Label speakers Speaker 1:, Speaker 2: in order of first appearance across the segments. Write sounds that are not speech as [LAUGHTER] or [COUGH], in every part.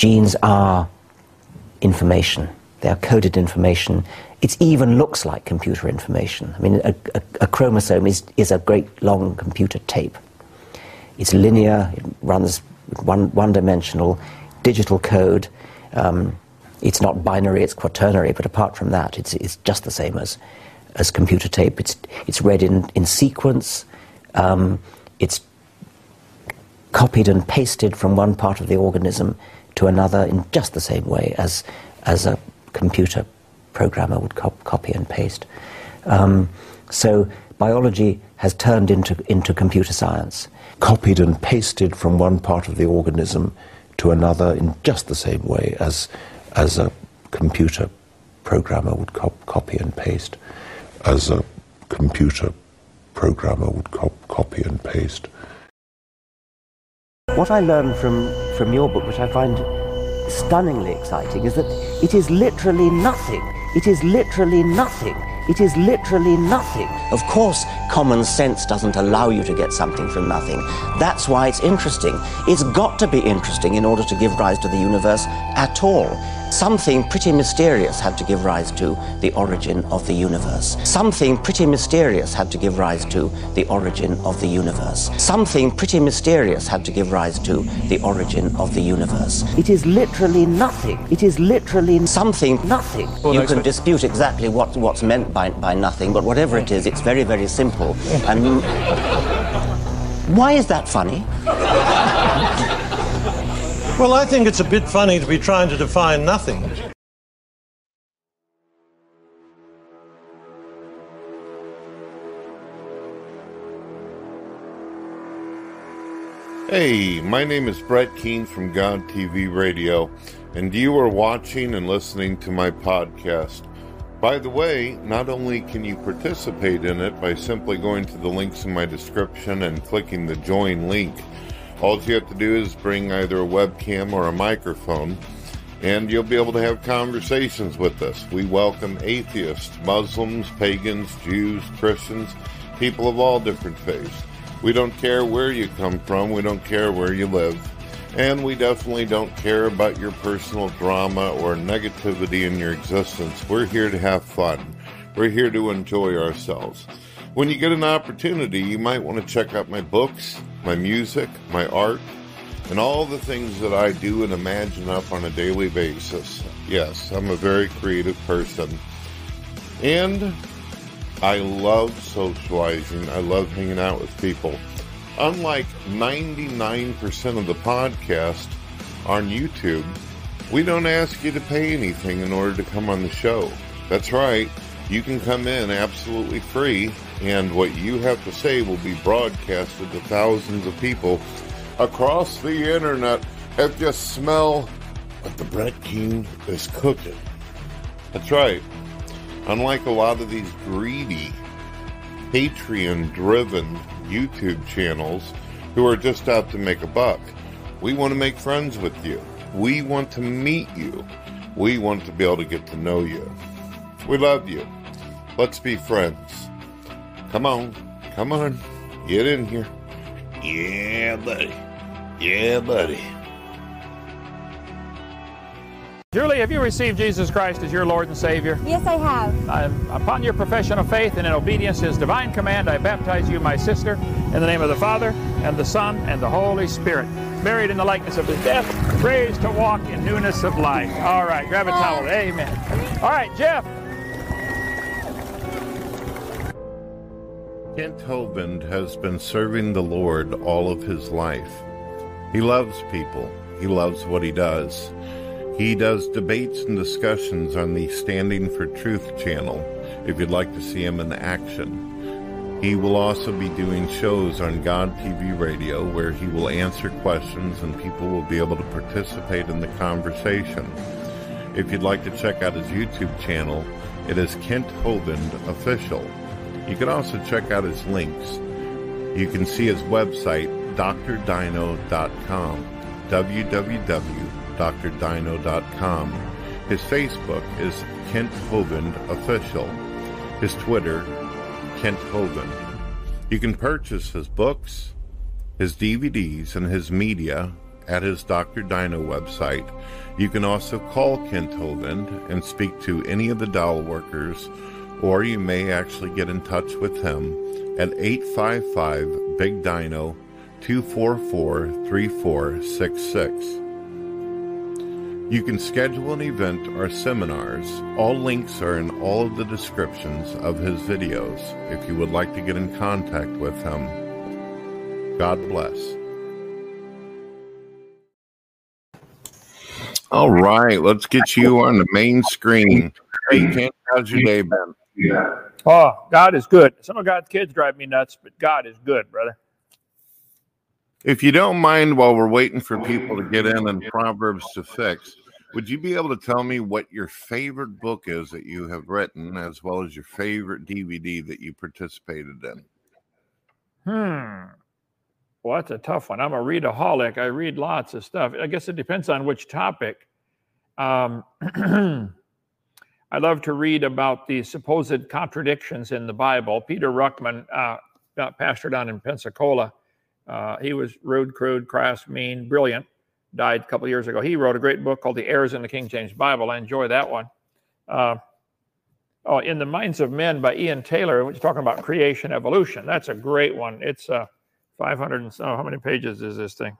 Speaker 1: genes are information. They are coded information. It even looks like computer information. I mean, a, a, a chromosome is, is a great long computer tape. It's linear, it runs one, one dimensional, digital code. Um, it's not binary, it's quaternary, but apart from that, it's, it's just the same as, as computer tape. It's, it's read in, in sequence, um, it's copied and pasted from one part of the organism to another in just the same way as, as a computer programmer would cop- copy and paste. Um, so biology has turned into, into computer science.
Speaker 2: Copied and pasted from one part of the organism to another in just the same way as, as a computer programmer would cop- copy and paste. As a computer programmer would cop- copy and paste.
Speaker 1: What I learned from, from your book, which I find stunningly exciting, is that it is literally nothing. It is literally nothing. It is literally nothing. Of course, common sense doesn't allow you to get something from nothing. That's why it's interesting. It's got to be interesting in order to give rise to the universe at all. Something pretty mysterious had to give rise to the origin of the universe. Something pretty mysterious had to give rise to the origin of the universe. Something pretty mysterious had to give rise to the origin of the universe. It is literally nothing. It is literally something nothing. Oh, you can dispute exactly what, what's meant by, by nothing, but whatever it is, it's very, very simple. And why is that funny?
Speaker 3: Well, I think it's a bit funny to be trying to define nothing.
Speaker 4: Hey, my name is Brett Keane from God TV Radio, and you are watching and listening to my podcast. By the way, not only can you participate in it by simply going to the links in my description and clicking the join link, all you have to do is bring either a webcam or a microphone, and you'll be able to have conversations with us. We welcome atheists, Muslims, pagans, Jews, Christians, people of all different faiths. We don't care where you come from, we don't care where you live, and we definitely don't care about your personal drama or negativity in your existence. We're here to have fun, we're here to enjoy ourselves. When you get an opportunity, you might want to check out my books, my music, my art, and all the things that I do and imagine up on a daily basis. Yes, I'm a very creative person. And I love socializing. I love hanging out with people. Unlike 99% of the podcast on YouTube, we don't ask you to pay anything in order to come on the show. That's right. You can come in absolutely free, and what you have to say will be broadcasted to thousands of people across the internet if you smell what the Brett Keane is cooking. That's right. Unlike a lot of these greedy, Patreon driven YouTube channels who are just out to make a buck, we want to make friends with you. We want to meet you. We want to be able to get to know you. We love you. Let's be friends. Come on. Come on. Get in here. Yeah, buddy. Yeah, buddy.
Speaker 5: Julie, have you received Jesus Christ as your Lord and Savior?
Speaker 6: Yes, I have.
Speaker 5: I'm, upon your profession of faith and in obedience to His divine command, I baptize you, my sister, in the name of the Father, and the Son, and the Holy Spirit. Buried in the likeness of His death, raised to walk in newness of life. All right, grab a towel. Amen. All right, Jeff.
Speaker 4: Kent Hovind has been serving the Lord all of his life. He loves people. He loves what he does. He does debates and discussions on the Standing for Truth channel if you'd like to see him in action. He will also be doing shows on God TV Radio where he will answer questions and people will be able to participate in the conversation. If you'd like to check out his YouTube channel, it is Kent Hovind Official. You can also check out his links. You can see his website, drdino.com, www.drdino.com. His Facebook is Kent Hovind Official. His Twitter, Kent Hovind. You can purchase his books, his DVDs, and his media at his Dr. Dino website. You can also call Kent Hovind and speak to any of the doll workers, or you may actually get in touch with him at 855 Big Dino 244 3466. You can schedule an event or seminars. All links are in all of the descriptions of his videos if you would like to get in contact with him. God bless. All right, let's get you on the main screen. Hey, Ken, how's your day been?
Speaker 5: Oh, God is good. Some of God's kids drive me nuts, but God is good, brother.
Speaker 4: If you don't mind, while we're waiting for people to get in and Proverbs to fix, would you be able to tell me what your favorite book is that you have written, as well as your favorite DVD that you participated in?
Speaker 5: Hmm. Well, that's a tough one. I'm a readaholic. I read lots of stuff. I guess it depends on which topic. Um, [CLEARS THROAT] I love to read about the supposed contradictions in the Bible. Peter Ruckman, uh, pastor down in Pensacola, uh, he was rude, crude, crass, mean, brilliant. Died a couple years ago. He wrote a great book called The Errors in the King James Bible. I enjoy that one. Uh, oh, In the Minds of Men by Ian Taylor, which is talking about creation evolution. That's a great one. It's uh, 500 and oh, how many pages is this thing?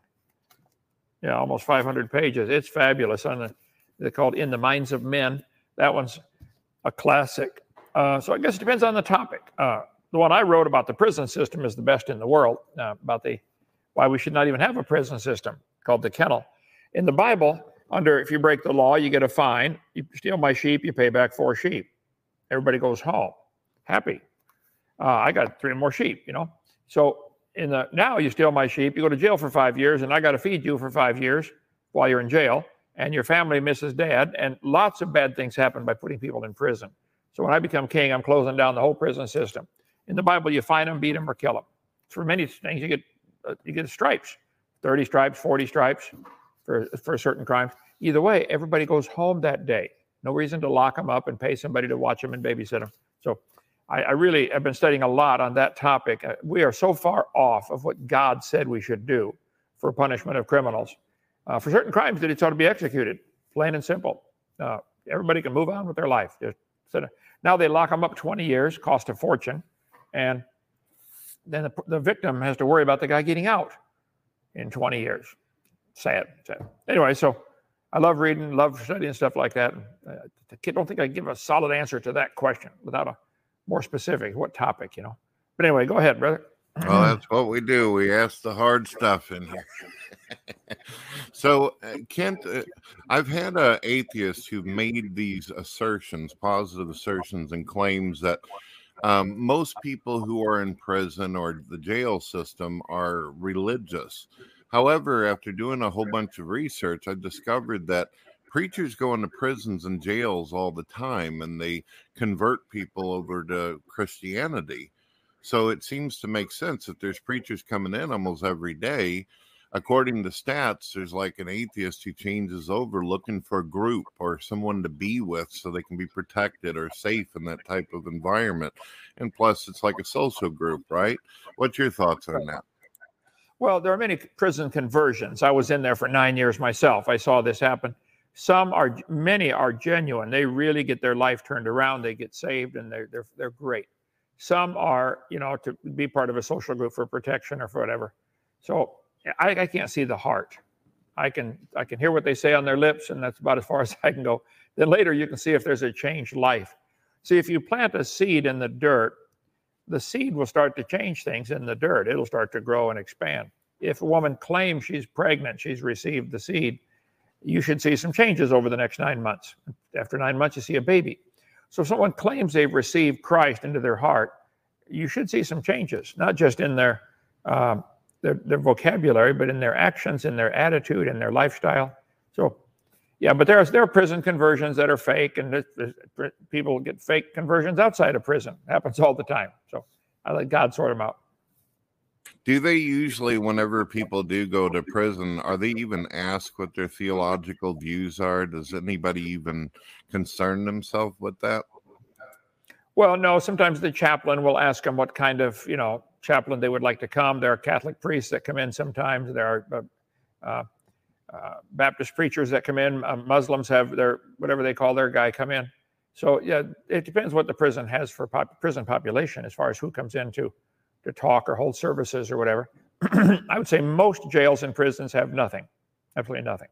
Speaker 5: Yeah, almost 500 pages. It's fabulous. On the, they're called In the Minds of Men. That one's a classic. Uh, so I guess it depends on the topic. Uh, the one I wrote about the prison system is the best in the world. Uh, about the why we should not even have a prison system called the kennel. In the Bible, under if you break the law, you get a fine. You steal my sheep, you pay back four sheep. Everybody goes home happy. Uh, I got three more sheep, you know. So in the now you steal my sheep, you go to jail for five years, and I got to feed you for five years while you're in jail, and your family misses dad, and lots of bad things happen by putting people in prison. So when I become king, I'm closing down the whole prison system. In the Bible, you find them, beat them, or kill them. For many things, you get uh, you get stripes, 30 stripes, 40 stripes for for certain crimes. Either way, everybody goes home that day. No reason to lock them up and pay somebody to watch them and babysit them. So I, I really have been studying a lot on that topic. Uh, we are so far off of what God said we should do for punishment of criminals. Uh, for certain crimes that it's ought to be executed, plain and simple. Uh, everybody can move on with their life. Now they lock them up 20 years, cost a fortune, and then the, the victim has to worry about the guy getting out in 20 years. Sad, sad. Anyway, so I love reading, love studying stuff like that. Uh, I don't think I give a solid answer to that question without a more specific, what topic, you know. But anyway, go ahead, brother.
Speaker 4: Well, [CLEARS THROAT] that's what we do. We ask the hard stuff in here. [LAUGHS] so, uh, Kent, uh, I've had uh, atheists who made these assertions, positive assertions, and claims that um, most people who are in prison or the jail system are religious. However, after doing a whole bunch of research, I discovered that preachers go into prisons and jails all the time and they convert people over to Christianity. So it seems to make sense that there's preachers coming in almost every day. According to stats, there's like an atheist who changes over looking for a group or someone to be with so they can be protected or safe in that type of environment. And plus, it's like a social group, right? What's your thoughts on that?
Speaker 5: Well, there are many prison conversions. I was in there for nine years myself. I saw this happen. Some are, many are genuine. They really get their life turned around. They get saved, and they're they're they're great. Some are, you know, to be part of a social group for protection or for whatever. So I, I can't see the heart. I can I can hear what they say on their lips, and that's about as far [LAUGHS] as I can go. Then later you can see if there's a changed life. See, if you plant a seed in the dirt, the seed will start to change things in the dirt. It'll start to grow and expand. If a woman claims she's pregnant, she's received the seed, you should see some changes over the next nine months. After nine months, you see a baby. So if someone claims they've received Christ into their heart, you should see some changes, not just in their, um, their, their vocabulary, but in their actions, in their attitude, in their lifestyle. So, yeah, but there's there are prison conversions that are fake, and people get fake conversions outside of prison. It happens all the time. So I let God sort them out.
Speaker 4: Do they usually, whenever people do go to prison, are they even asked what their theological views are? Does anybody even concern themselves with that?
Speaker 5: Well, no. Sometimes the chaplain will ask them what kind of, you know, chaplain they would like to come. There are Catholic priests that come in sometimes. There are, uh, uh uh, Baptist preachers that come in. Uh, Muslims have their whatever they call their guy come in. So yeah, it depends what the prison has for pop- prison population as far as who comes in to to talk or hold services or whatever. [CLEARS THROAT] I would say most jails and prisons have nothing, absolutely nothing.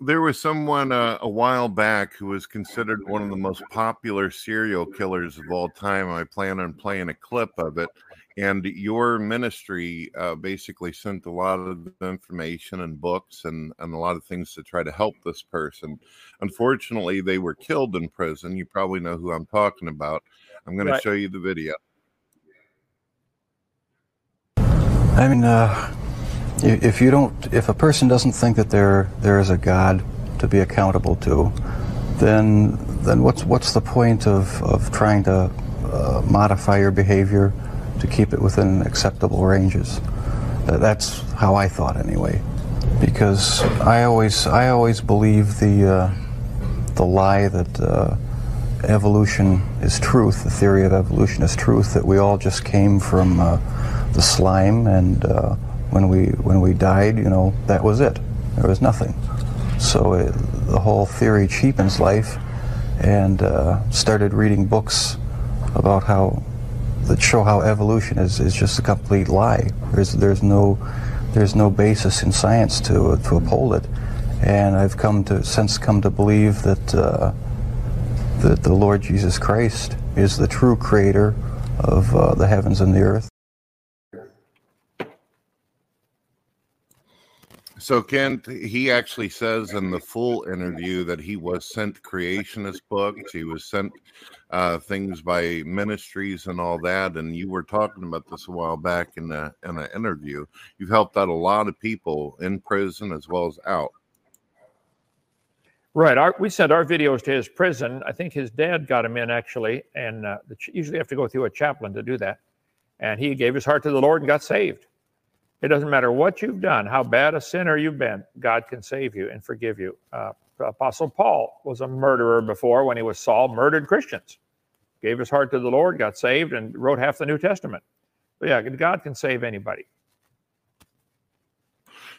Speaker 4: There was someone uh, a while back who was considered one of the most popular serial killers of all time. I plan on playing a clip of it. And your ministry uh, basically sent a lot of information and books and, and a lot of things to try to help this person. Unfortunately, they were killed in prison. You probably know who I'm talking about. I'm going right. to show you the video.
Speaker 6: I mean, uh, if you don't, if a person doesn't think that there there is a God to be accountable to, then then what's what's the point of of trying to uh, modify your behavior to keep it within acceptable ranges? that's how I thought anyway, because I always I always believe the uh, the lie that uh, evolution is truth, the theory of evolution is truth, that we all just came from uh, the slime, and uh, when we when we died, you know, that was it. There was nothing. So it, the whole theory cheapens life, and uh, started reading books about how that show how evolution is, is just a complete lie. There's there's no there's no basis in science to to uphold it, and I've come to since come to believe that uh, that the Lord Jesus Christ is the true creator of uh, the heavens and the earth.
Speaker 4: So Kent, he actually says in the full interview that he was sent creationist books. He was sent uh, things by ministries and all that. And you were talking about this a while back in a, in an interview. You've helped out a lot of people in prison as well as out.
Speaker 5: Right. Our, we sent our videos to his prison. I think his dad got him in actually, and uh, usually have to go through a chaplain to do that. And he gave his heart to the Lord and got saved. It doesn't matter what you've done, how bad a sinner you've been, God can save you and forgive you. Uh, Apostle Paul was a murderer before when he was Saul, murdered Christians, gave his heart to the Lord, got saved, and wrote half the New Testament. But yeah, God can save anybody.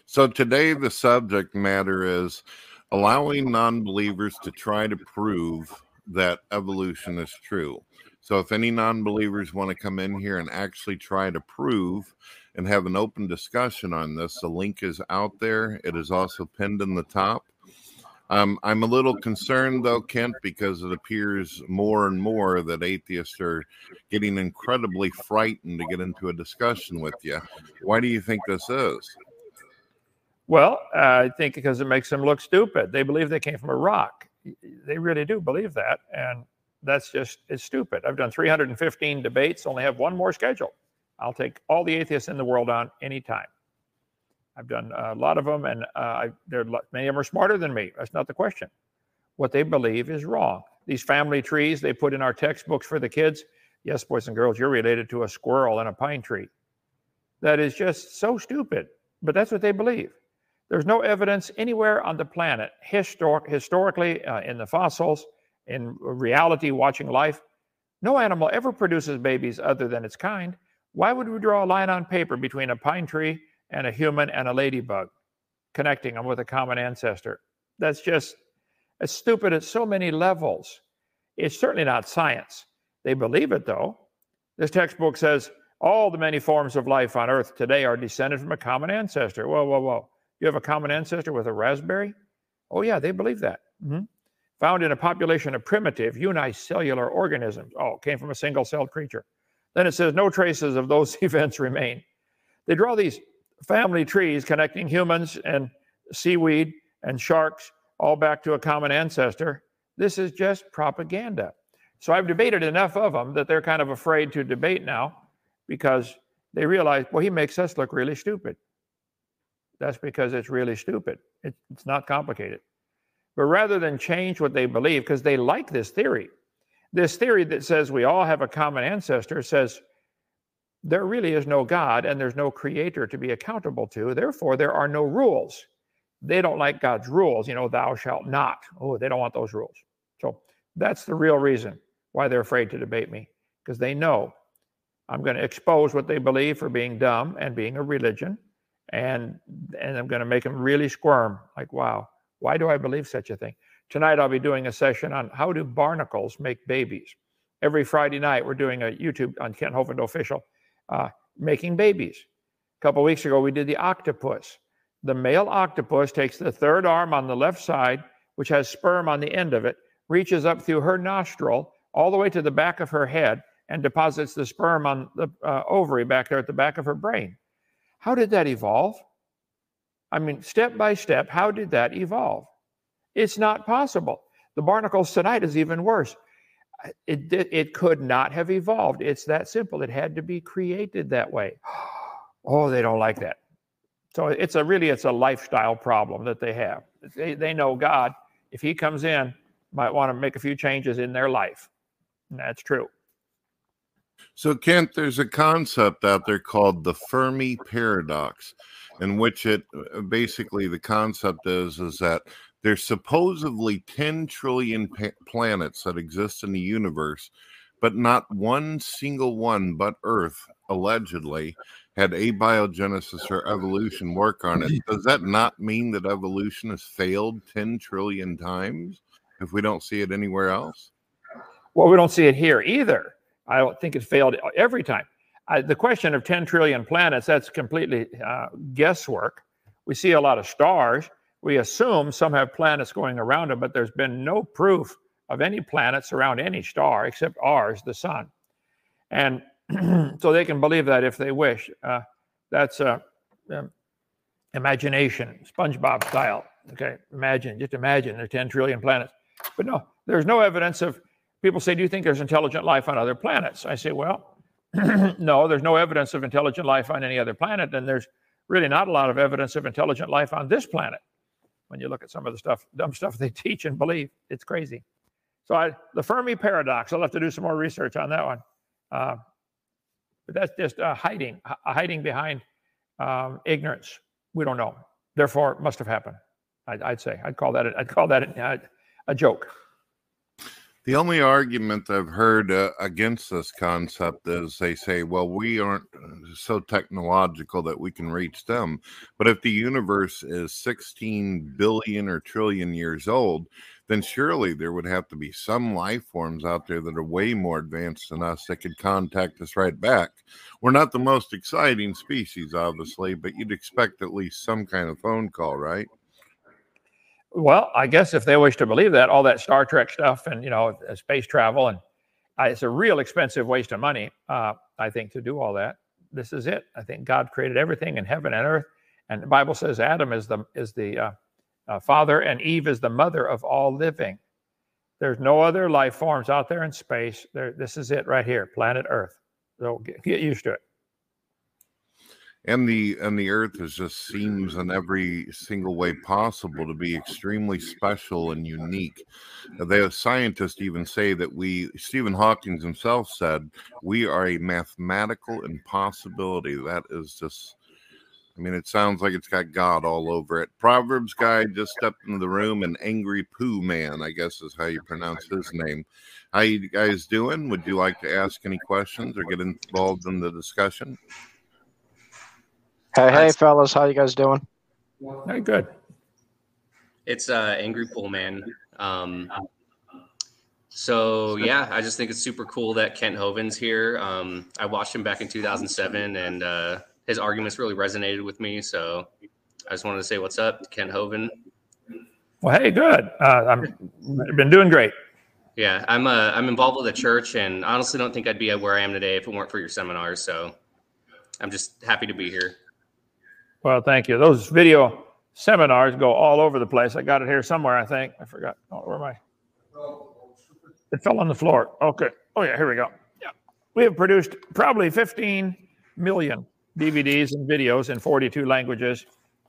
Speaker 4: So today, the subject matter is allowing non believers to try to prove that evolution is true. So if any non believers want to come in here and actually try to prove and have an open discussion on this. The link is out there. It is also pinned in the top. Um, I'm a little concerned, though, Kent, because it appears more and more that atheists are getting incredibly frightened to get into a discussion with you. Why do you think this is?
Speaker 5: Well, uh, I think because it makes them look stupid. They believe they came from a rock. They really do believe that. And that's just, it's stupid. I've done 315 debates, only have one more scheduled. I'll take all the atheists in the world on anytime. I've done a lot of them, and uh, I, many of them are smarter than me. That's not the question. What they believe is wrong. These family trees they put in our textbooks for the kids. Yes, boys and girls, you're related to a squirrel and a pine tree. That is just so stupid, but that's what they believe. There's no evidence anywhere on the planet, histor- historically, uh, in the fossils, in reality, watching life, no animal ever produces babies other than its kind. Why would we draw a line on paper between a pine tree and a human and a ladybug, connecting them with a common ancestor? That's just as stupid at so many levels. It's certainly not science. They believe it, though. This textbook says all the many forms of life on Earth today are descended from a common ancestor. Whoa, whoa, whoa. You have a common ancestor with a raspberry? Oh, yeah, they believe that. Mm-hmm. Found in a population of primitive unicellular organisms. Oh, came from a single celled creature. Then it says no traces of those [LAUGHS] events remain. They draw these family trees connecting humans and seaweed and sharks all back to a common ancestor. This is just propaganda. So I've debated enough of them that they're kind of afraid to debate now because they realize, well, he makes us look really stupid. That's because it's really stupid. it's not complicated. But rather than change what they believe, because they like this theory, this theory that says we all have a common ancestor says there really is no God and there's no creator to be accountable to. Therefore, there are no rules. They don't like God's rules, you know, thou shalt not. Oh, they don't want those rules. So that's the real reason why they're afraid to debate me, because they know I'm going to expose what they believe for being dumb and being a religion. and and I'm going to make them really squirm. Like, wow, why do I believe such a thing? Tonight I'll be doing a session on how do barnacles make babies. Every Friday night we're doing a YouTube on Kent Hovind official, uh, making babies. A couple weeks ago we did the octopus. The male octopus takes the third arm on the left side, which has sperm on the end of it, reaches up through her nostril all the way to the back of her head, and deposits the sperm on the uh, ovary back there at the back of her brain. How did that evolve? I mean, step by step, how did that evolve? It's not possible. The barnacles tonight is even worse. It, it, it could not have evolved. It's that simple. It had to be created that way. [SIGHS] Oh, they don't like that. So it's a really it's a lifestyle problem that they have. They, they know God, if He comes in, might want to make a few changes in their life. And that's true.
Speaker 4: So, Kent, there's a concept out there called the Fermi paradox, in which it uh, basically the concept is is that there's supposedly 10 trillion pa- planets that exist in the universe, but not one single one but Earth allegedly had abiogenesis or evolution work on it. Does that not mean that evolution has failed 10 trillion times if we don't see it anywhere else?
Speaker 5: Well, we don't see it here either. I don't think it failed every time. I, the question of 10 trillion planets, that's completely uh, guesswork. We see a lot of stars. We assume some have planets going around them, but there's been no proof of any planets around any star except ours, the sun. And [CLEARS THROAT] so they can believe that if they wish. Uh, that's uh, um, imagination, SpongeBob style. Okay, imagine, just imagine there are 10 trillion planets. But no, there's no evidence of People say, Do you think there's intelligent life on other planets? I say, Well, [CLEARS THROAT] no, there's no evidence of intelligent life on any other planet. And there's really not a lot of evidence of intelligent life on this planet. When you look at some of the stuff, dumb stuff they [LAUGHS] teach and believe, it's crazy. So I, the Fermi paradox, I'll have to do some more research on that one. Uh, but that's just uh, hiding, uh, hiding behind um, ignorance. We don't know. Therefore, it must have happened. I'd, I'd, say. I'd call that. A, I'd call that a, a joke.
Speaker 4: The only argument I've heard uh, against this concept is they say, well, we aren't uh, so technological that we can reach them. But if the universe is 16 billion or trillion years old, then surely there would have to be some life forms out there that are way more advanced than us that could contact us right back. We're not the most exciting species, obviously, but you'd expect at least some kind of phone call, right?
Speaker 5: Well, I guess if they wish to believe that, all that Star Trek stuff and you know uh, space travel and uh, it's a real expensive waste of money. Uh, I think to do all that. This is it. I think God created everything in heaven and earth, and the Bible says Adam is the is the uh, uh, father and Eve is the mother of all living. There's no other life forms out there in space. There, this is it right here, planet Earth. So get, get used to it
Speaker 4: and the and the earth is just seems in every single way possible to be extremely special and unique the scientists even say that we stephen hawking himself said we are a mathematical impossibility that is just I mean, it sounds like it's got God all over it. Proverbs guy just stepped into the room, an Angry Poo Man, I guess is how you pronounce his name. How you guys doing? Would you like to ask any questions or get involved in the discussion?
Speaker 7: Hey, hey, fellas, how you guys doing?
Speaker 5: Very good.
Speaker 8: It's uh, Angry Pool Man. Um, so yeah, I just think it's super cool that Kent Hovind's here. Um, I watched him back in 2007, and uh, his arguments really resonated with me. So I just wanted to say what's up, Kent Hovind.
Speaker 5: Well, hey, good. Uh, I've been doing great.
Speaker 8: Yeah, I'm uh, I'm involved with a church, and honestly, don't think I'd be where I am today if it weren't for your seminars. So I'm just happy to be here.
Speaker 5: Well, thank you. Those video seminars go all over the place. I got it here somewhere, I think. I forgot. Oh, where am I? It fell on the floor. Okay. Oh, yeah, here we go. Yeah. We have produced probably 15 million DVDs and videos in 42 languages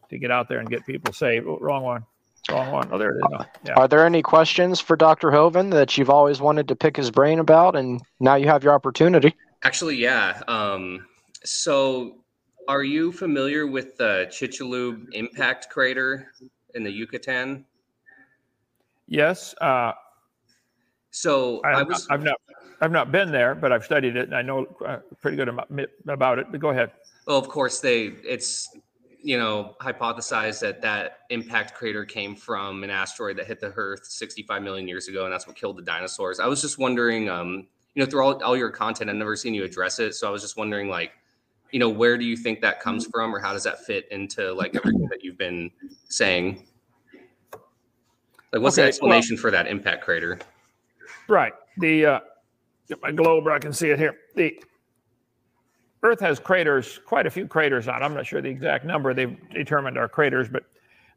Speaker 5: to get out there and get people saved. Oh, wrong one. Wrong one. Oh, there it is.
Speaker 7: Yeah. Are there any questions for Dr. Hovind that you've always wanted to pick his brain about, and now you have your opportunity?
Speaker 8: Actually, yeah. Um, so are you familiar with the Chicxulub impact crater in the Yucatan?
Speaker 5: Yes. Uh,
Speaker 8: so
Speaker 5: I,
Speaker 8: I, was.
Speaker 5: I've not. I've not been there, but I've studied it, and I know uh, pretty good about, about it. But go ahead.
Speaker 8: Well, of course they. It's you know, hypothesized that that impact crater came from an asteroid that hit the Earth 65 million years ago, and that's what killed the dinosaurs. I was just wondering, um, you know, through all, all your content, I've never seen you address it. So I was just wondering, like, you know, where do you think that comes from, or how does that fit into like everything that you've been saying? Like, what's
Speaker 5: Okay,
Speaker 8: the explanation for that impact crater?
Speaker 5: Right. The uh, my globe I can see it here. The Earth has craters, quite a few craters on. it. I'm not sure the exact number they've determined are craters, but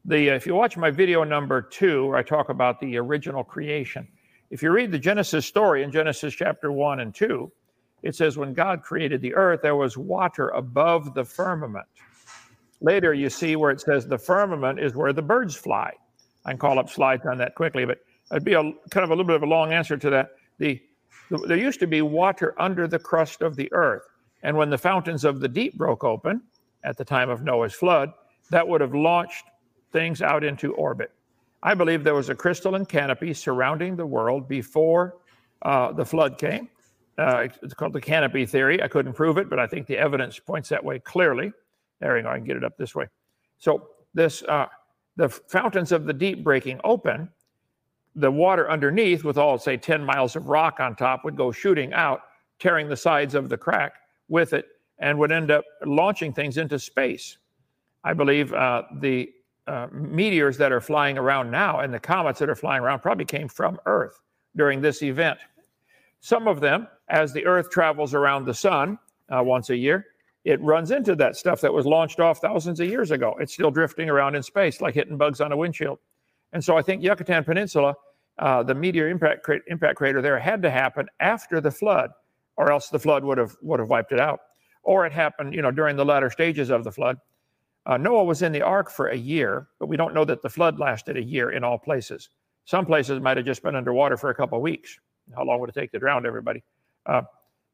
Speaker 5: the if you watch my video number two, where I talk about the original creation, if you read the Genesis story in Genesis chapter one and two, it says when God created the earth, there was water above the firmament. Later, you see where it says the firmament is where the birds fly. I can call up slides on that quickly, but it'd be a kind of a little bit of a long answer to that. The, the there used to be water under the crust of the earth, and when the fountains of the deep broke open at the time of Noah's flood, that would have launched things out into orbit. I believe there was a crystalline canopy surrounding the world before uh, the flood came. Uh, it's called the canopy theory. I couldn't prove it, but I think the evidence points that way clearly. There we go. I can get it up this way. So this, uh, the fountains of the deep breaking open, the water underneath, with all say 10 miles of rock on top, would go shooting out, tearing the sides of the crack with it, and would end up launching things into space. I believe uh, the uh, meteors that are flying around now and the comets that are flying around probably came from Earth during this event. Some of them, as the Earth travels around the sun uh, once a year, it runs into that stuff that was launched off thousands of years ago. It's still drifting around in space, like hitting bugs on a windshield. And so I think Yucatan Peninsula, uh, the meteor impact, cra- impact crater there, had to happen after the flood, or else the flood would have would have wiped it out. Or it happened, you know, during the latter stages of the flood. Uh, Noah was in the ark for a year, but we don't know that the flood lasted a year in all places. Some places might have just been underwater for a couple of weeks. How long would it take to drown everybody? Uh,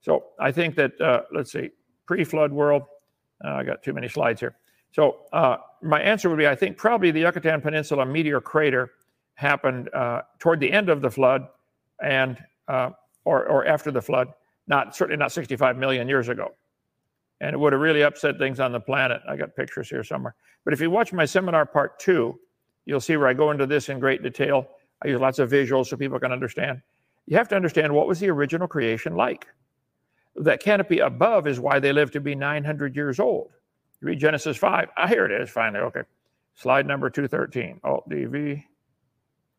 Speaker 5: so I think that uh, let's see, pre-flood world. Uh, I got too many slides here. So uh, my answer would be: I think probably the Yucatan Peninsula meteor crater happened uh, toward the end of the flood, and uh, or or after the flood. Not certainly not 65 million years ago, and it would have really upset things on the planet. I got pictures here somewhere. But if you watch my seminar part two, you'll see where I go into this in great detail. I use lots of visuals so people can understand. You have to understand what was the original creation like that canopy above is why they live to be 900 years old. You read Genesis 5. Ah, here it is, finally. Okay. Slide number 213. Alt DV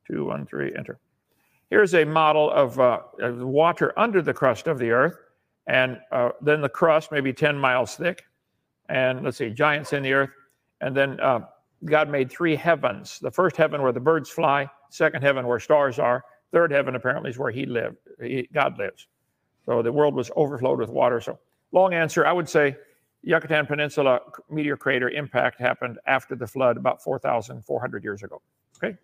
Speaker 5: 213, enter. Here's a model of, uh, of water under the crust of the earth, and uh, then the crust, maybe 10 miles thick, and let's see, giants in the earth. And then uh, God made three heavens the first heaven where the birds fly, second heaven where stars are, third heaven apparently is where he lived, he, God lives. So the world was overflowed with water. So, long answer, I would say Yucatan Peninsula meteor crater impact happened after the flood about 4,400 years ago. Okay.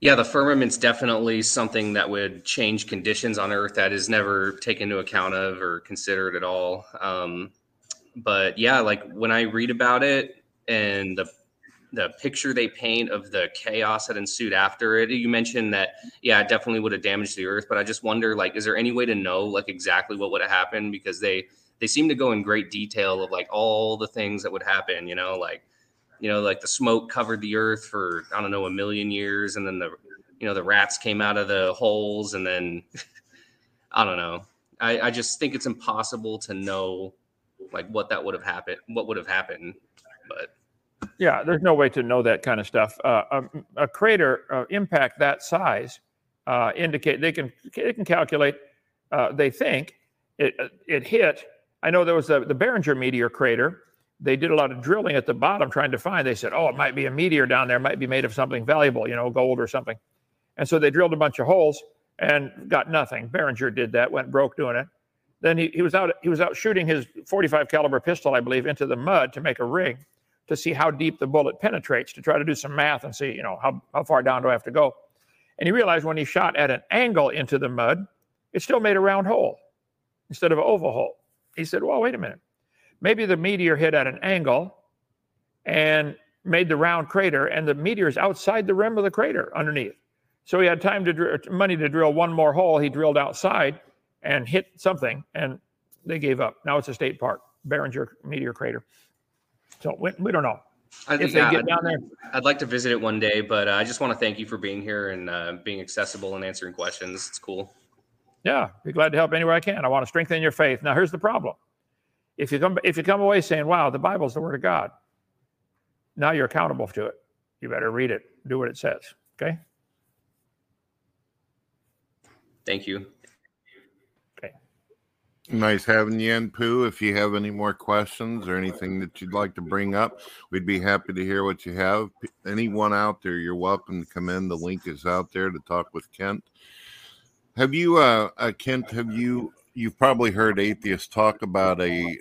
Speaker 8: Yeah, the firmament's definitely something that would change conditions on Earth that is never taken into account of or considered at all. Um, but yeah, like when I read about it and the the picture they paint of the chaos that ensued after it, you mentioned that yeah, it definitely would have damaged the Earth. But I just wonder, like, is there any way to know like exactly what would have happened? Because they they seem to go in great detail of like all the things that would happen. You know, like you know, like the smoke covered the earth for I don't know a million years, and then the you know the rats came out of the holes, and then [LAUGHS] I don't know. I, I just think it's impossible to know like what that would have happened, what would have happened, but
Speaker 5: Yeah, there's no way to know that kind of stuff. Uh, a, a crater uh, impact that size uh, indicate they can they can calculate. Uh, they think it it hit. I know there was a, the Barringer meteor crater. They did a lot of drilling at the bottom trying to find. They said, "Oh, it might be a meteor down there. It might be made of something valuable, you know, gold or something." And so they drilled a bunch of holes and got nothing. Barringer did that, went broke doing it. Then he, he was out he was out shooting his 45 caliber pistol, I believe, into the mud to make a rig to see how deep the bullet penetrates to try to do some math and see, you know, how, how far down do I have to go. And he realized when he shot at an angle into the mud, it still made a round hole instead of an oval hole. He said, well, wait a minute. Maybe the meteor hit at an angle and made the round crater, and the meteor is outside the rim of the crater underneath. So he had time to dr- money to drill one more hole. He drilled outside and hit something, and they gave up. Now it's a state park, Barringer Meteor Crater. So we, we don't know.
Speaker 8: I
Speaker 5: if
Speaker 8: think,
Speaker 5: they
Speaker 8: yeah,
Speaker 5: get
Speaker 8: I'd,
Speaker 5: down there.
Speaker 8: I'd like to visit it one day, but uh, I just want to thank you for being here and uh, being accessible and answering questions. It's cool.
Speaker 5: Yeah, be glad to help anywhere I can. I want to strengthen your faith. Now, here's the problem: if you come if you come away saying, "Wow, the Bible's the Word of God," now you're accountable to it. You better read it, do what it says. Okay.
Speaker 8: Thank you.
Speaker 4: Nice having you in, Pooh. If you have any more questions or anything that you'd like to bring up, we'd be happy to hear what you have. Anyone out there, you're welcome to come in. The link is out there to talk with Kent. Have you, uh, uh Kent? Have you? You've probably heard atheists talk about a.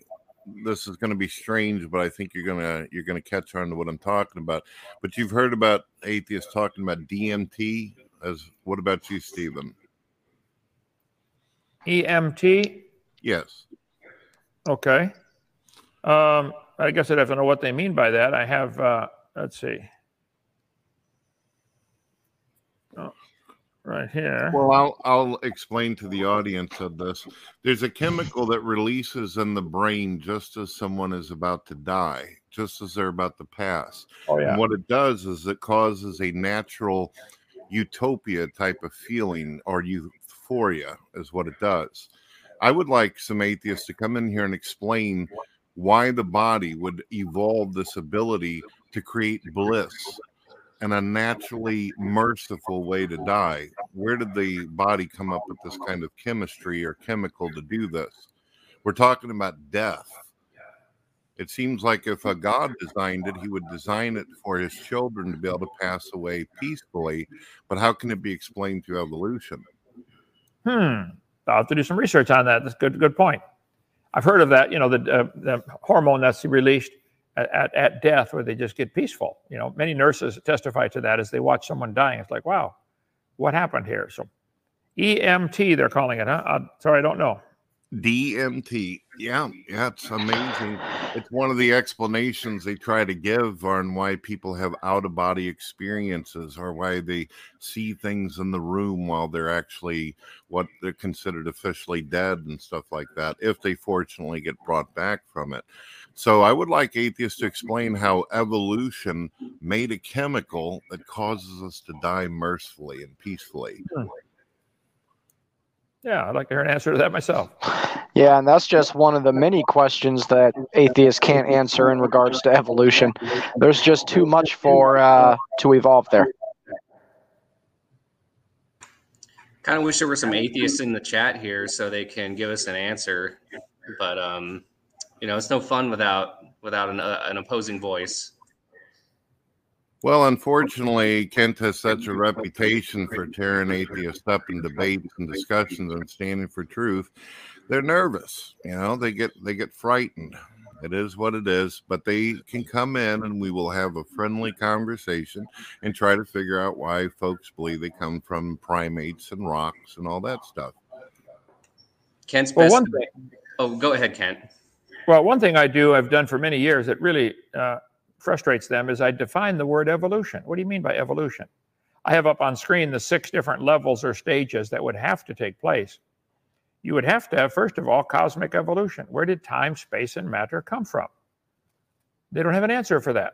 Speaker 4: This is going to be strange, but I think you're gonna you're gonna catch on to what I'm talking about. But you've heard about atheists talking about DMT. As what about you, Stephen?
Speaker 5: EMT.
Speaker 4: Yes.
Speaker 5: Okay. Um, I guess I'd have to know what they mean by that. I have. Uh, let's see. Oh, right here.
Speaker 4: Well, I'll I'll explain to the audience of this. There's a chemical that releases in the brain just as someone is about to die, just as they're about to pass.
Speaker 5: Oh yeah.
Speaker 4: And what it does is it causes a natural utopia type of feeling or euphoria is what it does. I would like some atheists to come in here and explain why the body would evolve this ability to create bliss and a naturally merciful way to die. Where did the body come up with this kind of chemistry or chemical to do this? We're talking about death. It seems like if a God designed it, he would design it for his children to be able to pass away peacefully. But how can it be explained through evolution?
Speaker 5: Hmm. I'll have to do some research on that. That's good. Good point. I've heard of that. You know, the, uh, the hormone that's released at, at, at, death, where they just get peaceful. You know, many nurses testify to that as they watch someone dying. It's like, wow, what happened here? So, EMT, they're calling it. Huh? Uh, sorry, I don't know.
Speaker 4: DMT. Yeah, yeah, it's amazing. It's one of the explanations they try to give on why people have out of body experiences or why they see things in the room while they're actually what they're considered officially dead and stuff like that, if they fortunately get brought back from it. So I would like atheists to explain how evolution made a chemical that causes us to die mercifully and peacefully.
Speaker 5: Yeah, I'd like to hear an answer to that myself.
Speaker 7: Yeah, and that's just one of the many questions that atheists can't answer in regards to evolution. There's just too much for uh, to evolve there.
Speaker 8: Kind of wish there were some atheists in the chat here so they can give us an answer, but um, you know, it's no fun without without an, uh, an opposing voice.
Speaker 4: Well, unfortunately, Kent has such a reputation for tearing atheists up in debates and discussions and standing for truth. They're nervous, you know. They get they get frightened. It is what it is, but they can come in and we will have a friendly conversation and try to figure out why folks believe they come from primates and rocks and all that stuff.
Speaker 8: Kent's best. Well, one thing. Oh, go ahead, Kent.
Speaker 5: Well, one thing I do, I've done for many years, that really uh, frustrates them is I define the word evolution. What do you mean by evolution? I have up on screen the six different levels or stages that would have to take place. You would have to have, first of all, cosmic evolution. Where did time, space, and matter come from? They don't have an answer for that.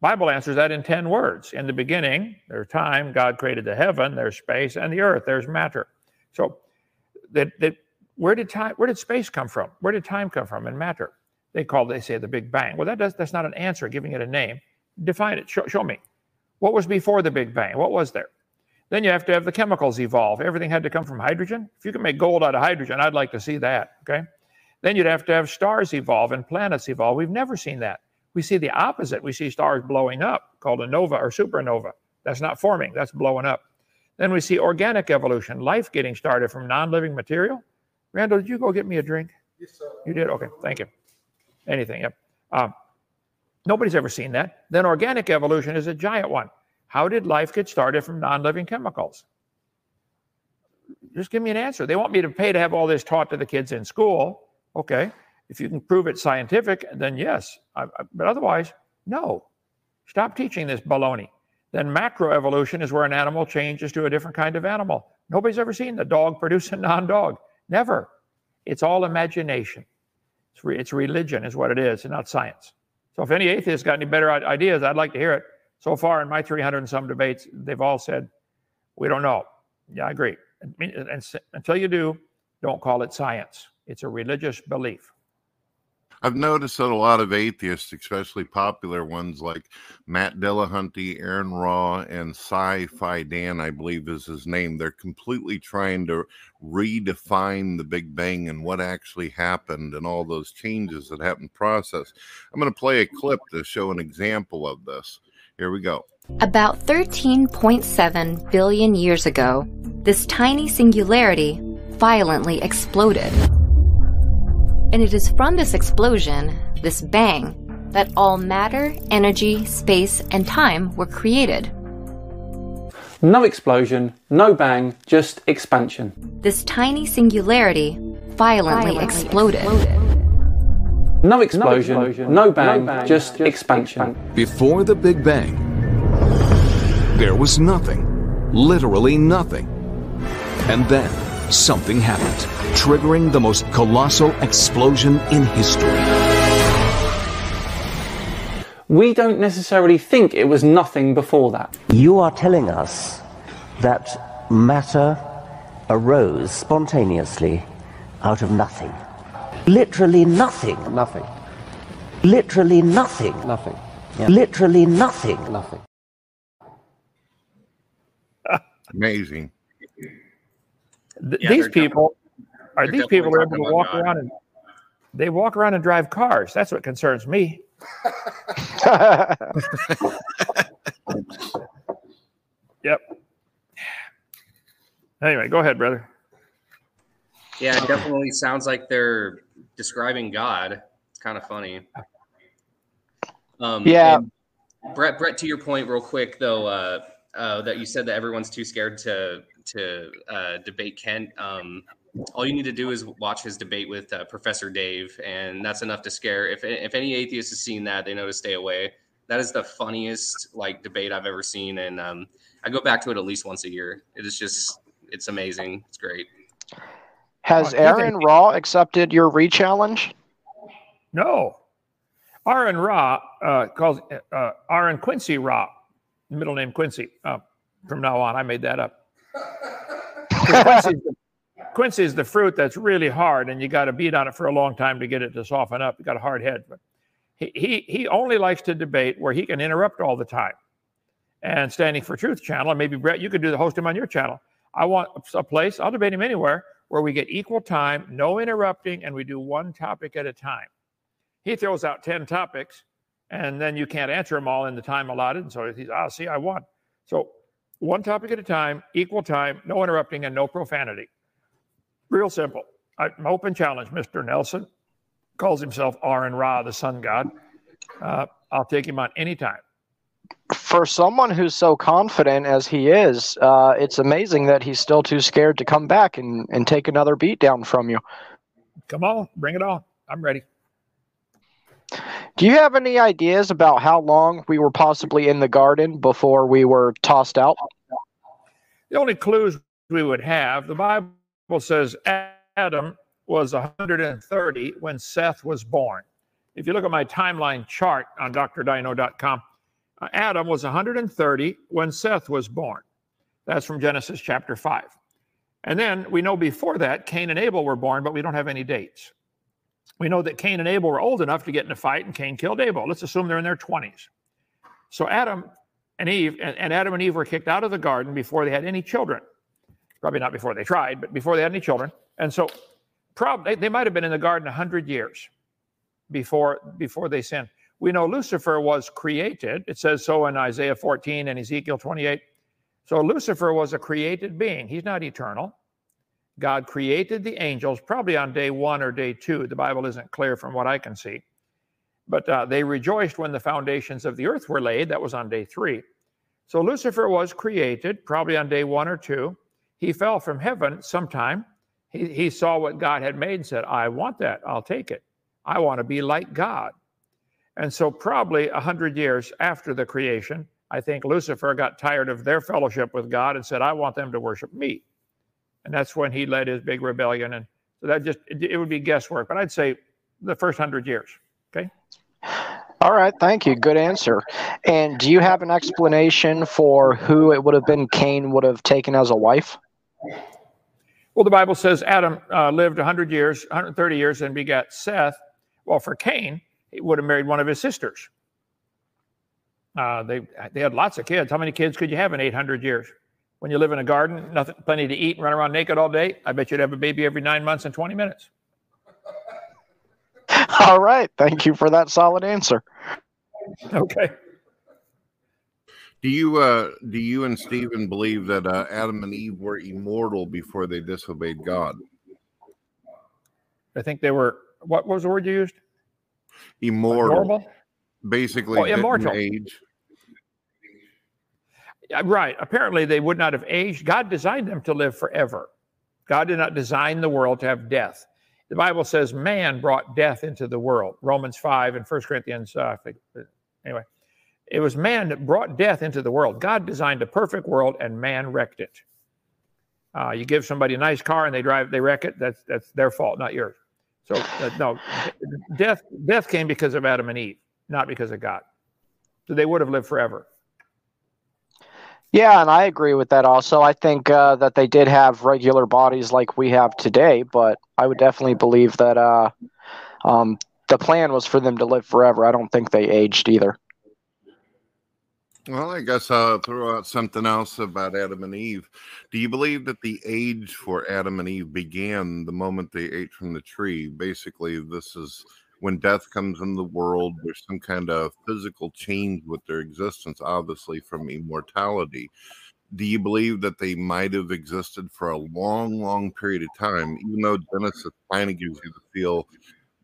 Speaker 5: Bible answers that in 10 words. In the beginning, there's time, God created the heaven, there's space, and the earth, there's matter. So that, that where did time, where did space come from? Where did time come from and matter? They call, they say the Big Bang. Well, that does, that's not an answer, giving it a name. Define it. Show, show me. What was before the Big Bang? What was there? Then you have to have the chemicals evolve. Everything had to come from hydrogen. If you can make gold out of hydrogen, I'd like to see that. Okay. Then you'd have to have stars evolve and planets evolve. We've never seen that. We see the opposite. We see stars blowing up, called a nova or supernova. That's not forming, that's blowing up. Then we see organic evolution, life getting started from non living material. Randall, did you go get me a drink? Yes, sir. You did? Okay, thank you anything. Yep. Um, nobody's ever seen that. Then organic evolution is a giant one. How did life get started from non living chemicals? Just give me an answer. They want me to pay to have all this taught to the kids in school. Okay. If you can prove it's scientific, then yes. I, I, but otherwise, no. Stop teaching this baloney. Then macroevolution is where an animal changes to a different kind of animal. Nobody's ever seen the dog produce a non dog. Never. It's all imagination. It's, re- it's religion, is what it is, and not science. So if any atheists got any better ideas, I'd like to hear it. So far in my 300 and some debates, they've all said, we don't know. Yeah, I agree. And until you do, don't call it science. It's a religious belief.
Speaker 4: I've noticed that a lot of atheists, especially popular ones like Matt Dillahunty, Aron Ra, and Sci-Fi Dan, I believe is his name, they're completely trying to redefine the Big Bang and what actually happened and all those changes that happened process. I'm going to play a clip to show an example of this. Here we go.
Speaker 9: About 13.7 billion years ago, this tiny singularity violently exploded. And it is from this explosion, this bang, that all matter, energy, space, and time were created.
Speaker 10: No explosion, no bang, just expansion.
Speaker 9: This tiny singularity violently, violently exploded. exploded.
Speaker 10: No explosion, no, explosion, no, bang, no bang, just, just expansion. expansion.
Speaker 11: Before the Big Bang, there was nothing, literally nothing. And then something happened, triggering the most colossal explosion in history.
Speaker 10: We don't necessarily think it was nothing before that.
Speaker 1: You are telling us that matter arose spontaneously out of nothing. Literally nothing.
Speaker 10: Nothing.
Speaker 1: Literally nothing.
Speaker 10: Nothing.
Speaker 1: Yeah. Literally nothing.
Speaker 10: Nothing.
Speaker 4: Amazing.
Speaker 5: Th- yeah, these people are these people are able to walk God. around and they walk around and drive cars. That's what concerns me. [LAUGHS] yep. Anyway, go ahead, brother.
Speaker 8: Yeah, it definitely sounds like they're describing God. It's kind of funny.
Speaker 7: Um, yeah.
Speaker 8: Brett, Brett, to your point, real quick though, uh, uh, that you said that everyone's too scared to to uh, debate Kent. Um, all you need to do is watch his debate with uh, Professor Dave, and that's enough to scare. If if any atheist has seen that, they know to stay away. That is the funniest like debate I've ever seen, and um, I go back to it at least once a year. It is just it's amazing. It's great.
Speaker 7: Has Aron Ra accepted your re-challenge?
Speaker 5: No. Aron Ra uh, calls uh, Aron Quincy Ra, middle name Quincy. Uh, from now on, I made that up. [LAUGHS] Quincy, is the, fruit that's really hard, and you got to beat on it for a long time to get it to soften up. You got a hard head, but he, he he only likes to debate where he can interrupt all the time. And Standing for Truth channel, and maybe Brett, you could do the host him on your channel. I want a place. I'll debate him anywhere where we get equal time, no interrupting, and we do one topic at a time. He throws out ten topics, and then you can't answer them all in the time allotted. And so he's, ah, see, I won. So one topic at a time, equal time, no interrupting, and no profanity. Real simple. I'm open challenge. Mr. Nelson calls himself Aron Ra, the sun god. Uh, I'll take him on any time.
Speaker 7: For someone who's so confident as he is, uh, it's amazing that he's still too scared to come back and, and take another beat down from you.
Speaker 5: Come on, bring it on. I'm ready.
Speaker 7: Do you have any ideas about how long we were possibly in the garden before we were tossed out?
Speaker 5: The only clues we would have, the Bible says Adam was 130 when Seth was born. If you look at my timeline chart on drdino.com, uh, Adam was 130 when Seth was born. That's from Genesis chapter 5. And then we know before that, Cain and Abel were born, but we don't have any dates we know that Cain and Abel were old enough to get in a fight, and Cain killed Abel. Let's assume they're in their 20s. So Adam and Eve, and, Adam and Eve were kicked out of the garden before they had any children. Probably not before they tried, but before they had any children. And so probably they, they might have been in the garden 100 years before, before they sinned. We know Lucifer was created. It says so in Isaiah 14 and Ezekiel 28. So Lucifer was a created being. He's not eternal. God created the angels probably on day one or day two. The Bible isn't clear from what I can see. But uh, they rejoiced when the foundations of the earth were laid. That was on day three. So Lucifer was created probably on day one or two. He fell from heaven sometime. He, he saw what God had made and said, I want that. I'll take it. I want to be like God. And so, probably a hundred years after the creation, I think Lucifer got tired of their fellowship with God and said, I want them to worship me and that's when he led his big rebellion. And so that just it, it would be guesswork, but I'd say the first hundred years. Okay.
Speaker 7: All right, thank you. Good answer. And do you have an explanation for who it would have been Cain would have taken as a wife?
Speaker 5: Well, the Bible says Adam uh, lived 100 years, 130 years, and begat Seth. Well, for Cain, he would have married one of his sisters. Uh, they they had lots of kids. How many kids could you have in 800 years? When you live in a garden, nothing, plenty to eat, and run around naked all day. I bet you'd have a baby every nine months and 20 minutes. [LAUGHS]
Speaker 7: All right, thank you for that solid answer.
Speaker 5: Okay.
Speaker 4: Do you uh, do you and Stephen believe that uh, Adam and Eve were immortal before they disobeyed God?
Speaker 5: I think they were. What was the word you used?
Speaker 4: Immortal.
Speaker 5: Normal?
Speaker 4: Basically,
Speaker 5: Oh,
Speaker 4: didn't
Speaker 5: immortal.
Speaker 4: age.
Speaker 5: Yeah, right. Apparently, they would not have aged. God designed them to live forever. God did not design the world to have death. The Bible says man brought death into the world. Romans 5 and 1 Corinthians, uh, think, anyway. It was man that brought death into the world. God designed a perfect world and man wrecked it. Uh, you give somebody a nice car and they drive, they wreck it. That's that's their fault, not yours. So uh, no, death death came because of Adam and Eve, not because of God. So they would have lived forever.
Speaker 7: Yeah, and I agree with that also. I think uh, that they did have regular bodies like we have today, but I would definitely believe that uh, um, the plan was for them to live forever. I don't think they aged either.
Speaker 4: Well, I guess I'll throw out something else about Adam and Eve. Do you believe that the age for Adam and Eve began the moment they ate from the tree? Basically, this is when death comes in the world, there's some kind of physical change with their existence, obviously from immortality. Do you believe that they might have existed for a long, long period of time, even though Genesis kind of gives you the feel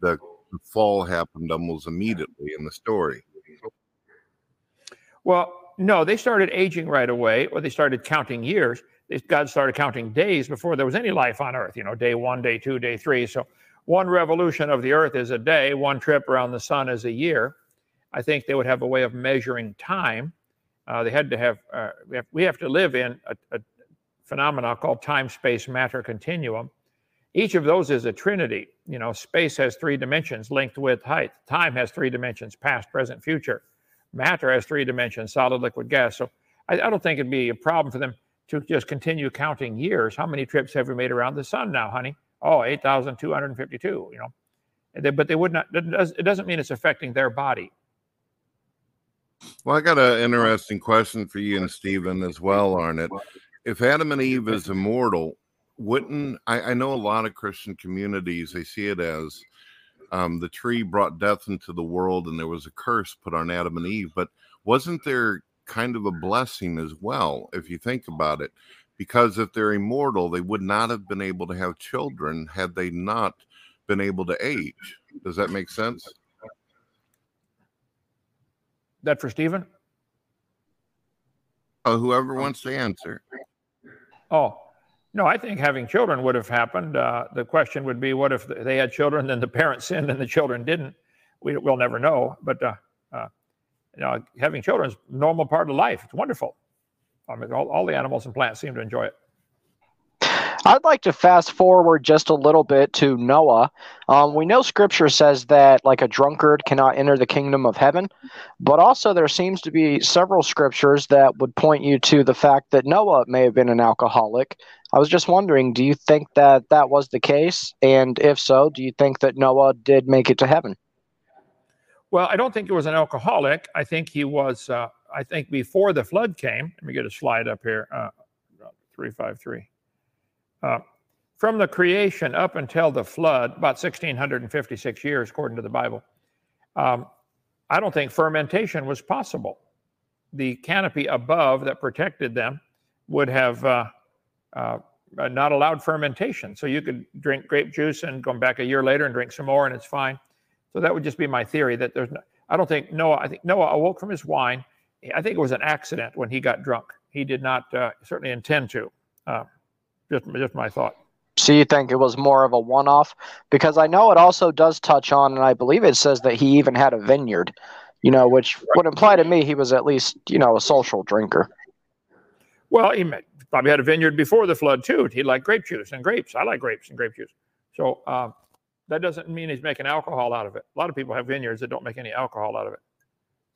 Speaker 4: that the fall happened almost immediately in the story?
Speaker 5: Well, no, they started aging right away, or they started counting years. God started counting days before there was any life on Earth. You know, day one, day two, day three. So one revolution of the Earth is a day. One trip around the sun is a year. I think they would have a way of measuring time. Uh, they had to have. Uh, we, have we have to live in a, a phenomena called time, space, matter continuum. Each of those is a trinity. You know, space has three dimensions: length, width, height. Time has three dimensions: past, present, future matter has three dimensions solid liquid gas so I, I, don't think it'd be a problem for them to just continue counting years how many trips have we made around the sun now honey oh 8252 you know they, but they would not it doesn't mean it's affecting their body
Speaker 4: well i got an interesting question for you and stephen as well arnett if adam and eve is immortal wouldn't I, I know a lot of christian communities they see it as um, the tree brought death into the world and there was a curse put on Adam and Eve. But wasn't there kind of a blessing as well, if you think about it? Because if they're immortal, they would not have been able to have children had they not been able to age. Does that make sense?
Speaker 5: That for Stephen?
Speaker 4: Oh, whoever wants to answer.
Speaker 5: Oh, no, I think having children would have happened. Uh, the question would be, what if they had children, then the parents [LAUGHS] sinned and the children didn't? We, will never know. But uh, uh, you know, having children is a normal part of life. It's wonderful. I mean, all, all the animals and plants seem to enjoy it.
Speaker 7: I'd like to fast forward just a little bit to Noah. Um, we know Scripture says that, like a drunkard cannot enter the kingdom of heaven, but also there seems to be several scriptures that would point you to the fact that Noah may have been an alcoholic. I was just wondering, do you think that that was the case? And if so, do you think that Noah did make it to heaven?
Speaker 5: Well, I don't think he was an alcoholic. I think he was, uh, I think before the flood came, let me get a slide up here uh, 353. Uh, from the creation up until the flood, about 1656 years, according to the Bible, um, I don't think fermentation was possible. The canopy above that protected them would have uh, uh, not allowed fermentation. So you could drink grape juice and come back a year later and drink some more, and it's fine. So that would just be my theory that there's no, I don't think Noah, I think Noah awoke from his wine. I think it was an accident when he got drunk. He did not uh, certainly intend to. Uh, just, just my thought.
Speaker 7: So you think it was more of a one-off? Because I know it also does touch on, and I believe it says that he even had a vineyard, you know, which would imply to me he was at least, you know, a social drinker.
Speaker 5: Well, he probably had a vineyard before the flood too. He liked grape juice and grapes. I like grapes and grape juice. So, uh, That doesn't mean he's making alcohol out of it. A lot of people have vineyards that don't make any alcohol out of it.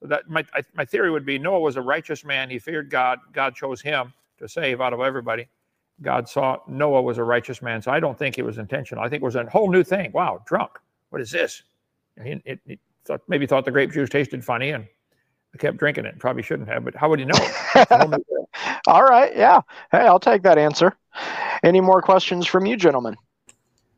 Speaker 5: So that my I, my theory would be Noah was a righteous man. He feared God. God chose him to save out of everybody. God saw Noah was a righteous man. So I don't think it was intentional. I think it was a whole new thing. Wow, drunk. What is this? And he, it, he thought, maybe thought the grape juice tasted funny and kept drinking it. Probably shouldn't have, but how would he know? [LAUGHS]
Speaker 7: All right. Yeah. Hey, I'll take that answer. Any more questions from you, gentlemen?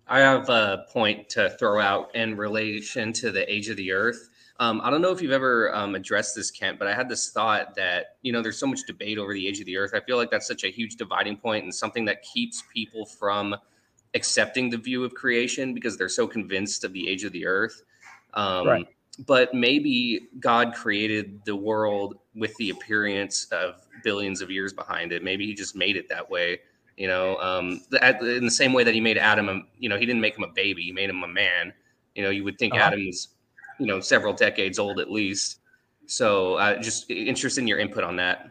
Speaker 8: I have a point to throw out in relation to the age of the earth. Um, I don't know if you've ever um, addressed this, Kent, but I had this thought that, you know, there's so much debate over the age of the earth. I feel like that's such a huge dividing point and something that keeps people from accepting the view of creation because they're so convinced of the age of the earth. Um, right. But maybe God created the world with the appearance of billions of years behind it. Maybe he just made it that way you know um, in the same way that he made adam you know he didn't make him a baby he made him a man you know you would think uh-huh. adam was you know several decades old at least. So uh, just interested in your input on that.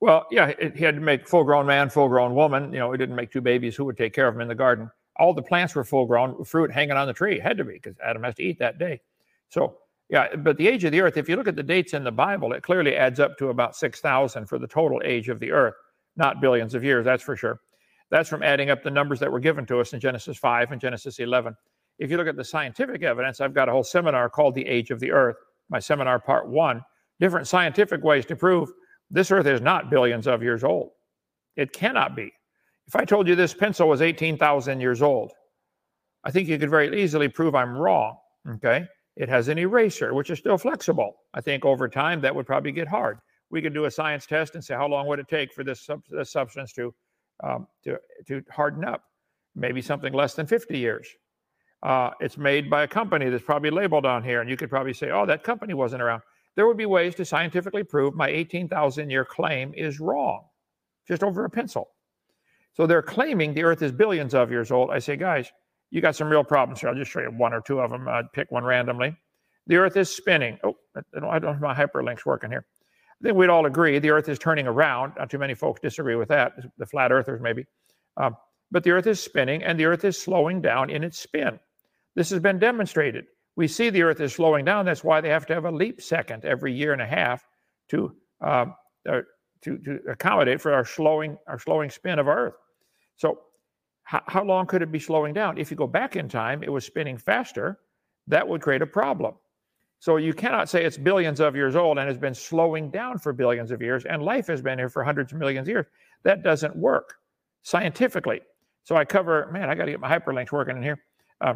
Speaker 5: Well yeah it, he had to make full grown man full grown woman. You know he didn't make two babies who would take care of him in the garden? All the plants were full grown fruit hanging on the tree had to be because adam has to eat that day. So yeah but the age of the earth if you look at the dates in the bible it clearly adds up to about 6000 for the total age of the earth not billions of years, that's for sure. That's from adding up the numbers that were given to us in Genesis 5 and Genesis 11. If you look at the scientific evidence, I've got a whole seminar called The Age of the Earth, my seminar part one, different scientific ways to prove this Earth is not billions of years old. It cannot be. If I told you this pencil was 18,000 years old, I think you could very easily prove I'm wrong. Okay. It has an eraser, which is still flexible. I think over time that would probably get hard we could do a science test and say how long would it take for this, sub- this substance to, um, to, to harden up? Maybe something less than 50 years. Uh, it's made by a company that's probably labeled on here, and you could probably say, oh, that company wasn't around. There would be ways to scientifically prove my 18,000 year claim is wrong, just over a pencil. So they're claiming the Earth is billions of years old. I say, guys, you got some real problems here. I'll just show you one or two of them. I'd pick one randomly. The Earth is spinning. Oh, I don't have my hyperlinks working here. I think we'd all agree the Earth is turning around. Not too many folks disagree with that, the flat earthers maybe. Um, but the Earth is spinning and the Earth is slowing down in its spin. This has been demonstrated. We see the Earth is slowing down. That's why they have to have a leap second every year and a half to uh, uh, to, to accommodate for our slowing our slowing spin of Earth. So, how, how long could it be slowing down? If you go back in time, it was spinning faster. That would create a problem. So you cannot say it's billions of years old and has been slowing down for billions of years, and life has been here for hundreds of millions of years. That doesn't work scientifically. So I cover, man, I got to get my hyperlinks working in here. Uh,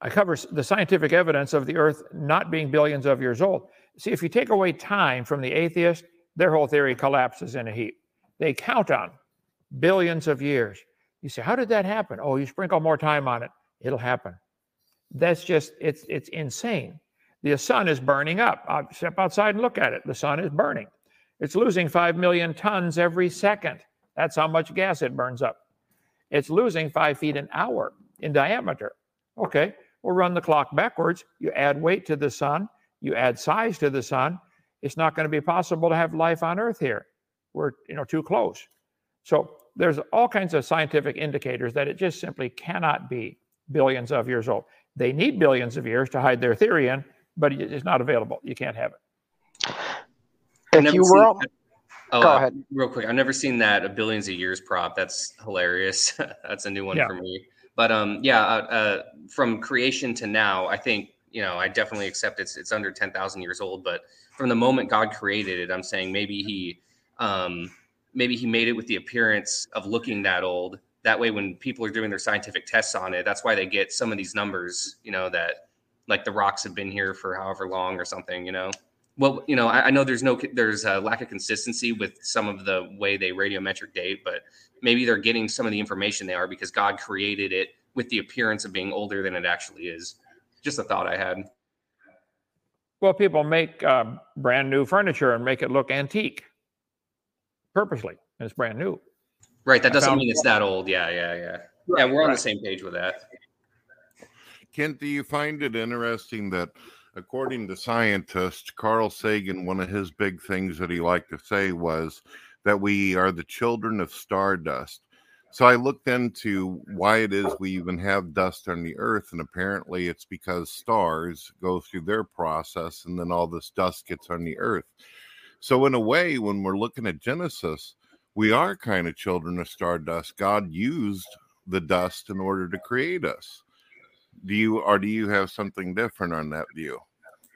Speaker 5: I cover the scientific evidence of the Earth not being billions of years old. See, if you take away time from the atheist, their whole theory collapses in a heap. They count on billions of years. You say, how did that happen? Oh, you sprinkle more time on it, it'll happen. That's just, it's, it's insane. The sun is burning up. I'll step outside and look at it. The sun is burning. It's losing 5 million tons every second. That's how much gas it burns up. It's losing five feet an hour in diameter. Okay, we'll run the clock backwards. You add weight to the sun, you add size to the sun. It's not going to be possible to have life on Earth here. We're you know too close. So there's all kinds of scientific indicators that it just simply cannot be billions of years old. They need billions of years to hide their theory in, but it's not available. You can't have it.
Speaker 7: If you were,
Speaker 8: oh, go uh, ahead. Real quick, I've never seen that a billions of years prop. That's hilarious. [LAUGHS] That's a new one yeah. for me. But um, yeah, uh, uh, from creation to now, I think you know I definitely accept it's it's under ten thousand years old. But from the moment God created it, I'm saying maybe he um, maybe he made it with the appearance of looking that old. That way, when people are doing their scientific tests on it, that's why they get some of these numbers. You know that like the rocks have been here for however long or something, you know. Well, you know, I, I know there's no there's a lack of consistency with some of the way they radiometric date, but maybe they're getting some of the information they are because God created it with the appearance of being older than it actually is. Just a thought I had.
Speaker 5: Well, people make uh, brand new furniture and make it look antique purposely, and it's brand new.
Speaker 8: Right. That doesn't mean it's that old. Yeah. Yeah. Yeah. Right, yeah. We're on right. the same page with that.
Speaker 4: Kent, do you find it interesting that, according to scientists, Carl Sagan, one of his big things that he liked to say was that we are the children of stardust. So I looked into why it is we even have dust on the earth, and apparently it's because stars go through their process and then all this dust gets on the earth. So, in a way, when we're looking at Genesis, we are kind of children of stardust. God used the dust in order to create us. Do you or do you have something different on that view?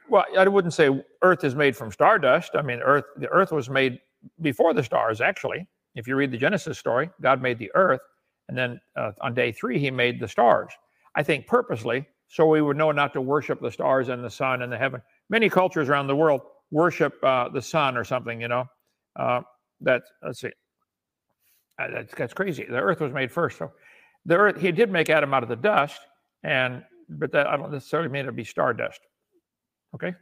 Speaker 5: Well, I wouldn't say Earth is made from stardust. I mean, Earth the Earth was made before the stars, actually. If you read the Genesis story, God made the earth, and then uh, on day three, he made the stars. I think purposely, so we would know not to worship the stars and the sun and the heaven. Many cultures around the world worship uh, the sun or something, you know. Uh, that, let's see, uh, that's, that's crazy. The earth was made first. So the earth, he did make Adam out of the dust, and but that I don't necessarily mean it to be stardust. Okay.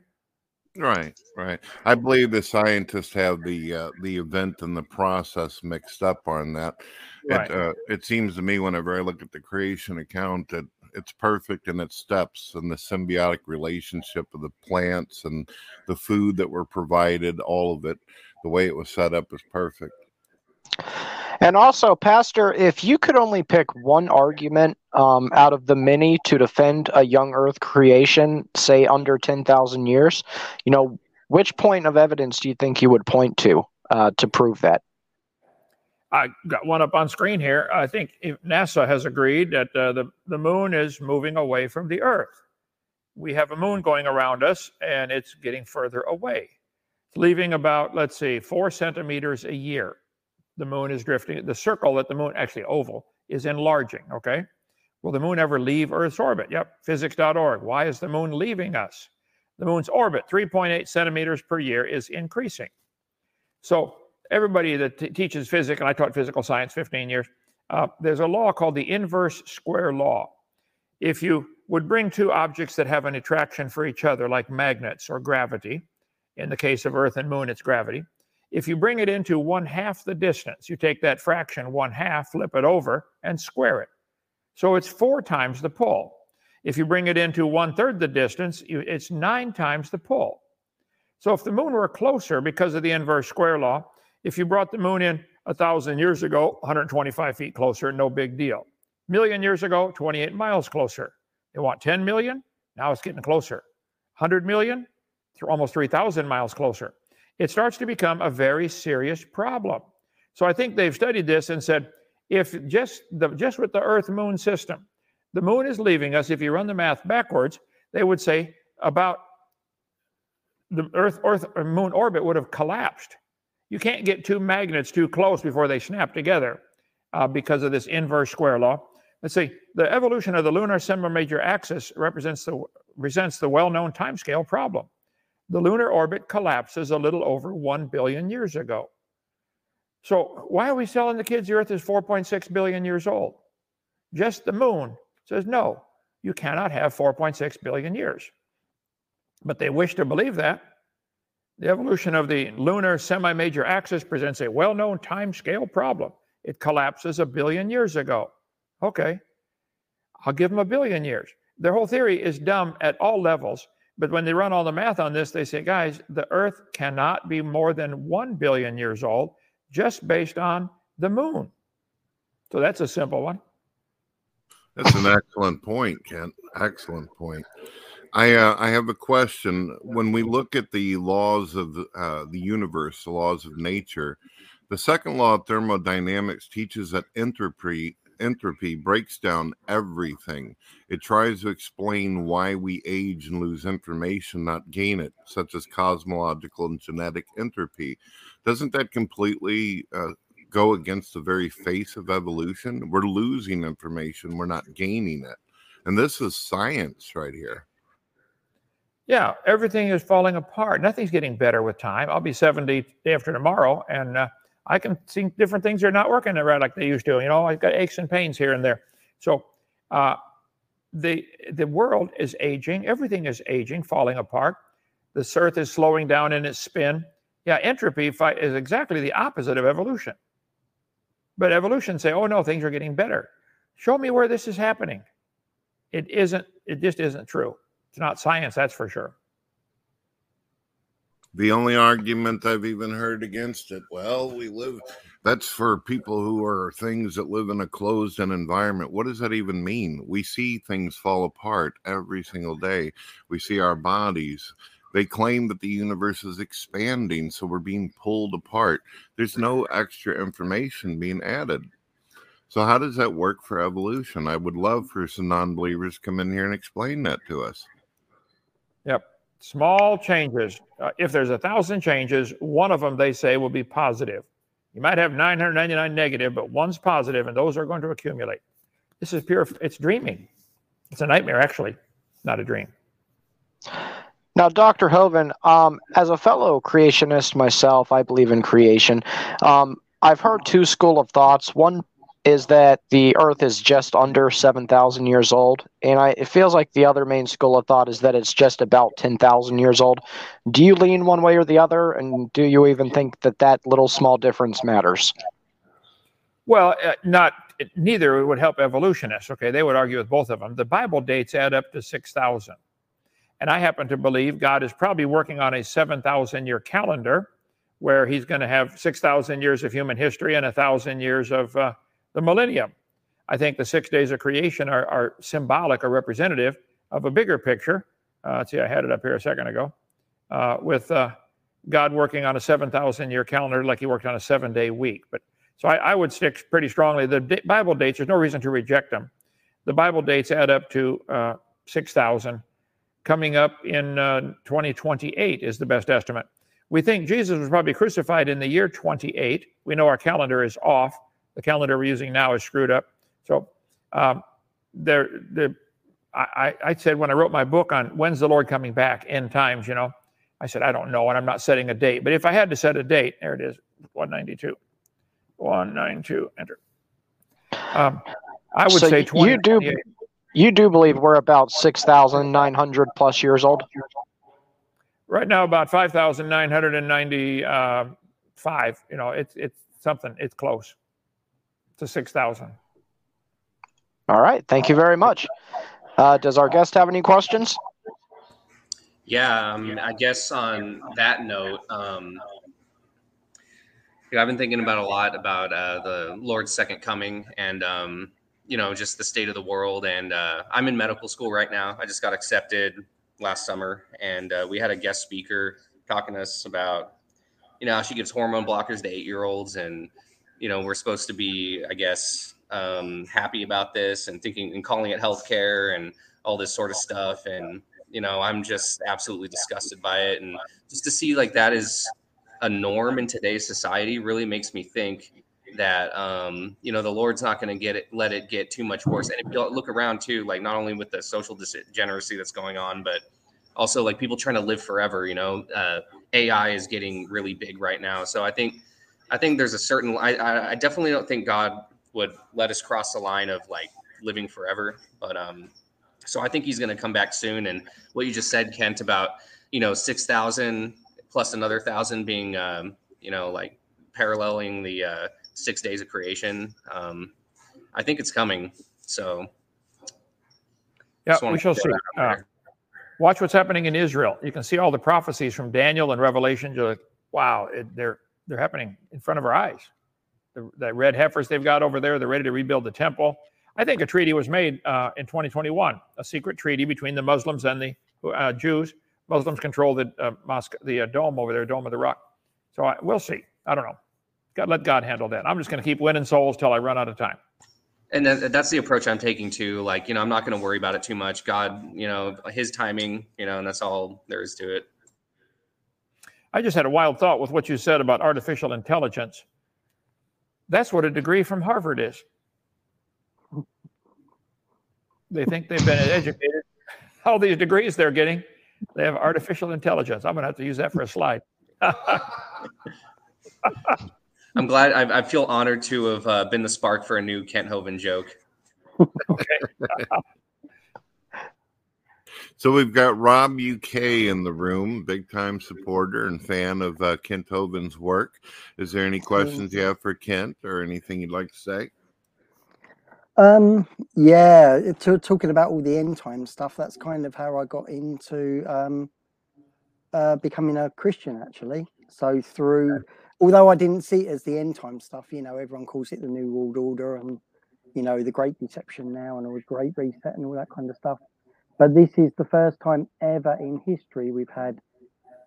Speaker 4: Right, right. I believe the scientists have the uh, the event and the process mixed up on that.
Speaker 5: Right.
Speaker 4: It uh, it seems to me whenever I look at the creation account that it's perfect in its steps and the symbiotic relationship of the plants and the food that were provided, all of it, the way it was set up is perfect.
Speaker 7: And also, Pastor, if you could only pick one argument um, out of the many to defend a young Earth creation, say under 10,000 years, you know, which point of evidence do you think you would point to uh, to prove that?
Speaker 5: I got one up on screen here. I think NASA has agreed that uh, the, the moon is moving away from the Earth. We have a moon going around us, and it's getting further away. It's leaving about, let's see, four centimeters a year the moon is drifting. The circle that the moon, actually oval, is enlarging. Okay. Will the moon ever leave Earth's orbit? Yep. Physics.org. Why is the moon leaving us? The moon's orbit, 3.8 centimeters per year, is increasing. So everybody that t- teaches physics, and I taught physical science 15 years, uh, there's a law called the inverse square law. If you would bring two objects that have an attraction for each other, like magnets or gravity, in the case of Earth and Moon, it's gravity, if you bring it into one half the distance, you take that fraction one half, flip it over, and square it. So it's four times the pull. If you bring it into one third the distance, it's nine times the pull. So if the moon were closer because of the inverse square law, if you brought the moon in a thousand years ago, 125 feet closer, no big deal. Million years ago, 28 miles closer. They want 10 million, now it's getting closer. 100 million, almost 3,000 miles closer it starts to become a very serious problem. So I think they've studied this and said, if just the just with the Earth Moon system, the moon is leaving us. If you run the math backwards, they would say about the Earth, Earth or Moon orbit would have collapsed. You can't get two magnets too close before they snap together uh, because of this inverse square law. Let's see. The evolution of the lunar semi-major axis represents the presents the well-known timescale problem the lunar orbit collapses a little over 1 billion years ago. So, why are we selling the kids the Earth is 4.6 billion years old? Just the moon says, no, you cannot have 4.6 billion years. But they wish to believe that. The evolution of the lunar semi major axis presents a well known time scale problem. It collapses a billion years ago. Okay, I'll give them a billion years. Their whole theory is dumb at all levels but when they run all the math on this, they say, guys, the Earth cannot be more than 1 billion years old just based on the moon. So that's a simple one.
Speaker 4: That's an excellent point, Kent. Excellent point. I uh, I have a question. When we look at the laws of uh, the universe, the laws of nature, the second law of thermodynamics teaches that entropy entropy breaks down everything. It tries to explain why we age and lose information, not gain it, such as cosmological and genetic entropy. Doesn't that completely uh, go against the very face of evolution? We're losing information, we're not gaining it. And this is science right here.
Speaker 5: Yeah, everything is falling apart. Nothing's getting better with time. I'll be 70 after tomorrow, and uh, I can see different things are not working right like they used to. You know, I've got aches and pains here and there. So uh, the the world is aging. Everything is aging, falling apart. The earth is slowing down in its spin. Yeah, entropy is exactly the opposite of evolution. But evolution say, oh no, things are getting better. Show me where this is happening. It isn't. It just isn't true. It's not science, that's for sure.
Speaker 4: The only argument I've even heard against it, well, we live That's for people who are things that live in a closed in environment. What does that even mean? We see things fall apart every single day. We see our bodies. They claim that the universe is expanding, so we're being pulled apart. There's no extra information being added. So, how does that work for evolution? I would love for some non believers to come in here and explain that to us.
Speaker 5: Yep. Small changes. Uh, if there's a thousand changes, one of them they say will be positive. You might have 999 negative, but one's positive, and those are going to accumulate. This is pure, it's dreaming. It's a nightmare, actually, not a dream.
Speaker 7: Now, Dr. Hovind, um, as a fellow creationist myself, I believe in creation. Um, I've heard two school of thoughts. One is that the Earth is just under 7,000 years old, and I, it feels like the other main school of thought is that it's just about 10,000 years old. Do you lean one way or the other, and do you even think that that little small difference matters?
Speaker 5: Well, uh, not neither would help evolutionists. Okay, they would argue with both of them. The Bible dates add up to 6,000. And I happen to believe God is probably working on a 7,000 year calendar where he's going to have 6,000 years of human history and 1,000 years of uh, the millennium. I think the six days of creation are, are symbolic or representative of a bigger picture. Uh, let's see, I had it up here a second ago uh, with uh, God working on a 7,000 year calendar like he worked on a seven day week. But so I, I would stick pretty strongly. The d- Bible dates, there's no reason to reject them. The Bible dates add up to uh, 6,000 coming up in uh, 2028 is the best estimate. We think Jesus was probably crucified in the year 28. We know our calendar is off. The calendar we're using now is screwed up. So um, there, the, I, I said when I wrote my book on when's the Lord coming back, end times, you know, I said, I don't know, and I'm not setting a date. But if I had to set a date, there it is, 192. 192, enter. Um, I would
Speaker 7: so
Speaker 5: say 20.
Speaker 7: You do, you do believe we're about 6,900 plus years old?
Speaker 5: Right now, about 5,995. You know, it's, it's something, it's close to 6,000.
Speaker 7: All right. Thank you very much. Uh, does our guest have any questions?
Speaker 8: Yeah, um, I guess on that note, um, I've been thinking about a lot about uh, the Lord's second coming and um, you know just the state of the world. And uh, I'm in medical school right now. I just got accepted last summer, and uh, we had a guest speaker talking to us about you know how she gives hormone blockers to eight year olds, and you know we're supposed to be, I guess, um, happy about this and thinking and calling it healthcare and all this sort of stuff. And you know I'm just absolutely disgusted by it, and just to see like that is a norm in today's society really makes me think that um, you know the Lord's not going to get it, let it get too much worse. And if you look around too, like not only with the social degeneracy that's going on, but also like people trying to live forever. You know, uh, AI is getting really big right now. So I think I think there's a certain. I, I definitely don't think God would let us cross the line of like living forever, but um, so I think He's going to come back soon. And what you just said, Kent, about you know six thousand plus another thousand being um, you know like paralleling the uh, six days of creation. Um, I think it's coming. So
Speaker 5: yeah, we shall see. Uh, watch what's happening in Israel. You can see all the prophecies from Daniel and Revelation. You're like, wow, it, they're they're happening in front of our eyes. The, the, red heifers they've got over there, they're ready to rebuild the temple. I think a treaty was made uh, in 2021, a secret treaty between the Muslims and the uh, Jews Muslims control the uh, mosque, the uh, dome over there, Dome of the Rock. So I, we'll see. I don't know. God, let God handle that. I'm just going to keep winning souls till I run out of time.
Speaker 8: And that's the approach I'm taking too. Like, you know, I'm not going to worry about it too much. God, you know, His timing, you know, and that's all there is to it.
Speaker 5: I just had a wild thought with what you said about artificial intelligence. That's what a degree from Harvard is. They think they've been educated. All these degrees they're getting they have artificial intelligence. I'm going to have to use that for a slide. [LAUGHS]
Speaker 8: I'm glad. I, I, feel honored to have uh, been the spark for a new Kent Hovind joke. [LAUGHS] okay. [LAUGHS]
Speaker 4: so we've got Rob UK in the room, big time supporter and fan of uh, Kent Hovind's work. Is there any questions you have for Kent or anything you'd like to say?
Speaker 12: Um, yeah, to, talking about all the end time stuff, that's kind of how I got into um, uh, becoming a Christian, actually. So through although I didn't see it as the end time stuff, you know, everyone calls it the New World Order and you know the Great Deception now and all the Great Reset and all that kind of stuff. But this is the first time ever in history we've had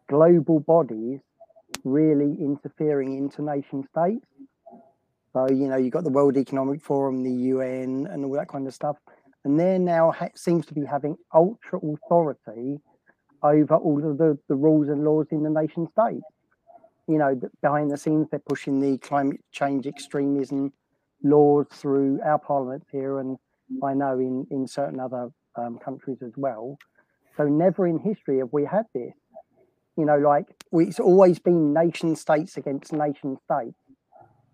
Speaker 12: global bodies really interfering into nation states. So you know you've got the World Economic Forum, the UN, and all that kind of stuff, and they're now ha- seems to be having ultra authority over all of the, the rules and laws in the nation state. you know, behind the scenes, they're pushing the climate change extremism laws through our parliament here, and I know in in certain other um, countries as well. So never in history have we had this. You know, like we, it's always been nation states against nation states,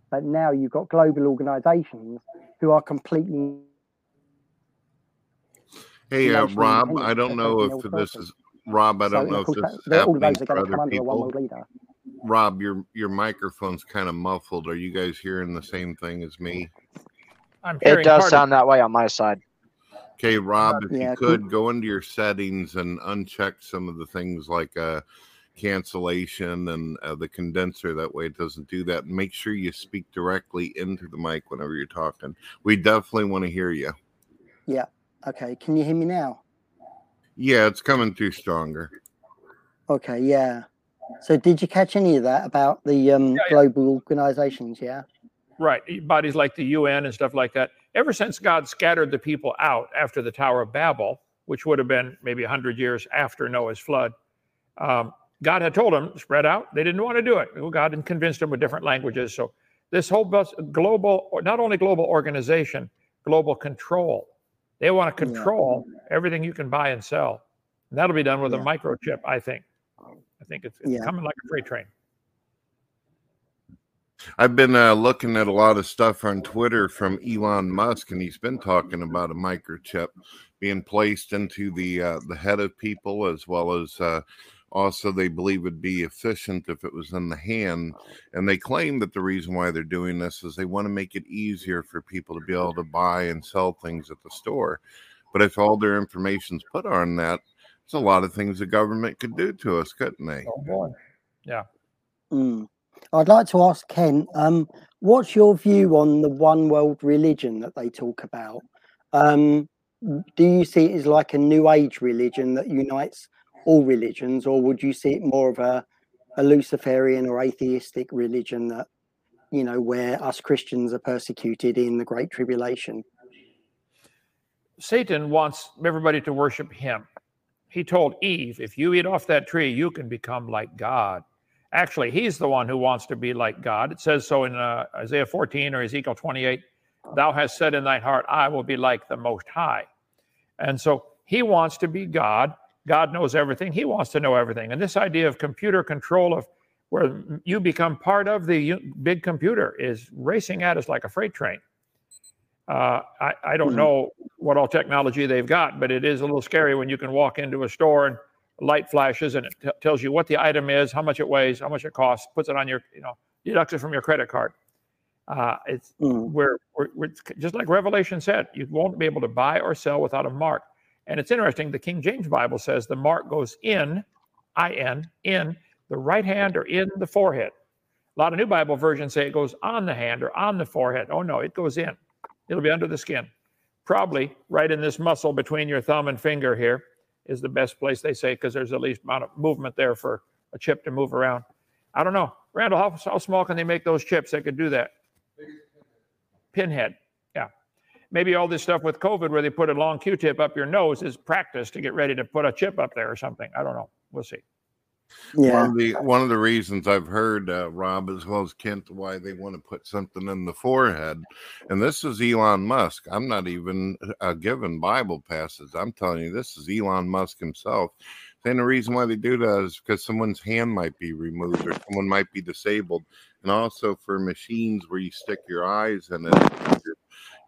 Speaker 12: but now you've got global organisations who are completely.
Speaker 4: Hey, uh, Rob, I don't know if this is Rob. I don't so, know if this is happening for other people. Rob, your your microphone's kind of muffled. Are you guys hearing the same thing as me?
Speaker 7: it does sound that way on my side.
Speaker 4: Okay, Rob, if yeah, you could go into your settings and uncheck some of the things like uh, cancellation and uh, the condenser. That way, it doesn't do that. Make sure you speak directly into the mic whenever you're talking. We definitely want to hear you.
Speaker 12: Yeah. Okay. Can you hear me now?
Speaker 4: Yeah, it's coming through stronger.
Speaker 12: Okay. Yeah. So, did you catch any of that about the um, yeah, global yeah. organizations? Yeah.
Speaker 5: Right. Bodies like the UN and stuff like that. Ever since God scattered the people out after the Tower of Babel, which would have been maybe 100 years after Noah's flood, um, God had told them, spread out. They didn't want to do it. God had convinced them with different languages. So, this whole global, not only global organization, global control. They want to control yeah. everything you can buy and sell. And that'll be done with a microchip, I think. I think it's, it's yeah. coming like a freight train.
Speaker 4: I've been uh, looking at a lot of stuff on Twitter from Elon Musk, and he's been talking about a microchip being placed into the uh, the head of people, as well as uh, also they believe it'd be efficient if it was in the hand. And they claim that the reason why they're doing this is they want to make it easier for people to be able to buy and sell things at the store. But if all their information's put on that, there's a lot of things the government could do to us, couldn't they?
Speaker 5: Oh boy, yeah.
Speaker 12: Mm. I'd like to ask Ken, um, what's your view on the one world religion that they talk about? Um, do you see it as like a new age religion that unites all religions, or would you see it more of a, a Luciferian or atheistic religion that, you know, where us Christians are persecuted in the Great Tribulation?
Speaker 5: Satan wants everybody to worship him. He told Eve, if you eat off that tree, you can become like God. Actually, he's the one who wants to be like God. It says so in uh, Isaiah 14 or Ezekiel 28 Thou hast said in thine heart, I will be like the Most High. And so he wants to be God. God knows everything. He wants to know everything. And this idea of computer control of where you become part of the big computer is racing at us like a freight train. Uh, I, I, don't mm-hmm. know what all technology they've got, but it is a little scary when you can walk into a store and light flashes and it t- tells you what the item is, how much it weighs, how much it costs, puts it on your, you know, deducts it from your credit card. Uh, it's mm. where we're, we're, just like Revelation said, you won't be able to buy or sell without a mark. And it's interesting. The King James Bible says the mark goes in, I N, in the right hand or in the forehead. A lot of new Bible versions say it goes on the hand or on the forehead. Oh no, it goes in. It'll be under the skin. Probably right in this muscle between your thumb and finger here is the best place they say because there's the least amount of movement there for a chip to move around. I don't know. Randall, how, how small can they make those chips that could do that? Pinhead. Yeah. Maybe all this stuff with COVID where they put a long Q tip up your nose is practice to get ready to put a chip up there or something. I don't know. We'll see.
Speaker 4: Yeah. One of the one of the reasons I've heard uh, Rob as well as Kent why they want to put something in the forehead, and this is Elon Musk. I'm not even uh, given Bible passages. I'm telling you, this is Elon Musk himself. Saying the reason why they do that is because someone's hand might be removed or someone might be disabled, and also for machines where you stick your eyes in it. You're,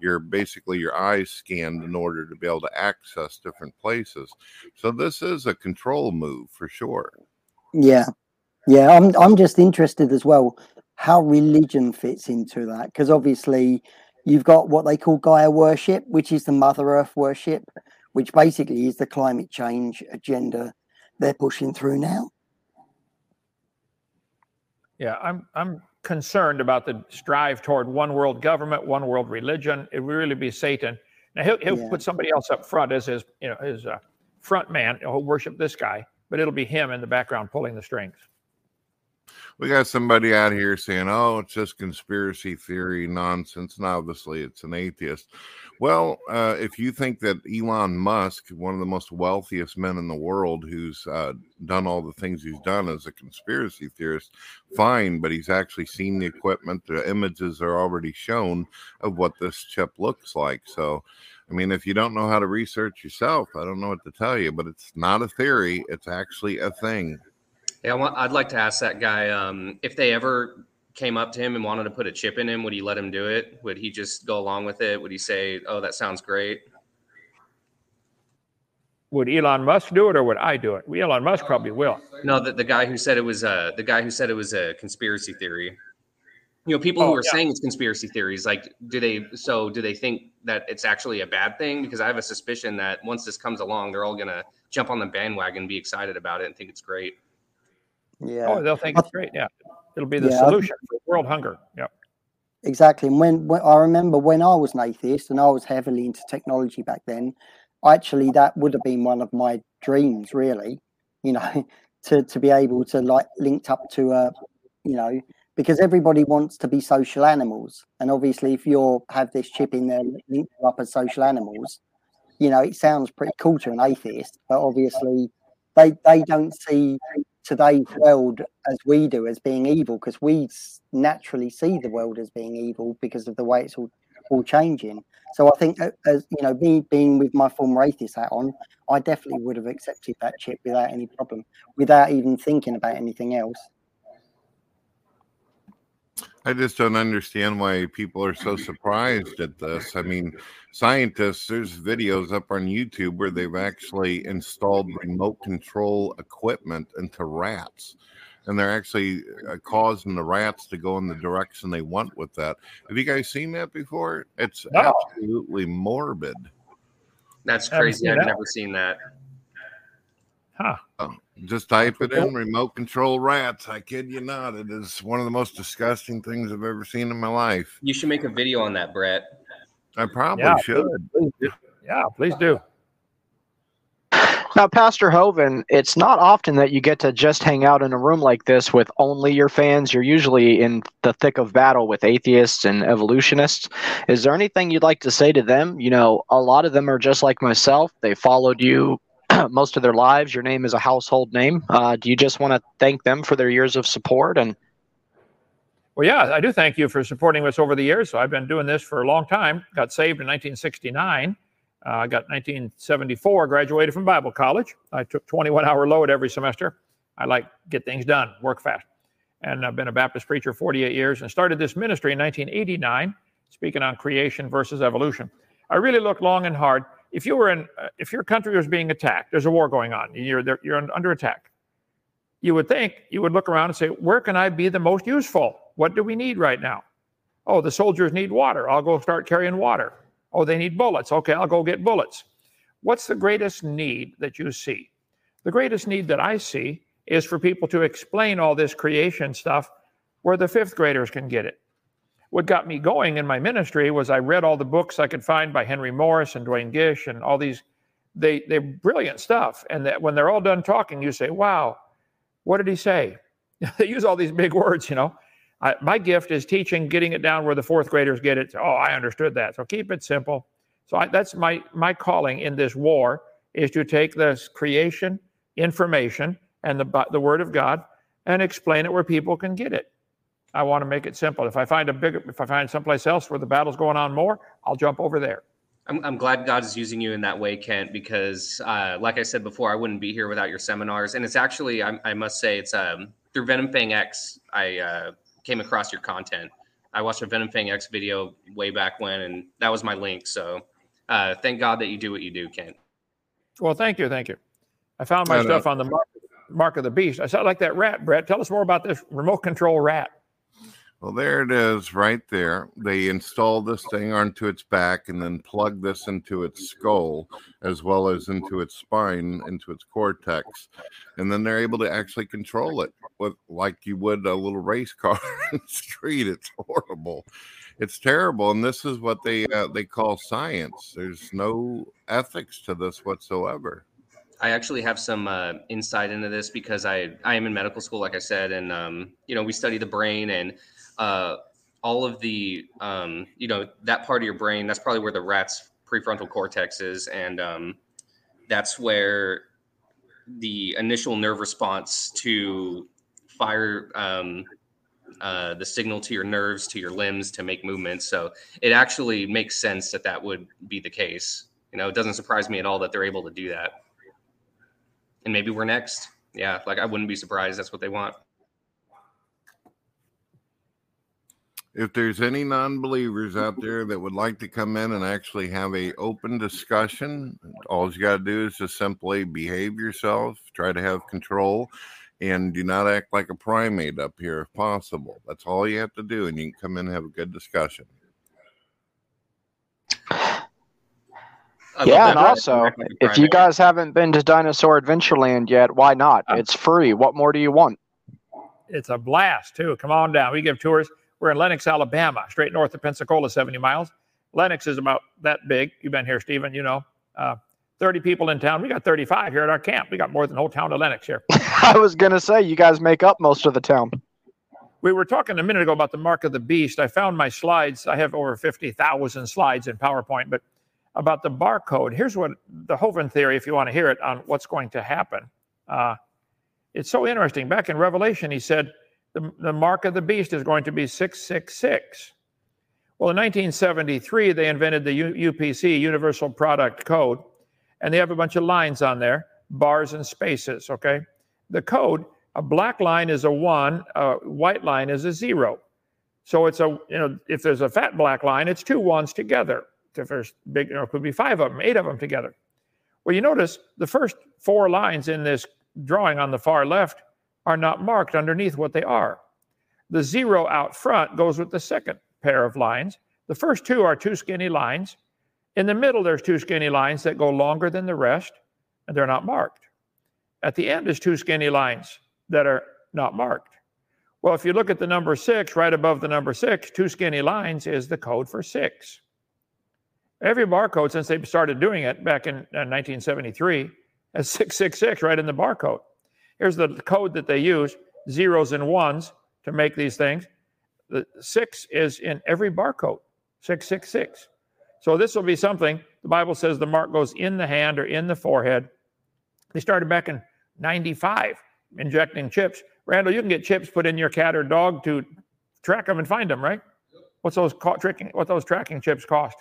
Speaker 4: you're basically your eyes scanned in order to be able to access different places. So this is a control move for sure.
Speaker 12: Yeah, yeah. I'm I'm just interested as well how religion fits into that because obviously you've got what they call Gaia worship, which is the Mother Earth worship, which basically is the climate change agenda they're pushing through now.
Speaker 5: Yeah, I'm I'm concerned about the strive toward one world government, one world religion. It would really be Satan. Now he'll he'll
Speaker 12: Yeah.
Speaker 5: put somebody else up front as his you know his uh, front man. He'll worship this guy, but it'll be him in the background pulling the strings.
Speaker 4: We got somebody out here saying, "Oh, it's just conspiracy theory nonsense." And obviously, it's an atheist. Well, uh, if you think that Elon Musk, one of the most wealthiest men in the world, who's uh, done all the things he's done as a conspiracy theorist, fine. But he's actually seen the equipment. The images are already shown of what this chip looks like. So, I mean, if you don't know how to research yourself, I don't know what to tell you. But it's not a theory; it's actually a thing.
Speaker 8: Yeah, I want, I'd like to ask that guy um, if they ever came up to him and wanted to put a chip in him, would he let him do it? Would he just go along with it? Would he say, "Oh, that sounds great"?
Speaker 5: Would Elon Musk do it, or would I do it? Elon Musk probably will.
Speaker 8: No, the, the guy who said it was a the guy who said it was a conspiracy theory. You know, people who
Speaker 5: Oh,
Speaker 8: are
Speaker 5: yeah.
Speaker 8: saying it's conspiracy theories, like, do they? So, do they think that it's actually a bad thing? Because I have a suspicion that once this comes along, they're all gonna jump on the bandwagon, be excited about it, and think it's great.
Speaker 12: Yeah.
Speaker 5: Oh, they'll think it's great. Yeah, it'll be the
Speaker 12: Yeah, I-
Speaker 5: solution for world hunger. Yep.
Speaker 12: Exactly. And when, when I remember when I was an atheist and I was heavily into technology back then, actually that would have been one of my dreams, really. You know, [LAUGHS] to to be able to like linked up to a, you know, because everybody wants to be social animals, and obviously if you're have this chip in there linked up as social animals, you know, it sounds pretty cool to an atheist, but obviously they they don't see today's world as we do as being evil because we naturally see the world as being evil because of the way it's all all changing. So I think uh, as you know, me being with my former atheist hat on, I definitely would have accepted that chip without any problem, without even thinking about anything else.
Speaker 4: I just don't understand why people are so surprised at this. I mean, scientists, there's videos up on YouTube where they've actually installed remote control equipment into rats. And they're actually uh, causing the rats to go in the direction they want with that. Have you guys seen that before? It's
Speaker 5: No.
Speaker 4: absolutely morbid.
Speaker 8: That's crazy. I've
Speaker 5: that.
Speaker 8: never seen that.
Speaker 5: Huh.
Speaker 4: Oh, just type it in remote control rats. I kid you not. It is one of the most disgusting things I've ever seen in my life.
Speaker 8: You should make a video on that, Brett.
Speaker 4: I probably
Speaker 5: Yeah,
Speaker 4: should.
Speaker 5: Please do. Yeah, please do.
Speaker 7: Now, Pastor Hovind, it's not often that you get to just hang out in a room like this with only your fans. You're usually in the thick of battle with atheists and evolutionists. Is there anything you'd like to say to them? You know, a lot of them are just like myself. They followed you most of their lives. Your name is a household name. Uh, do you just want to thank them for their years of support? And
Speaker 5: Well, yeah, I do thank you for supporting us over the years. So I've been doing this for a long time. Got saved in 1969. Uh, I got 1974, graduated from Bible college. I took 21 hour load every semester. I like get things done, work fast. And I've been a Baptist preacher 48 years and started this ministry in 1989, speaking on creation versus evolution. I really looked long and hard. If you were in, uh, if your country was being attacked, there's a war going on, you're there, you're under attack you would think you would look around and say, Where can I be the most useful? What do we need right now? Oh, the soldiers need water. I'll go start carrying water. Oh, they need bullets. Okay, I'll go get bullets. What's the greatest need that you see? The greatest need that I see is for people to explain all this creation stuff where the fifth graders can get it. What got me going in my ministry was I read all the books I could find by Henry Morris and Duane Gish and all these. They they're brilliant stuff. And that when they're all done talking, you say, "Wow, what did he say? [LAUGHS] they use all these big words, you know. I, my gift is teaching, getting it down where the fourth graders get it. Oh, I understood that. So keep it simple. So I, that's my my calling in this war is to take this creation information and the the Word of God and explain it where people can get it. I want to make it simple. If I find a bigger, if I find someplace else where the battle's going on more, I'll jump over there.
Speaker 8: I'm, I'm glad God is using you in that way, Kent, because uh, like I said before, I wouldn't be here without your seminars. And it's actually, I, I must say, it's um, through Venom Fang X, I uh, came across your content. I watched a Venom Fang X video way back when, and that was my link. So uh, thank God that you do what you do, Kent.
Speaker 5: Well, thank you, thank you. I found my
Speaker 4: No, no.
Speaker 5: stuff on the mark, mark of the beast. I sound like that rat, Brett. Tell us more about this remote control rat.
Speaker 4: Well, there it is, right there. They install this thing onto its back and then plug this into its skull as well as into its spine, into its cortex, and then they're able to actually control it with like you would a little race car [LAUGHS] in the street. It's horrible, it's terrible, and this is what they uh, they call science. There's no ethics to this whatsoever.
Speaker 8: I actually have some uh, insight into this because I I am in medical school, like I said, and um, you know we study the brain and uh, all of the um, you know that part of your brain. That's probably where the rat's prefrontal cortex is, and um, that's where the initial nerve response to fire um, uh, the signal to your nerves to your limbs to make movements. So it actually makes sense that that would be the case. You know, it doesn't surprise me at all that they're able to do that. And maybe we're next. Yeah, like I wouldn't be surprised. That's what they want.
Speaker 4: If there's any non-believers out there that would like to come in and actually have a open discussion all you got to do is just simply behave yourself try to have control and do not act like a primate up here if possible that's all you have to do and you can come in and have a good discussion
Speaker 7: yeah, and also, if you guys haven't been to Dinosaur Adventureland yet, why not? It's free. What more do you want?
Speaker 5: It's a blast, too. Come on down. We give tours we're in Lenox, Alabama, straight north of Pensacola, 70 miles. Lenox is about that big. You've been here, Stephen, you know. Uh, 30 people in town. We got 35 here at our camp. We got more than the whole town of Lenox here. [LAUGHS]
Speaker 7: I was going to say, you guys make up most of the town.
Speaker 5: We were talking a minute ago about the mark of the beast. I found my slides. I have over 50,000 slides in PowerPoint, but about the barcode. Here's what the Hovind theory, if you want to hear it, on what's going to happen. Uh, it's so interesting. Back in Revelation, he said, the, the mark of the beast is going to be 666. Well, in 1973, they invented the U- UPC, Universal Product Code, and they have a bunch of lines on there, bars and spaces, okay? The code, a black line is a one, a white line is a zero. So it's a, you know, if there's a fat black line, it's two ones together. If there's big, you know, it could be five of them, eight of them together. Well, you notice the first four lines in this drawing on the far left are not marked underneath what they are. The zero out front goes with the second pair of lines. The first two are two skinny lines. In the middle, there's two skinny lines that go longer than the rest, and they're not marked. At the end is two skinny lines that are not marked. Well, if you look at the number six, right above the number six, two skinny lines is the code for six. Every barcode since they started doing it back in 1973 uh, has 666 right in the barcode. Here's the code that they use zeros and ones to make these things. The six is in every barcode 666. So this will be something the Bible says the mark goes in the hand or in the forehead. They started back in 95 injecting chips. Randall, you can get chips put in your cat or dog to track them and find them, right? Yep. What's those ca- tracking? What those tracking chips cost?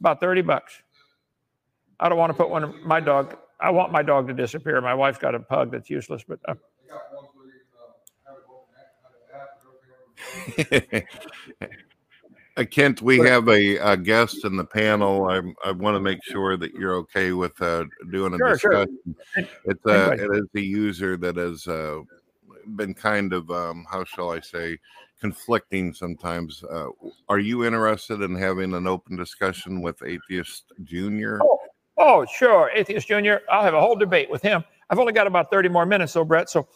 Speaker 5: About 30 bucks. I don't want to put one of my dog I want my dog to disappear. My wife's got a pug that's useless, but. Uh, [LAUGHS]
Speaker 4: uh, Kent, we have a, a, guest in the panel. I, I want to make sure that you're okay with uh, doing a sure, discussion. Sure. It's uh, it is a user that has uh, been kind of um, how shall I say conflicting sometimes. Uh, are you interested in having an open discussion with Atheist Junior?
Speaker 5: Oh, Oh, sure. Atheist Junior. I'll have a whole debate with him. I've only got about 30 more minutes, though, Brett. So,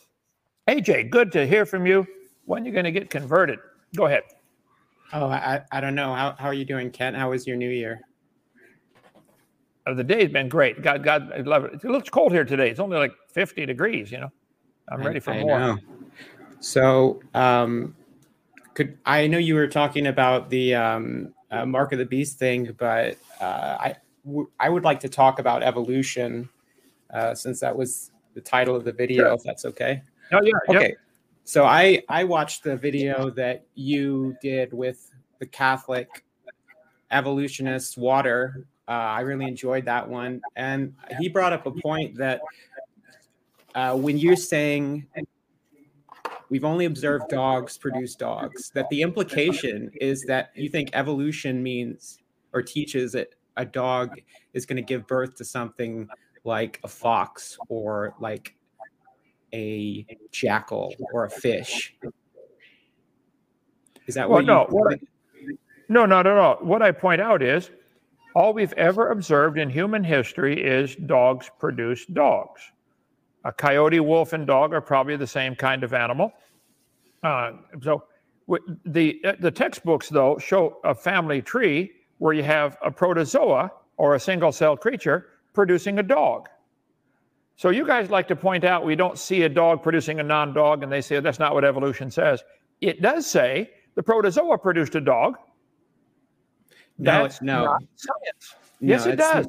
Speaker 5: AJ, good to hear from you. When are you going to get converted? Go ahead.
Speaker 13: Oh, I, I don't know. How, how are you doing, Kent? How was your new year?
Speaker 5: Uh, the day's been great. God, God, I love it. It looks cold here today. It's only like 50 degrees, you know. I'm ready for I, more. Know.
Speaker 13: So, um, could I know you were talking about the um, uh, Mark of the Beast thing, but uh, I I would like to talk about evolution, uh, since that was the title of the video. Sure. If that's okay.
Speaker 5: Oh yeah.
Speaker 13: Okay. Yep. So I I watched the video that you did with the Catholic evolutionist Water. Uh, I really enjoyed that one, and he brought up a point that uh, when you're saying we've only observed dogs produce dogs, that the implication is that you think evolution means or teaches it a dog is going to give birth to something like a fox or like a jackal or a fish. Is that
Speaker 5: Well,
Speaker 13: what
Speaker 5: no, what I- No, not at all. What I point out is all we've ever observed in human history is dogs produce dogs. A coyote, wolf, and dog are probably the same kind of animal. Uh, so the uh, the textbooks though show a family tree where you have a protozoa or a single-celled creature producing a dog. So you guys like to point out we don't see a dog producing a non-dog, and they say that's not what evolution says. It does say the protozoa produced a dog.
Speaker 13: No,
Speaker 5: That's
Speaker 13: no.
Speaker 5: not science.
Speaker 13: No,
Speaker 5: yes, it does.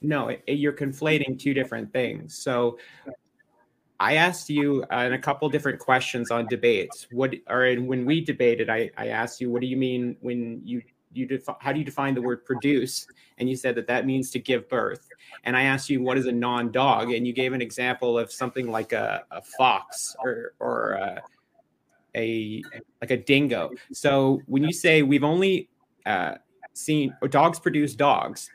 Speaker 13: No, it- you're conflating two different things. So I asked you uh, in a couple different questions on debates. What or when we debated, I, I asked you, what do you mean when you you defi- how do you define the word produce? And you said that that means to give birth. And I asked you, what is a non-dog? And you gave an example of something like a, a fox or or uh, a like a dingo. So when you say we've only uh, seen dogs produce dogs,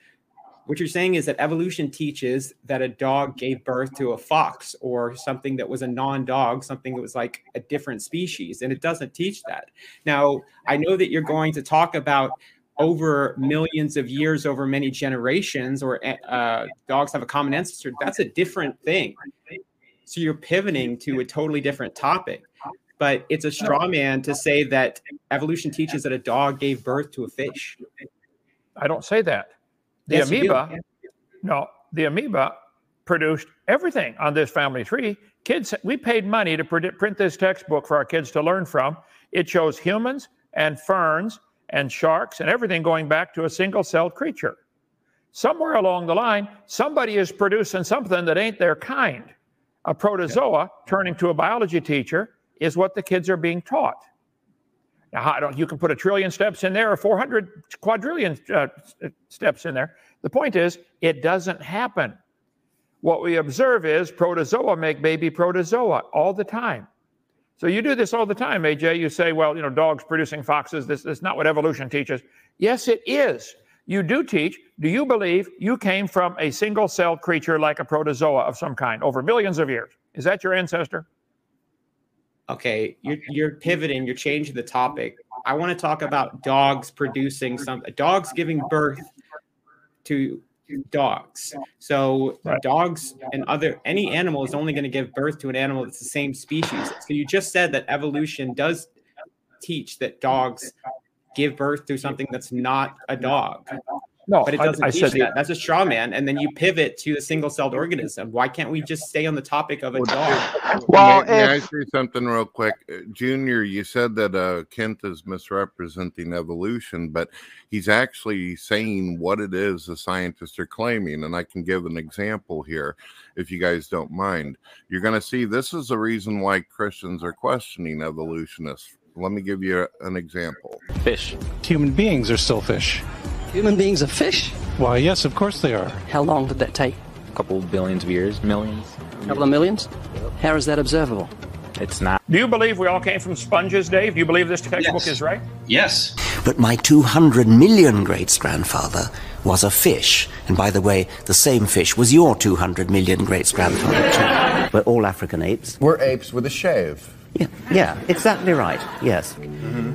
Speaker 13: what you're saying is that evolution teaches that a dog gave birth to a fox or something that was a non-dog, something that was like a different species, and it doesn't teach that. Now, I know that you're going to talk about over millions of years, over many generations, or uh, dogs have a common ancestor. That's a different thing. So you're pivoting to a totally different topic. But it's a straw man to say that evolution teaches that a dog gave birth to a fish.
Speaker 5: I don't say that. The
Speaker 13: Yes,
Speaker 5: amoeba, no, the amoeba produced everything on this family tree. Kids, we paid money to print print this textbook for our kids to learn from. It shows humans and ferns and sharks and everything going back to a single celled creature. Somewhere along the line, somebody is producing something that ain't their kind. A protozoa turning to a biology teacher is what the kids are being taught. Now, I don't, you can put a trillion steps in there or 400 quadrillion uh, steps in there. The point is, it doesn't happen. What we observe is protozoa make baby protozoa all the time. So you do this all the time, AJ. You say, well, you know, dogs producing foxes, this, this is not what evolution teaches. Yes, it is. You do teach. Do you believe you came from a single celled creature like a protozoa of some kind over millions of years? Is that your ancestor?
Speaker 13: Okay you're you're pivoting you're changing the topic. I want to talk about dogs producing some dogs giving birth to dogs. So dogs and other any animal is only going to give birth to an animal that's the same species. So you just said that evolution does teach that dogs give birth to something that's not a dog
Speaker 5: No,
Speaker 13: but it doesn't
Speaker 5: I
Speaker 13: teach
Speaker 5: said the-
Speaker 13: that. That's a straw man, and then you pivot to a single-celled organism. Why can't we just stay on the topic of a dog?
Speaker 4: may, may I say something real quick, Uh, Junior? You said that uh, Kent is misrepresenting evolution, but he's actually saying what it is the scientists are claiming, and I can give an example here, if you guys don't mind. You're going to see this is the reason why Christians are questioning evolutionists. Let me give you an example.
Speaker 14: Fish. Human beings are still fish.
Speaker 15: Human beings are fish?
Speaker 14: Why, yes, of course they are.
Speaker 15: How long did that take?
Speaker 14: A couple billions of years, millions.
Speaker 15: A couple of millions? How is that observable?
Speaker 14: It's not.
Speaker 5: Do you believe we all came from sponges, Dave? Do you believe this textbook is right?
Speaker 1: Yes. But my 200 million greats grandfather was a fish. And by the way, the same fish was your 200 million greats grandfather, too. We're all African apes.
Speaker 16: We're apes with a shave.
Speaker 1: Yeah, yeah, exactly right. Yes.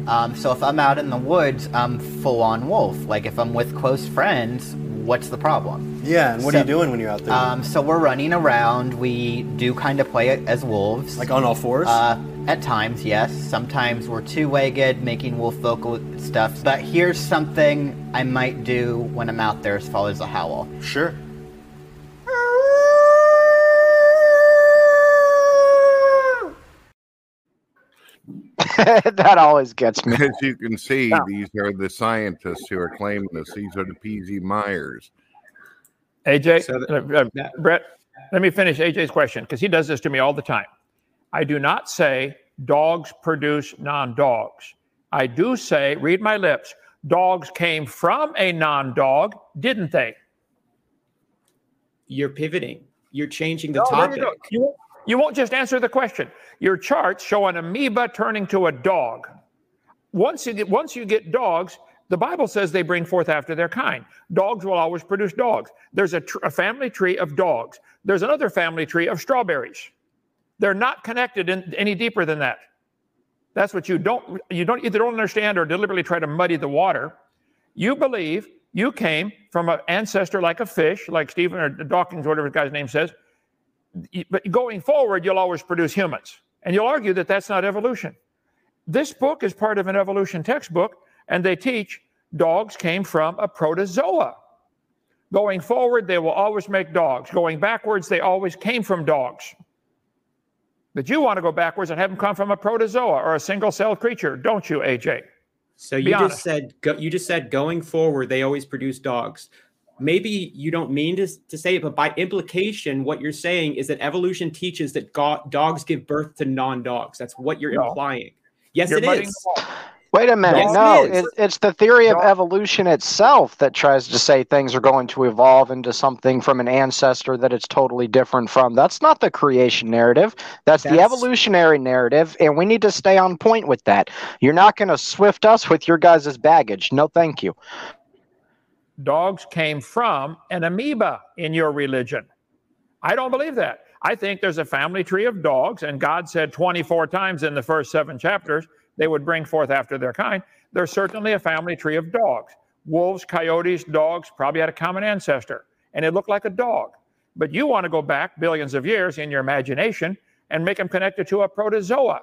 Speaker 17: Um, so if I'm out in the woods, I'm full on wolf. Like if I'm with close friends, what's the problem?
Speaker 18: Yeah, and what are you doing when you're out there?
Speaker 17: Um, so we're running around. We do kind of play it as wolves.
Speaker 18: Like on all fours?
Speaker 17: Uh, at times, yes. Sometimes we're two-legged, making wolf vocal stuff. But here's something I might do when I'm out there as far as a howl.
Speaker 18: Sure. [LAUGHS]
Speaker 7: that always gets me.
Speaker 4: As you can see, these are the scientists who are claiming this. These are the PZ Myers.
Speaker 5: AJ, uh, uh, Brett, let me finish AJ's question because he does this to me all the time. I do not say dogs produce non dogs. I do say, read my lips, dogs came from a non dog, didn't they?
Speaker 13: You're pivoting. You're changing the
Speaker 5: No,
Speaker 13: topic.
Speaker 5: you, go. You, won't- just answer the question. Your charts show an amoeba turning to a dog. Once you get once you get dogs, the Bible says they bring forth after their kind. Dogs will always produce dogs. There's a, tr- a family tree of dogs. There's another family tree of strawberries. They're not connected in, any deeper than that. That's what you don't you don't either don't understand or deliberately try to muddy the water. You believe you came from an ancestor like a fish, like Stephen or Dawkins, whatever the guy's name says. But going forward, you'll always produce humans. And you'll argue that that's not evolution. This book is part of an evolution textbook, and they teach dogs came from a protozoa. Going forward, they will always make dogs. Going backwards, they always came from dogs. But you want to go backwards and have them come from a protozoa or a single-celled creature, don't you, AJ?
Speaker 13: So you just said you just said going forward they always produce dogs. Maybe you don't mean to, to say it, but by implication, what you're saying is that evolution teaches that go- dogs give birth to non-dogs. That's what you're
Speaker 5: No.
Speaker 13: implying. Yes,
Speaker 5: You're
Speaker 13: it
Speaker 5: muddying
Speaker 13: is.
Speaker 5: the
Speaker 7: Wait a minute.
Speaker 13: Yes,
Speaker 7: no,
Speaker 13: is.
Speaker 7: it, it's the theory of evolution itself that tries to say things are going to evolve into something from an ancestor that it's totally different from. That's not the creation narrative. That's, the evolutionary narrative, and we need to stay on point with that. You're not going to swift us with your guys' baggage. No, thank you.
Speaker 5: Dogs came from an amoeba in your religion. I don't believe that. I think there's a family tree of dogs, and God said 24 times in the first seven chapters they would bring forth after their kind. There's certainly a family tree of dogs. Wolves, coyotes, dogs probably had a common ancestor, and it looked like a dog. But you want to go back billions of years in your imagination and make them connected to a protozoa.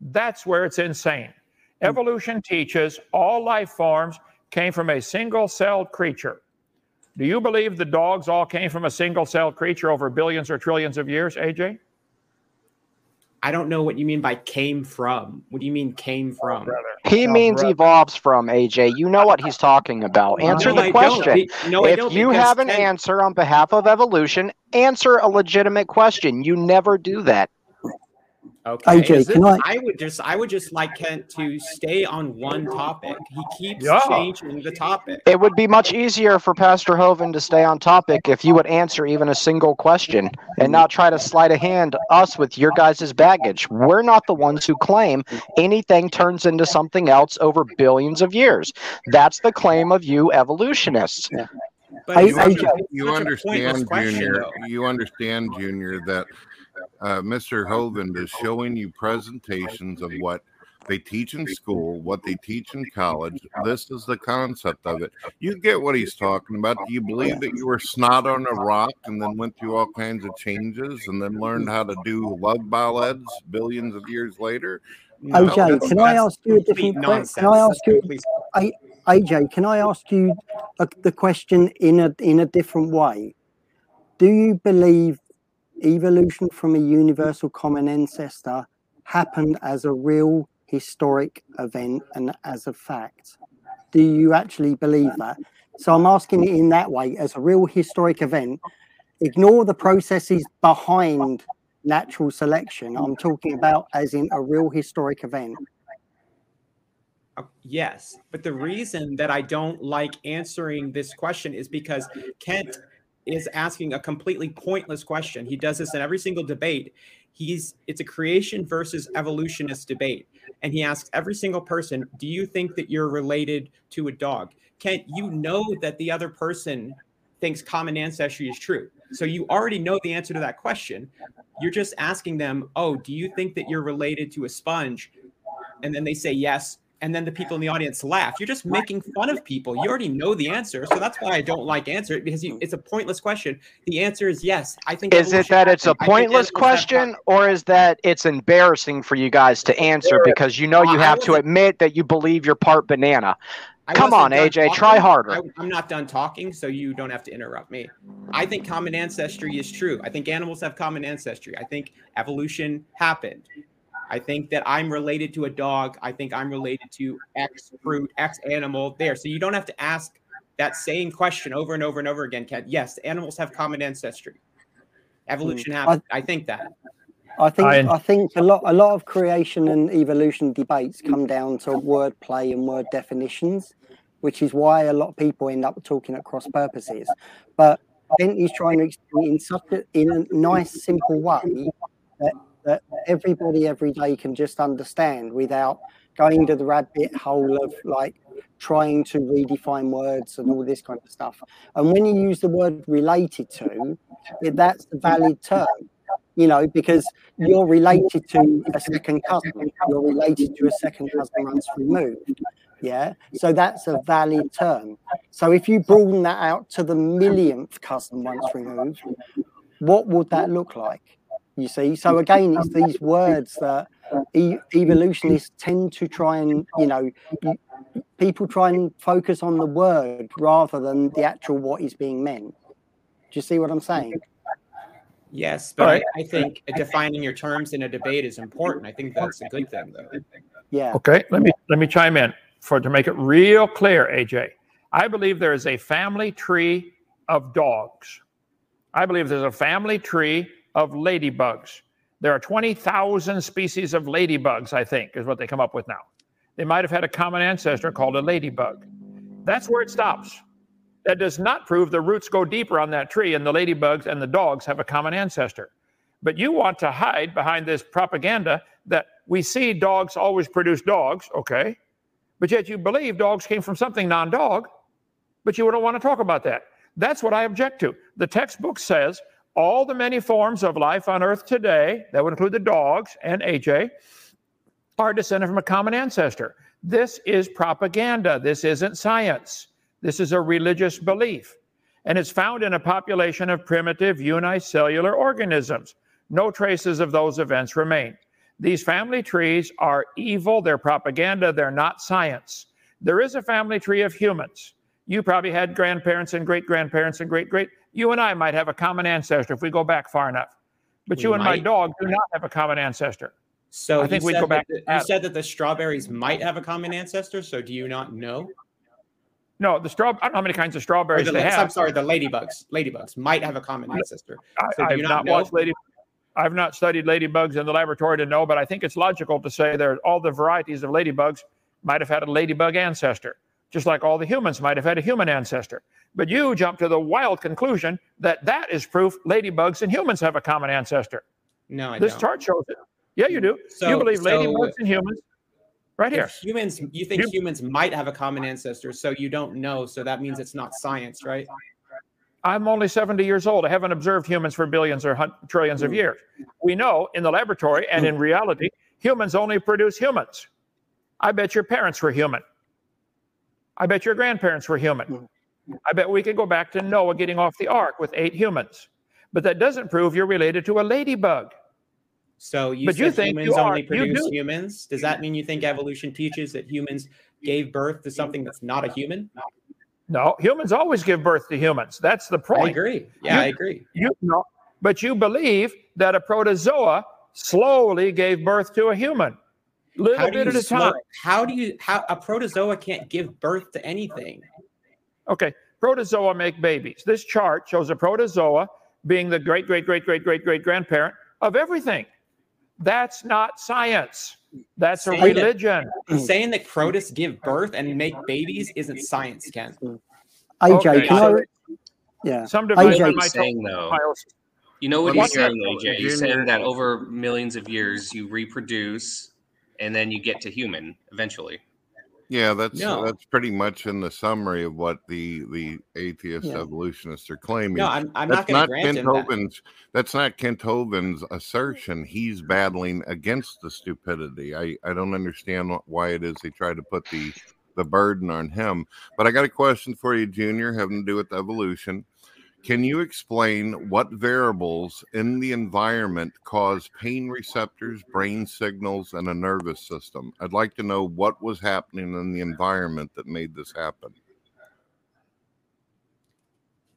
Speaker 5: That's where it's insane. Hmm. Evolution teaches all life forms came from a single celled creature. Do you believe the dogs all came from a single celled creature over billions or trillions of years, AJ?
Speaker 13: I don't know what you mean by came from. What do you mean came oh, from?
Speaker 7: He
Speaker 5: No,
Speaker 7: means
Speaker 5: brother.
Speaker 7: evolves from AJ. You know what he's talking about. Answer
Speaker 13: No,
Speaker 7: the
Speaker 13: I don't.
Speaker 7: question.
Speaker 13: No,
Speaker 7: if you have an
Speaker 13: Ken-
Speaker 7: answer on behalf of evolution, answer a legitimate question. You never do that.
Speaker 13: Okay.
Speaker 12: AJ, can
Speaker 13: this-
Speaker 12: I-
Speaker 13: would just I would just like Kent to stay on one topic. He keeps
Speaker 5: Yeah.
Speaker 13: changing the topic.
Speaker 7: It would be much easier for Pastor Hovind to stay on topic if you would answer even a single question and not try to sleight of hand us with your guys' baggage. We're not the ones who claim anything turns into something else over billions of years. That's the claim of you evolutionists.
Speaker 13: But
Speaker 12: I-
Speaker 4: you,
Speaker 12: I-
Speaker 13: such
Speaker 4: under-
Speaker 13: a-
Speaker 4: you
Speaker 13: such a pointless
Speaker 4: understand, Junior.
Speaker 13: though.
Speaker 4: You understand, Junior, that uh, Mr. Hovind is showing you presentations of what they teach in school, what they teach in college. This is the concept of it. You get what he's talking about. Do you believe that you were snot on a rock and then went through all kinds of changes and then learned how to do love ballads billions of years later?
Speaker 13: No,
Speaker 12: AJ, can I ask you a different que-
Speaker 13: nonsense.
Speaker 12: can I ask you- I, AJ, can I ask you a, the question in a in a different way? Do you believe evolution from a universal common ancestor happened as a real historic event and as a fact? Do you actually believe that? So I'm asking it in that way, as a real historic event. Ignore the processes behind natural selection. I'm talking about as in a real historic event.
Speaker 13: Uh, Yes, but the reason that I don't like answering this question is because Kent is asking a completely pointless question. He does this in every single debate. He's it's a creation versus evolutionist debate. And he asks every single person, "Do you think that you're related to a dog?" Kent, you know that the other person thinks common ancestry is true. So you already know the answer to that question. You're just asking them, "Oh, do you think that you're related to a sponge?" and then they say yes and then the people in the audience laugh you're just making fun of people you already know the answer so that's why i don't like answer it because you, it's a pointless question the answer is yes i think
Speaker 7: Is it that it's a
Speaker 13: happened. I think
Speaker 7: pointless question, or is that it's embarrassing for you guys to answer because you know uh,
Speaker 13: you
Speaker 7: have to admit that you believe you're part banana?
Speaker 13: I
Speaker 7: Come on,
Speaker 13: done
Speaker 7: AJ, try harder.
Speaker 13: I, I'm not done talking, so you don't have to interrupt me. I think common ancestry is true. I think animals have common ancestry. I think evolution happened. I think that I'm related to a dog. I think I'm related to X fruit, X animal there. So you don't have to ask that same question over and over and over again, Ken. Yes, animals have common ancestry. Evolution hmm. happened. I think that.
Speaker 12: I think
Speaker 5: I-
Speaker 12: I, think a lot a lot of creation and evolution debates come down to wordplay and word definitions, which is why a lot of people end up talking at cross purposes. But Bent is trying to explain in such a in a nice, simple way that, that everybody every day can just understand without going to the rabbit hole of like trying to redefine words and all this kind of stuff. And when you use the word related to, that's the valid term you know, because you're related to a second cousin. You're related to a second cousin once removed. Yeah. So that's a valid term. So if you broaden that out to the millionth cousin once removed, what would that look like? You see? So again, it's these words that e- evolutionists tend to try and, you know, people try and focus on the word rather than the actual what is being meant. Do you see what I'm saying?
Speaker 13: Yes, but right. I, I, think defining your terms in a debate is important. I think that's a good thing, though.
Speaker 12: Yeah.
Speaker 5: Okay. Let me let me chime in for to make it real clear, AJ. I believe there is a family tree of dogs. I believe there's a family tree of ladybugs. There are 20,000 species of ladybugs, I think, is what they come up with now. They might have had a common ancestor called a ladybug. That's where it stops. That does not prove the roots go deeper on that tree and the ladybugs and the dogs have a common ancestor. But you want to hide behind this propaganda that we see dogs always produce dogs, okay? But yet you believe dogs came from something non dog, but you don't want to talk about that. That's what I object to. The textbook says all the many forms of life on earth today, that would include the dogs and AJ, are descended from a common ancestor. This is propaganda. This isn't science. This is a religious belief. And it's found in a population of primitive unicellular organisms. No traces of those events remain. These family trees are evil. They're propaganda. They're not science. There is a family tree of humans. You probably had grandparents and great grandparents and great great. You and I might have a common ancestor if we go back far enough. But we you and might. my dog do not have a common ancestor.
Speaker 13: So I think we'd go back. The, you said that the strawberries might have a common ancestor. So do you not know?
Speaker 5: No, the straw. I don't know how many kinds of strawberries the, they have.
Speaker 13: I'm sorry, the ladybugs. Ladybugs might have a common ancestor.
Speaker 5: So I, have not, not watched lady. I've not studied ladybugs in the laboratory to know, but I think it's logical to say that all the varieties of ladybugs might have had a ladybug ancestor, just like all the humans might have had a human ancestor. But you jump to the wild conclusion that that is proof ladybugs and humans have a common ancestor.
Speaker 13: No, I
Speaker 5: this
Speaker 13: don't.
Speaker 5: chart shows it. Yeah, you do. So, you believe so ladybugs and humans. Right here.
Speaker 13: Humans, you think humans might have a common ancestor, so you don't know. So that means it's not science, right?
Speaker 5: I'm only 70 years old. I haven't observed humans for billions or trillions of hmm. years. We know in the laboratory and hmm. in reality, humans only produce humans. I bet your parents were human. I bet your grandparents were human. Hmm. I bet we could go back to Noah getting off the ark with eight humans. But that doesn't prove you're related to a ladybug.
Speaker 13: So you but you think humans you only produce do. humans. Does that mean you think evolution teaches that humans gave birth to something that's not a human?
Speaker 5: No, humans always give birth to humans. That's the point.
Speaker 13: I agree. Yeah,
Speaker 5: you,
Speaker 13: I agree.
Speaker 5: You know, but you believe that a protozoa slowly gave birth to a human, little bit at a time.
Speaker 13: How do you? How a protozoa can't give birth to anything?
Speaker 5: Okay, protozoa make babies. This chart shows a protozoa being the great, great, great, great, great, great grandparent of everything. That's not science. That's saying a religion.
Speaker 13: That, saying that crotus give birth and make babies isn't science, Ken.
Speaker 12: AJ, okay, can so, I, yeah.
Speaker 5: Some device
Speaker 8: AJ, saying though. You know what he's saying, AJ? He's saying that over millions of years you reproduce and then you get to human eventually.
Speaker 4: Yeah, that's uh, no. that's pretty much in the summary of what the the atheist yeah. evolutionists are claiming.
Speaker 13: No, I'm, I'm not going to grant
Speaker 4: Kent Hovind's, that. That's not Kent Hovind's assertion. He's battling against the stupidity. I I don't understand why it is they try to put the the burden on him. But I got a question for you, Junior, having to do with evolution. Can you explain what variables in the environment cause pain receptors, brain signals, and a nervous system? I'd like to know what was happening in the environment that made this happen.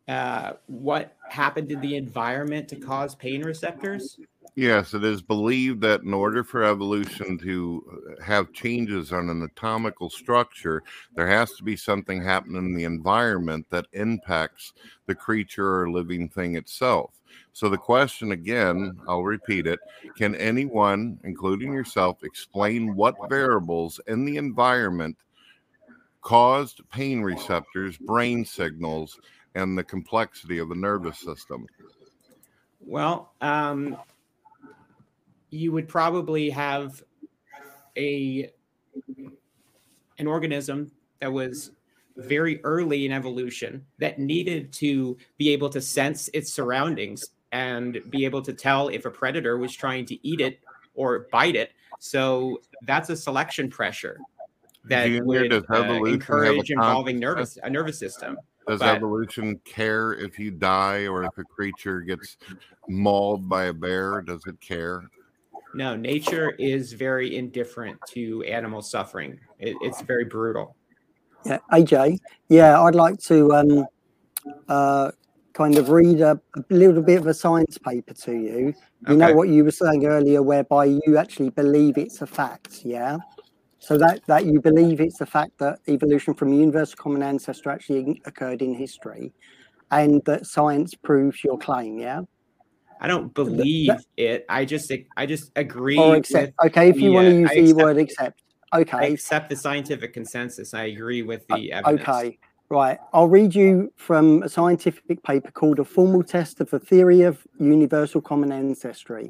Speaker 13: Uh, what happened in the environment to cause pain receptors?
Speaker 4: Yes, it is believed that in order for evolution to uh, have changes on an anatomical structure, there has to be something happening in the environment that impacts the creature or living thing itself. So, the question again, I'll repeat it can anyone, including yourself, explain what variables in the environment caused pain receptors, brain signals, and the complexity of the nervous system?
Speaker 13: Well, um, you would probably have a an organism that was very early in evolution that needed to be able to sense its surroundings and be able to tell if a predator was trying to eat it or bite it. So that's a selection pressure that would
Speaker 4: does
Speaker 13: uh,
Speaker 4: evolution have a
Speaker 13: encourage involving nervous a nervous system.
Speaker 4: Does
Speaker 13: But-
Speaker 4: evolution care if you die or if a creature gets mauled by a bear? Does it care?
Speaker 13: No, nature is very indifferent to animal suffering. It, it's very brutal.
Speaker 12: Yeah, AJ. Yeah, I'd like to um, uh, kind of read a, a little bit of a science paper to you. You know what you were saying earlier, whereby you actually believe it's a fact. Yeah. So that that you believe it's a fact that evolution from universal common ancestor actually occurred in history, and that science proves your claim. Yeah.
Speaker 13: I don't believe it. I just I just agree.
Speaker 12: Or accept.
Speaker 13: with
Speaker 12: Okay, if you want
Speaker 13: uh,
Speaker 12: to use
Speaker 13: I
Speaker 12: the
Speaker 13: accept-
Speaker 12: word accept.
Speaker 13: I
Speaker 12: Okay.
Speaker 13: accept the scientific consensus. I agree with the evidence.
Speaker 12: Okay, right. I'll read you from a scientific paper called A Formal Test of the Theory of Universal Common Ancestry.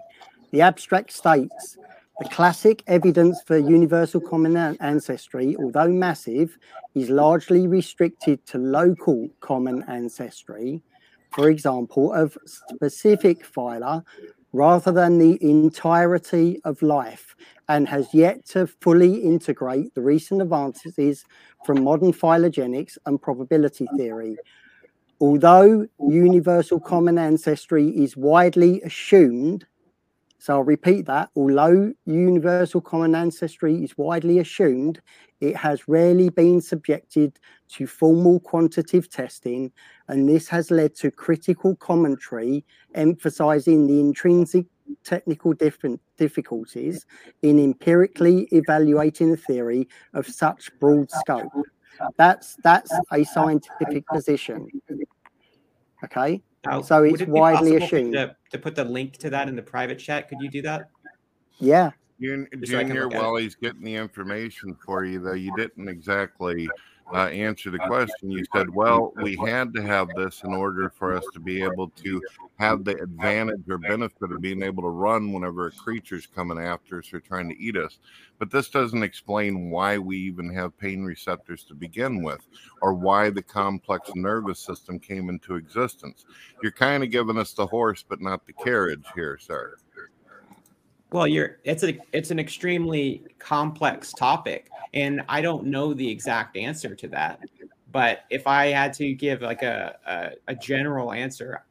Speaker 12: The abstract states the classic evidence for universal common ancestry, although massive, is largely restricted to local common ancestry, for example, of specific phyla, rather than the entirety of life, and has yet to fully integrate the recent advances from modern phylogenetics and probability theory. Although universal common ancestry is widely assumed, so I'll repeat that, although universal common ancestry is widely assumed, it has rarely been subjected to formal quantitative testing, and this has led to critical commentary emphasizing the intrinsic technical difficulties in empirically evaluating a theory of such broad scope. That's that's a scientific position. Okay,
Speaker 13: Now,
Speaker 12: so
Speaker 13: would
Speaker 12: it's
Speaker 13: it be
Speaker 12: widely
Speaker 13: possible for you
Speaker 12: assumed.
Speaker 13: To, to put the link to that in the private chat, could you do that?
Speaker 12: Yeah.
Speaker 4: Jun-
Speaker 13: Just so I can
Speaker 4: Junior,
Speaker 13: look at it.
Speaker 4: while he's getting the information for you, though, you didn't exactly uh, answer the question. You said, [LAUGHS] well, we had to have this in order for us to be able to have the advantage or benefit of being able to run whenever a creature's coming after us or trying to eat us. But this doesn't explain why we even have pain receptors to begin with or why the complex nervous system came into existence. You're kind of giving us the horse, but not the carriage here, sir.
Speaker 13: Well, you're it's a it's an extremely complex topic, and I don't know the exact answer to that. But if I had to give like a a, a general answer,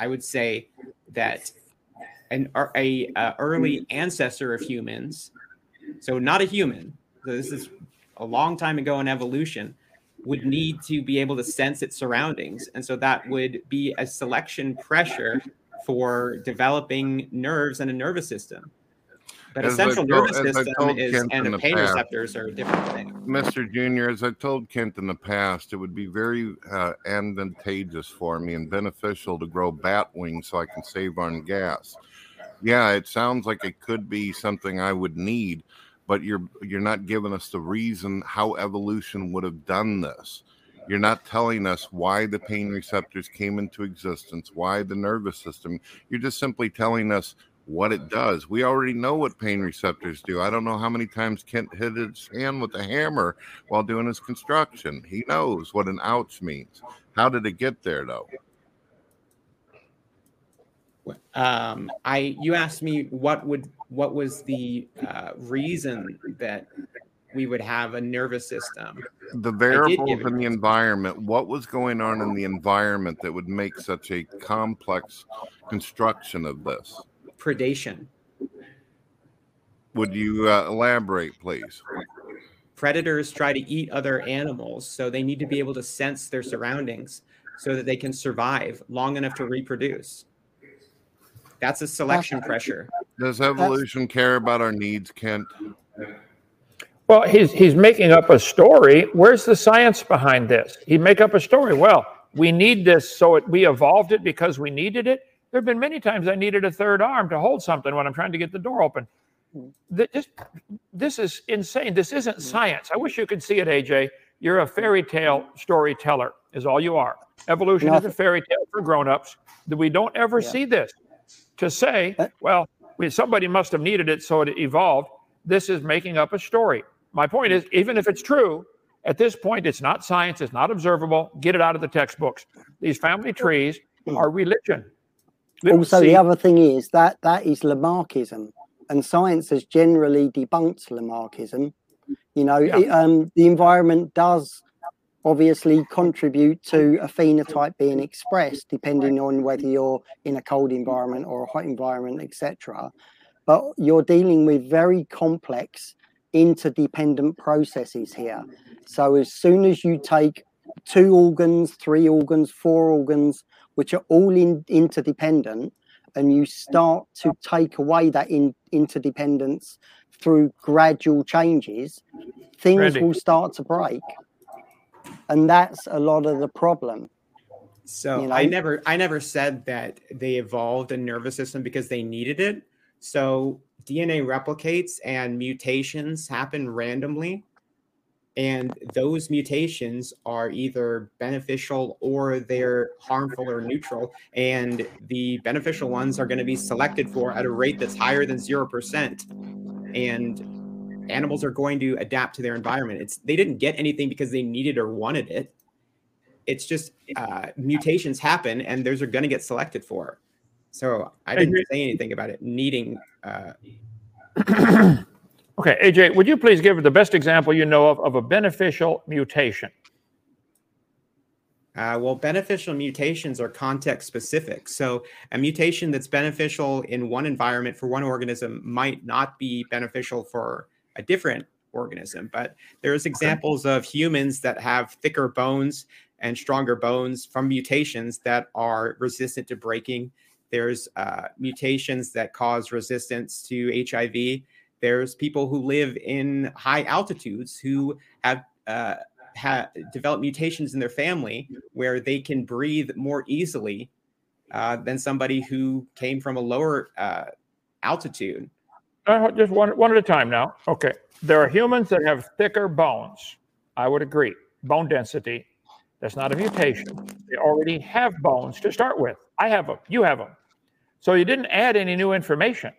Speaker 13: I would say that an a, a, early ancestor of humans, so not a human, so this is a long time ago in evolution, would need to be able to sense its surroundings, and so that would be a selection pressure for developing nerves and a nervous system. But
Speaker 4: As I
Speaker 13: central
Speaker 4: told-
Speaker 13: nervous system is
Speaker 4: Kent
Speaker 13: and the pain
Speaker 4: past-
Speaker 13: receptors are a different thing.
Speaker 4: Mr. Junior, as I told Kent in the past, it would be very uh, advantageous for me and beneficial to grow bat wings so I can save on gas. Yeah, it sounds like it could be something I would need, but you're you're not giving us the reason how evolution would have done this. You're not telling us why the pain receptors came into existence, why the nervous system. You're just simply telling us what it does. We already know what pain receptors do. I don't know how many times Kent hit his hand with a hammer while doing his construction. He knows what an ouch means. How did it get there, though?
Speaker 13: Um, I you asked me what would what was the uh, reason that we would have a nervous system.
Speaker 4: The
Speaker 13: I
Speaker 4: variables in the environment, what was going on in the environment that would make such a complex construction of this?
Speaker 13: predation.
Speaker 4: Would you uh, elaborate, please?
Speaker 13: Predators try to eat other animals, so they need to be able to sense their surroundings so that they can survive long enough to reproduce. That's a selection pressure.
Speaker 4: Does evolution care about our needs, Kent?
Speaker 5: Well, he's he's making up a story. Where's the science behind this? He'd make up a story. Well, we need this, so it, we evolved it because we needed it. There have been many times I needed a third arm to hold something when I'm trying to get the door open. Th- This, this is insane. This isn't science. I wish you could see it, AJ. You're a fairy tale storyteller, is all you are. Evolution is a fairy tale for grown-ups. That we don't ever see this. To say, uh well, somebody must have needed it, so it evolved. This is making up a story. My point is, even if it's true, at this point, it's not science. It's not observable. Get it out of the textbooks. These family trees are religion.
Speaker 12: Also,
Speaker 5: See-
Speaker 12: the other thing is that that is Lamarckism, and science has generally debunked Lamarckism. You know,
Speaker 5: Yeah.
Speaker 12: it, um, the environment does obviously contribute to a phenotype being expressed, depending on whether you're in a cold environment or a hot environment, etc. But you're dealing with very complex, interdependent processes here. So as soon as you take two organs, three organs, four organs, which are all in, interdependent, and you start to take away that in, interdependence through gradual changes, things
Speaker 5: Randy.
Speaker 12: will start to break. And that's a lot of the problem.
Speaker 13: So
Speaker 12: You
Speaker 13: I never I never said that they evolved a nervous system because they needed it. So DNA replicates and mutations happen randomly. And those mutations are either beneficial or they're harmful or neutral. And the beneficial ones are going to be selected for at a rate that's higher than 0%. And animals are going to adapt to their environment. It's they didn't get anything because they needed or wanted it it's just uh, mutations happen and those are going to get selected for. So I didn't
Speaker 5: agree.
Speaker 13: say anything about it needing. Uh, [COUGHS]
Speaker 5: Okay, AJ, would you please give the best example you know of of a beneficial mutation?
Speaker 13: uh, well, beneficial mutations are context specific. So a mutation that's beneficial in one environment for one organism might not be beneficial for a different organism. But there's examples of humans that have thicker bones and stronger bones from mutations that are resistant to breaking. There's uh, mutations that cause resistance to HIV. There's people who live in high altitudes who have uh, ha- developed mutations in their family where they can breathe more easily uh, than somebody who came from a lower uh, altitude.
Speaker 5: Uh, just one, one at a time now. Okay. There are humans that have thicker bones. I would agree. Bone density. That's not a mutation. They already have bones to start with. I have them. You have them. So you didn't add any new information.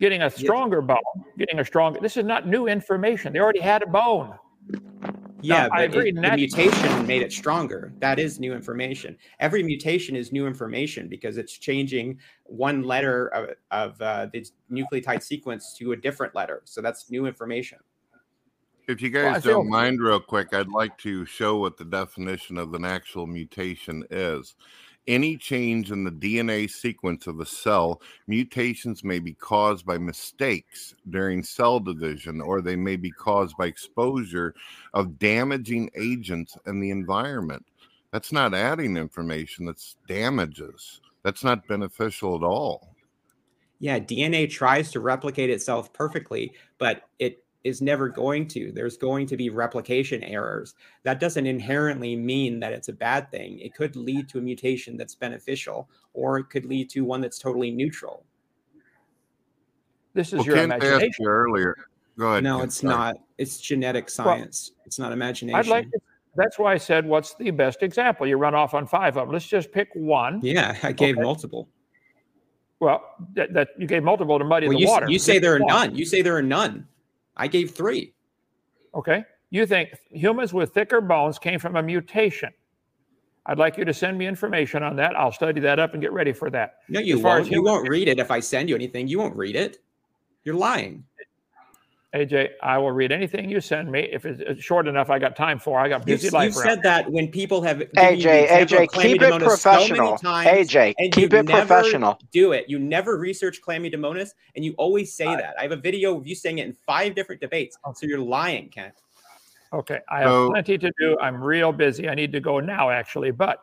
Speaker 5: Getting a stronger bone, getting a stronger. This is not new information. They already had a bone.
Speaker 13: Yeah,
Speaker 5: I
Speaker 13: but
Speaker 5: agree,
Speaker 13: it- the mutation made it stronger. That is new information. Every mutation is new information because it's changing one letter of, of uh, the nucleotide sequence to a different letter. So that's new information.
Speaker 4: If you guys
Speaker 13: I feel-
Speaker 4: don't mind, real quick, I'd like to show what the definition of an actual mutation is. Any change in the DNA sequence of a cell, mutations may be caused by mistakes during cell division, or they may be caused by exposure of damaging agents in the environment. That's not adding information, that's damages. That's not beneficial at all.
Speaker 13: Yeah, DNA tries to replicate itself perfectly, but it is never going to. There's going to be replication errors. That doesn't inherently mean that it's a bad thing. It could lead to a mutation that's beneficial, or it could lead to one that's totally neutral.
Speaker 5: This is
Speaker 4: Well,
Speaker 5: your
Speaker 4: Kent asked
Speaker 5: imagination.
Speaker 4: you earlier. Go ahead.
Speaker 13: No,
Speaker 4: Kent,
Speaker 13: it's
Speaker 4: sorry.
Speaker 13: not. It's genetic science. it's not imagination.
Speaker 5: I'd like to, that's why I said, what's the best example? You run off on five of them. Let's just pick one.
Speaker 13: Yeah, I gave
Speaker 5: Okay.
Speaker 13: multiple.
Speaker 5: Well, that, that you gave multiple to muddy
Speaker 13: Well,
Speaker 5: the
Speaker 13: you,
Speaker 5: water.
Speaker 13: you say there are
Speaker 5: one.
Speaker 13: none. You say there are none. I gave three.
Speaker 5: Okay. You think humans with thicker bones came from a mutation. I'd like you to send me information on that. I'll study that up and get ready for that.
Speaker 13: No, you won't. You won't read it if I send you anything. You won't read it. You're lying.
Speaker 5: AJ, I will read anything you send me. If it's it's short enough, I got time for. I got
Speaker 13: You've,
Speaker 5: busy life.
Speaker 13: you've said that when people have given you
Speaker 7: AJ,
Speaker 13: the example
Speaker 7: AJ,
Speaker 13: of
Speaker 7: keep it
Speaker 13: chlamydomonas so many
Speaker 7: professional.
Speaker 13: times,
Speaker 7: AJ,
Speaker 13: and
Speaker 7: keep
Speaker 13: you
Speaker 7: it
Speaker 13: never
Speaker 7: professional.
Speaker 13: Do it. You never research chlamydomonas, and you always say that. I have a video of you saying it in five different debates. Oh. So you're lying, Kent.
Speaker 5: Okay, I have
Speaker 13: So-
Speaker 5: plenty to do. I'm real busy. I need to go now, actually. But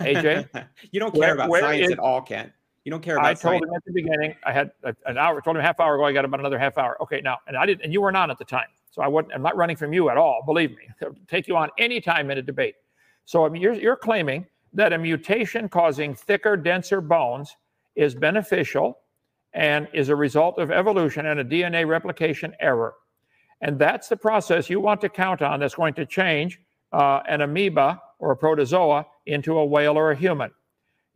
Speaker 5: AJ, [LAUGHS]
Speaker 13: you don't care
Speaker 5: where-
Speaker 13: about
Speaker 5: where
Speaker 13: science
Speaker 5: is-
Speaker 13: at all, Kent. You don't care about
Speaker 5: I told
Speaker 13: science.
Speaker 5: him at the beginning. I had an hour. Told him a half hour ago. I got about another half hour. Okay, now, and I didn't. And you weren't on at the time, so I wasn't. I'm not running from you at all. Believe me. [LAUGHS] I'll take you on any time in a debate. So I mean, you're you're claiming that a mutation causing thicker, denser bones is beneficial and is a result of evolution and a DNA replication error. And that's the process you want to count on that's going to change uh, an amoeba or a protozoa into a whale or a human.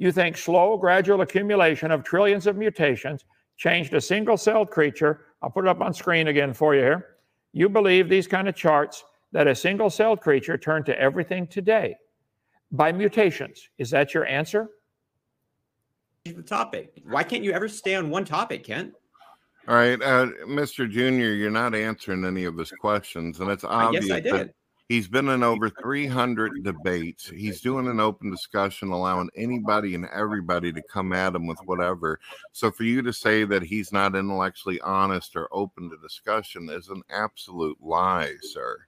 Speaker 5: You think slow, gradual accumulation of trillions of mutations changed a single celled creature. I'll put it up on screen again for you here. You believe these kind of charts that a single celled creature turned to everything today by mutations. Is that your answer?
Speaker 13: the topic. Why can't you ever stay on one topic, Kent?
Speaker 4: All right, uh, Mr. Junior, you're not answering any of his questions, and it's obvious
Speaker 13: yes, I
Speaker 4: that
Speaker 13: did.
Speaker 4: He's been in over 300 debates. He's doing an open discussion, allowing anybody and everybody to come at him with whatever. So for you to say that he's not intellectually honest or open to discussion is an absolute lie, sir.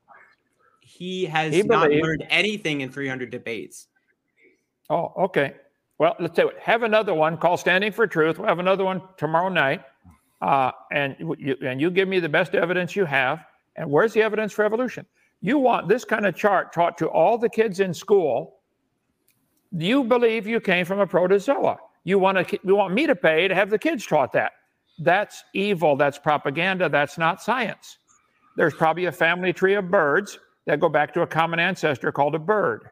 Speaker 13: He has
Speaker 5: He
Speaker 13: not
Speaker 5: believed-
Speaker 13: learned anything in 300 debates.
Speaker 5: Oh, okay. Well, let's do it. Have another one called Standing for Truth. We'll have another one tomorrow night. Uh, and you, and you give me the best evidence you have. And where's the evidence for evolution? You want this kind of chart taught to all the kids in school. You believe you came from a protozoa. You want to you want me to pay to have the kids taught that. That's evil. That's propaganda. That's not science. There's probably a family tree of birds that go back to a common ancestor called a bird.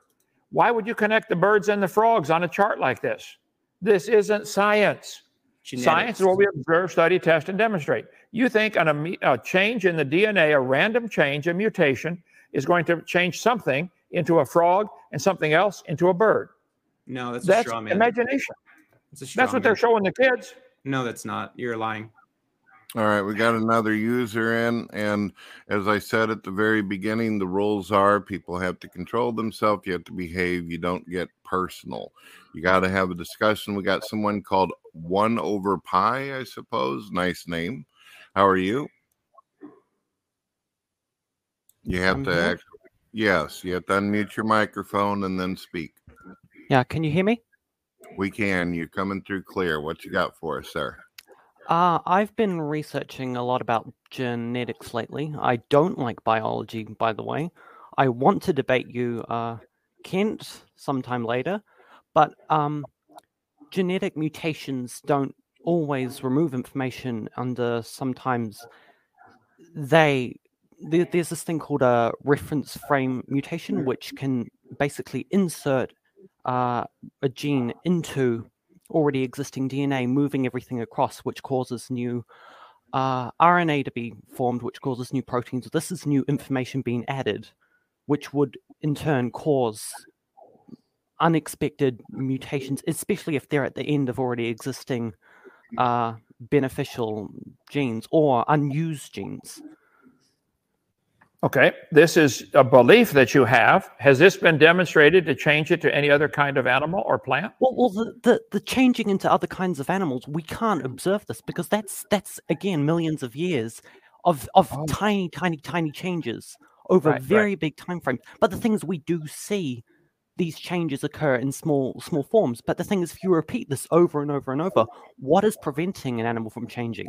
Speaker 5: Why would you connect the birds and the frogs on a chart like this? This isn't science. Science is what we observe, study, test, and demonstrate. You think an, a change in the DNA, a random change, a mutation, is going to change something into a frog and something else into a bird.
Speaker 13: No, that's, a
Speaker 5: That's
Speaker 13: straw man.
Speaker 5: imagination.
Speaker 13: That's, a straw
Speaker 5: That's what they're showing the kids.
Speaker 13: No, that's not. You're lying.
Speaker 4: All right, we got another user in. And as I said at the very beginning, the rules are people have to control themselves, you have to behave, you don't get personal. You got to have a discussion. We got someone called One Over Pi, I suppose. Nice name. How are you? You have
Speaker 16: I'm
Speaker 4: to
Speaker 16: here.
Speaker 4: Yes, you have to unmute your microphone and then speak.
Speaker 16: Yeah, can you hear me?
Speaker 4: We can. You're coming through clear. What you got for us, sir?
Speaker 16: Uh, I've been researching a lot about genetics lately. I don't like biology, by the way. I want to debate you, uh, Kent, sometime later, but um, genetic mutations don't always remove information under sometimes they there's this thing called a reference frame mutation which can basically insert uh, a gene into already existing DNA, moving everything across, which causes new uh, RNA to be formed, which causes new proteins. This is new information being added, which would in turn cause unexpected mutations, especially if they're at the end of already existing uh, beneficial genes or unused genes.
Speaker 5: Okay, this is a belief that you have. Has this been demonstrated to change it to any other kind of animal or plant?
Speaker 16: Well, well, the, the the changing into other kinds of animals, we can't observe this because that's that's again millions of years of of oh. tiny, tiny, tiny changes over
Speaker 5: Right,
Speaker 16: a
Speaker 5: right.
Speaker 16: very big time frame. But the things we do see these changes occur in small small forms. But the thing is, if you repeat this over and over and over, what is preventing an animal from changing?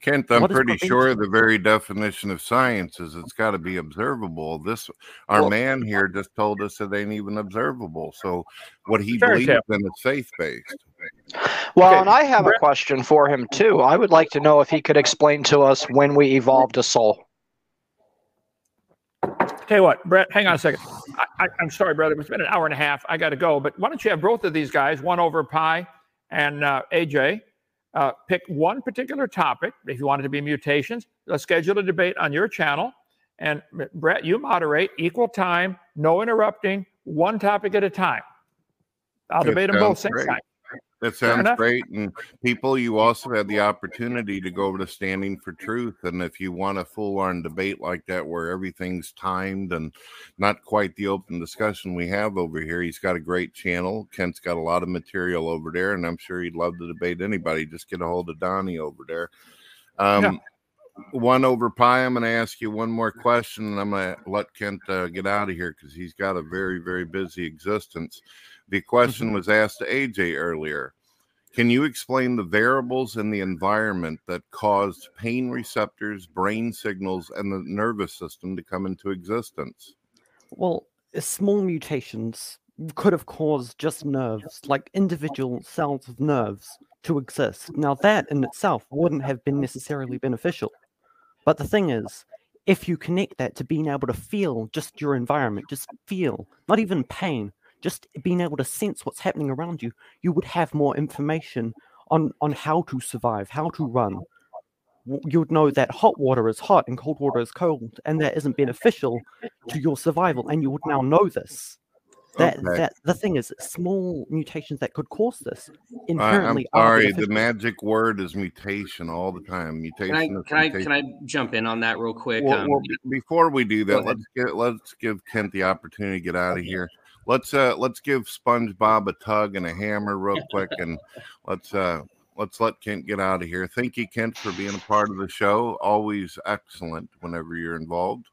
Speaker 4: Kent, I'm pretty
Speaker 16: preventing-
Speaker 4: sure the [LAUGHS] very definition of science is it's got to be observable. This, our
Speaker 5: Well-
Speaker 4: man here just told us it ain't even observable. So, what he believes
Speaker 5: tale.
Speaker 4: in is faith based.
Speaker 7: Well,
Speaker 5: Okay,
Speaker 7: and I have a question for him too. I would like to know if he could explain to us when we evolved a soul.
Speaker 5: Tell you what, Brett, hang on a second. I, I, I'm sorry, brother. It's been an hour and a half. I got to go. But why don't you have both of these guys, one over Pi and uh, AJ, uh, pick one particular topic. If you want it to be mutations, let's schedule a debate on your channel. And Brett, you moderate, equal time, no interrupting, one topic at a time. I'll
Speaker 4: That
Speaker 5: debate them both same
Speaker 4: great.
Speaker 5: time.
Speaker 4: That sounds great. And people, you also had the opportunity to go over to Standing for Truth. And if you want a full on debate like that, where everything's timed and not quite the open discussion we have over here, he's got a great channel. Kent's got a lot of material over there, and I'm sure he'd love to debate anybody. Just get a hold of Donnie over there. Um, One over Pi, I'm going to ask you one more question, and I'm going to let Kent uh, get out of here because he's got a very, very busy existence. The question was asked to AJ earlier. Can you explain the variables in the environment that caused pain receptors, brain signals, and the nervous system to come into existence?
Speaker 16: Well, small mutations could have caused just nerves, like individual cells of nerves, to exist. Now, that in itself wouldn't have been necessarily beneficial. But the thing is, if you connect that to being able to feel just your environment, just feel, not even pain, just being able to sense what's happening around you, you would have more information on, on how to survive, how to run. You would know that hot water is hot and cold water is cold, and that isn't beneficial to your survival, and you would now know this. That,
Speaker 4: Okay.
Speaker 16: that the thing is, small mutations that could cause this
Speaker 4: I, I'm
Speaker 16: inherently are
Speaker 4: sorry. The magic word is mutation all the time. Mutation.
Speaker 8: Can I
Speaker 4: is
Speaker 8: can I can I jump in on that real quick?
Speaker 4: Well,
Speaker 8: Um,
Speaker 4: well, before we do that, let's get let's give Kent the opportunity to get out of here. Let's uh let's give SpongeBob a tug and a hammer real quick, and let's uh let's let Kent get out of here. Thank you, Kent, for being a part of the show. Always excellent whenever you're involved.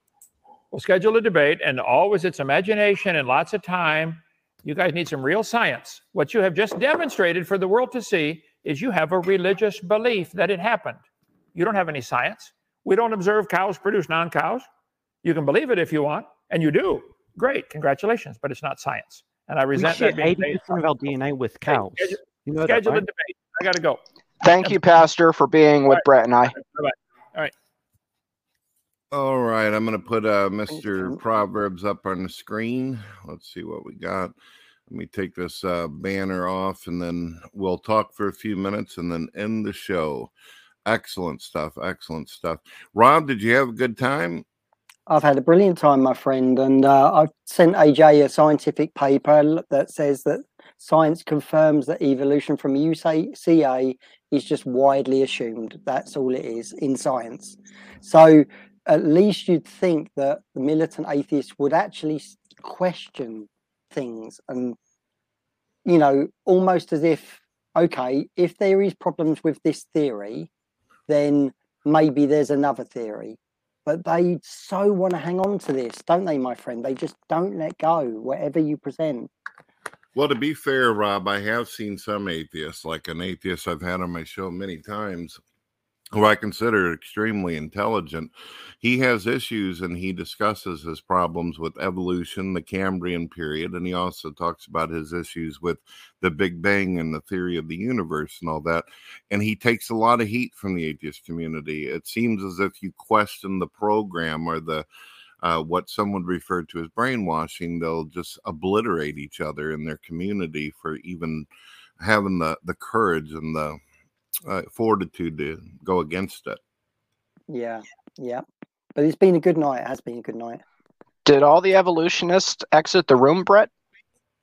Speaker 5: We'll schedule a debate, and always it's imagination and lots of time. You guys need some real science. What you have just demonstrated for the world to see is you have a religious belief that it happened. You don't have any science. We don't observe cows produce non cows. You can believe it if you want, and you do. Great, congratulations, but it's not science. And I resent
Speaker 16: share
Speaker 5: that being
Speaker 16: eighty
Speaker 5: based
Speaker 16: percent of our DNA with cows.
Speaker 5: schedule-
Speaker 16: You know that,
Speaker 5: schedule a
Speaker 16: right?
Speaker 5: debate. I got to go.
Speaker 7: Thank you, Pastor, for being with Brett and I.
Speaker 5: Bye bye. All right.
Speaker 4: All right, I'm going to put uh, Mr. Proverbs up on the screen. Let's see what we got. Let me take this uh, banner off and then we'll talk for a few minutes and then end the show. Excellent stuff. Excellent stuff. Rob, did you have a good time?
Speaker 12: I've had a brilliant time, my friend, and uh, I've sent AJ a scientific paper that says that science confirms that evolution from UCA is just widely assumed. That's all it is in science. So at least you'd think that the militant atheists would actually question things and, you know, almost as if, okay, if there is problems with this theory, then maybe there's another theory but they so want to hang on to this, don't they, my friend? They just don't let go, whatever you present.
Speaker 4: Well, to be fair, Rob, I have seen some atheists, like an atheist I've had on my show many times, who I consider extremely intelligent. He has issues and he discusses his problems with evolution, the Cambrian period, and he also talks about his issues with the Big Bang and the theory of the universe and all that. And he takes a lot of heat from the atheist community. It seems as if you question the program or the uh, what some would refer to as brainwashing, they'll just obliterate each other in their community for even having the, the courage and the uh, fortitude to go against it.
Speaker 12: Yeah, yeah. But it's been a good night. It has been a good night.
Speaker 7: Did all the evolutionists exit the room, Brett?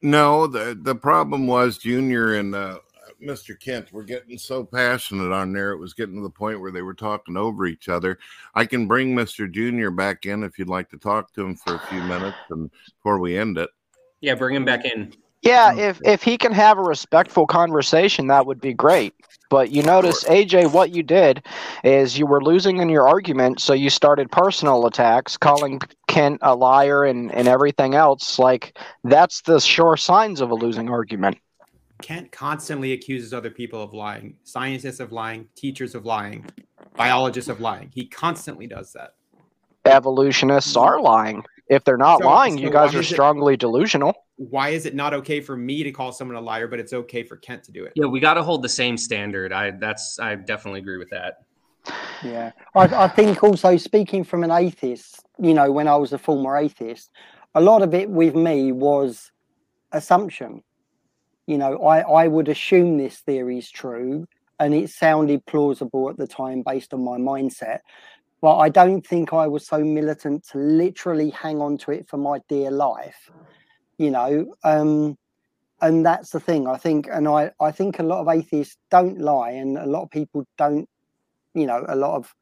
Speaker 4: No, the the problem was Junior and uh, Mr. Kent were getting so passionate on there. It was getting to the point where they were talking over each other. I can bring Mr. Junior back in if you'd like to talk to him for a few minutes and before we end it.
Speaker 8: yeah, bring him back in.
Speaker 7: Yeah, oh, if if he can have a respectful conversation, that would be great. But you notice, AJ, what you did is you were losing in your argument, so you started personal attacks, calling Kent a liar and, and everything else. Like that's the sure signs of a losing argument.
Speaker 13: Kent constantly accuses other people of lying, scientists of lying, teachers of lying, biologists of lying. He constantly does that.
Speaker 7: Evolutionists are lying. If they're not
Speaker 13: So-
Speaker 7: lying,
Speaker 13: so
Speaker 7: you guys are
Speaker 13: is it-
Speaker 7: strongly delusional.
Speaker 13: Why is it not okay for me to call someone a liar, but it's okay for Kent to do it?
Speaker 8: Yeah, we got to hold the same standard. I that's I definitely agree with that.
Speaker 12: Yeah. I, I think also speaking from an atheist, you know, when I was a former atheist, a lot of it with me was assumption. You know, I, I would assume this theory is true and it sounded plausible at the time based on my mindset. But I don't think I was so militant to literally hang on to it for my dear life. You know, um, and that's the thing i think and i i think a lot of atheists don't lie and a lot of people don't you know a lot of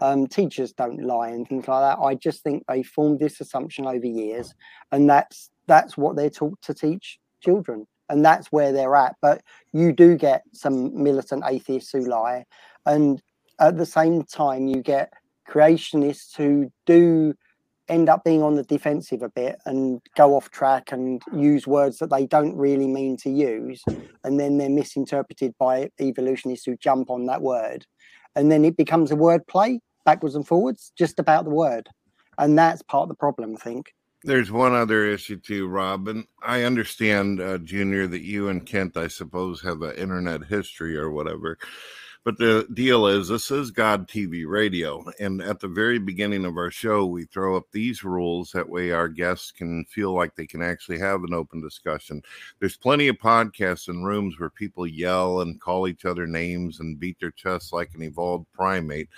Speaker 12: um, teachers don't lie and things like that. I just think they formed this assumption over years and that's that's what they're taught to teach children and that's where they're at. But you do get some militant atheists who lie and at the same time you get creationists who do end up being on the defensive a bit and go off track and use words that they don't really mean to use and then they're misinterpreted by evolutionists who jump on that word. And then it becomes a word play backwards and forwards just about the word. And that's part of the problem i think.
Speaker 4: There's one other issue too, Rob, and I understand, uh, Junior, that you and Kent, I suppose, have an internet history or whatever. But the deal is, this is God TV radio. And at the very beginning of our show, we throw up these rules. That way, our guests can feel like they can actually have an open discussion. There's plenty of podcasts and rooms where people yell and call each other names and beat their chests like an evolved primate.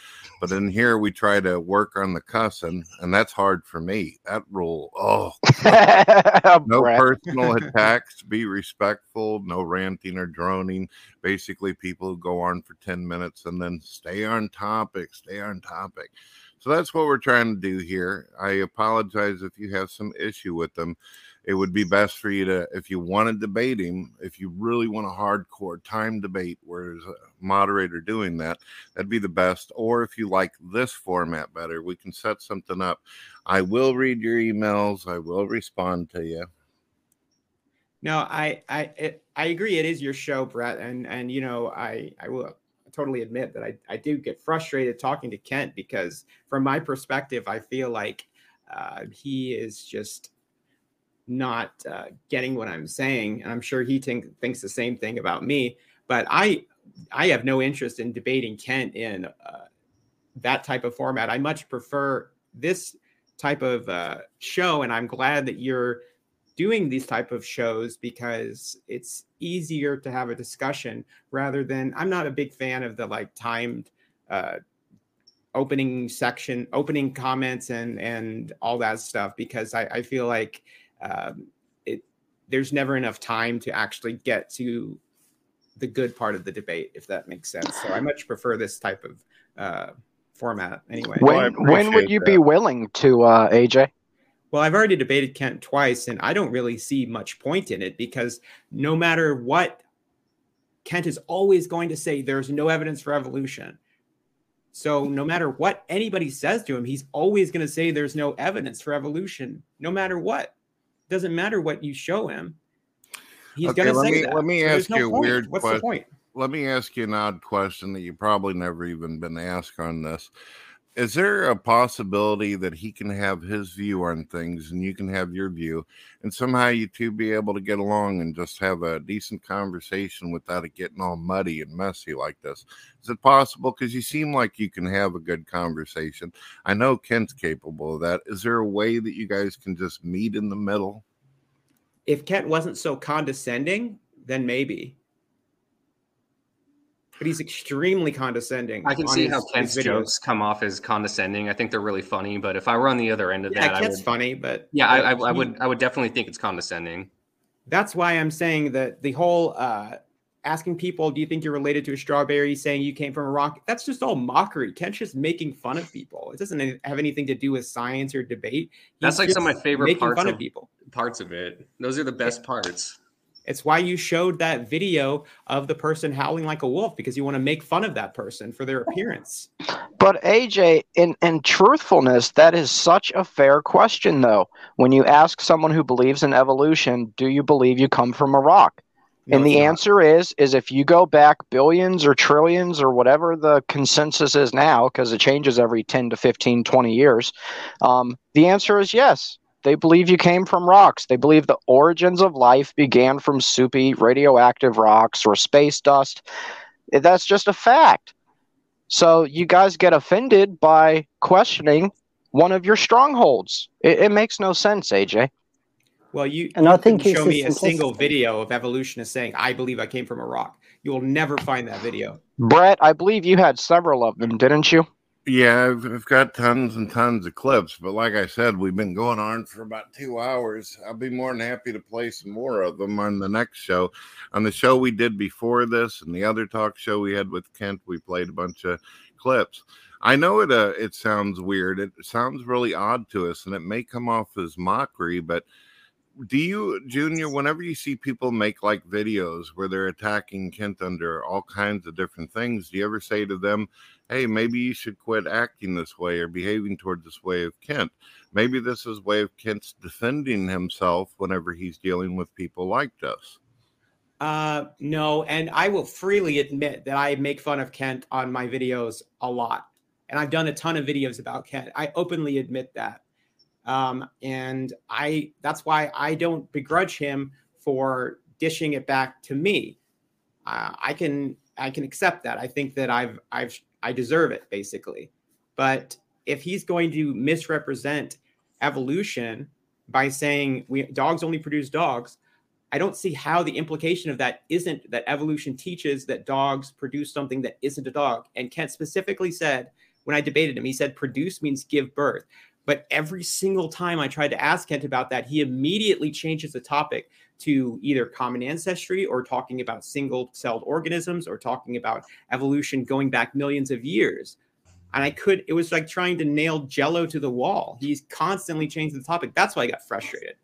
Speaker 4: But in here, we try to work on the cussing, and that's hard for me. That rule, oh, [LAUGHS] no personal attacks, be respectful, no ranting or droning. Basically, people who go on for 10 minutes and then stay on topic, stay on topic. So that's what we're trying to do here. I apologize if you have some issue with them. It would be best for you to, if you want to debate him, if you really want a hardcore time debate where there's a moderator doing that, that'd be the best. Or if you like this format better, we can set something up. I will read your emails, I will respond to you.
Speaker 13: No, I I it, I agree. It is your show, Brett, and and you know I I will totally admit that I I do get frustrated talking to Kent because from my perspective, I feel like uh, he is just not uh, getting what I'm saying, and I'm sure he think, thinks the same thing about me. But I I have no interest in debating Kent in uh, that type of format. I much prefer this type of uh, show, and I'm glad that you're doing these type of shows because it's easier to have a discussion rather than I'm not a big fan of the like timed uh, opening section, opening comments, and and all that stuff because I, I feel like um, it there's never enough time to actually get to the good part of the debate, if that makes sense. So I [SIGHS] much prefer this type of uh, format anyway.
Speaker 7: When when would you be willing to, uh, AJ?
Speaker 13: Well, I've already debated Kent twice, and I don't really see much point in it because no matter what, Kent is always going to say there's no evidence for evolution. So no matter what anybody says to him, he's always going to say there's no evidence for evolution, no matter what. Doesn't matter what you show him. He's
Speaker 4: Okay,
Speaker 13: going to say
Speaker 4: me
Speaker 13: that.
Speaker 4: let me
Speaker 13: So
Speaker 4: ask
Speaker 13: no
Speaker 4: you a
Speaker 13: point.
Speaker 4: weird
Speaker 13: What's
Speaker 4: question.
Speaker 13: the point?
Speaker 4: Let me ask you an odd question that you probably never even been asked on this. Is there a possibility that he can have his view on things and you can have your view, and somehow you two be able to get along and just have a decent conversation without it getting all muddy and messy like this? Is it possible? Because you seem like you can have a good conversation. I know Kent's capable of that. Is there a way that you guys can just meet in the middle?
Speaker 13: If Kent wasn't so condescending, then maybe. But he's extremely condescending.
Speaker 8: I can see
Speaker 13: his-
Speaker 8: how Kent's jokes come off as condescending. I think they're really funny, but if I were on the other end of
Speaker 13: Yeah,
Speaker 8: that, I
Speaker 13: Kent's
Speaker 8: would,
Speaker 13: funny, but
Speaker 8: yeah, I, I, I would, I would definitely think it's condescending.
Speaker 13: That's why I'm saying that the whole uh, asking people, "Do you think you're related to a strawberry?" Saying you came from a rock. That's just all mockery. Kent's just making fun of people. It doesn't have anything to do with science or debate.
Speaker 8: That's like some of my favorite parts of,
Speaker 13: of people.
Speaker 8: Parts of it. Those are the best parts.
Speaker 13: It's why you showed that video of the person howling like a wolf because you want to make fun of that person for their appearance.
Speaker 7: But AJ, in in truthfulness, that is such a fair question, though. When you ask someone who believes in evolution, do you believe you come from a rock? and the answer is is if you go back billions or trillions or whatever the consensus is now, because it changes every 10 to 15, 20 years, um, the answer is yes. They believe you came from rocks. They believe the origins of life began from soupy radioactive rocks or space dust. That's just a fact. So you guys get offended by questioning one of your strongholds. It, it makes no sense, AJ.
Speaker 13: Well, you
Speaker 12: And
Speaker 13: you
Speaker 12: I think
Speaker 13: show me a single video of evolutionists saying, "I believe I came from a rock." You will never find that video.
Speaker 7: Brett, I believe you had several of them, didn't you?
Speaker 4: Yeah, I've, I've got tons and tons of clips, but like I said, we've been going on for about two hours. I'll be more than happy to play some more of them on the next show. On the show we did before this and the other talk show we had with Kent, we played a bunch of clips. I know it uh, it sounds weird. It sounds really odd to us, and it may come off as mockery, but do you junior whenever you see people make like videos where they're attacking kent under all kinds of different things do you ever say to them hey maybe you should quit acting this way or behaving toward this way of kent maybe this is way of kent's defending himself whenever he's dealing with people like this
Speaker 13: Uh, no, and I will freely admit that I make fun of Kent on my videos a lot, and I've done a ton of videos about Kent. I openly admit that, um, and I that's why I don't begrudge him for dishing it back to me. Uh, I can I can accept that. I think that I've I've I deserve it basically. But if he's going to misrepresent evolution by saying we dogs only produce dogs, I don't see how the implication of that isn't that evolution teaches that dogs produce something that isn't a dog. And Kent specifically said when I debated him, he said produce means give birth. But every single time I tried to ask Kent about that, he immediately changes the topic to either common ancestry or talking about single celled organisms or talking about evolution going back millions of years. And I could, it was like trying to nail jello to the wall. He's constantly changing the topic. That's why I got frustrated.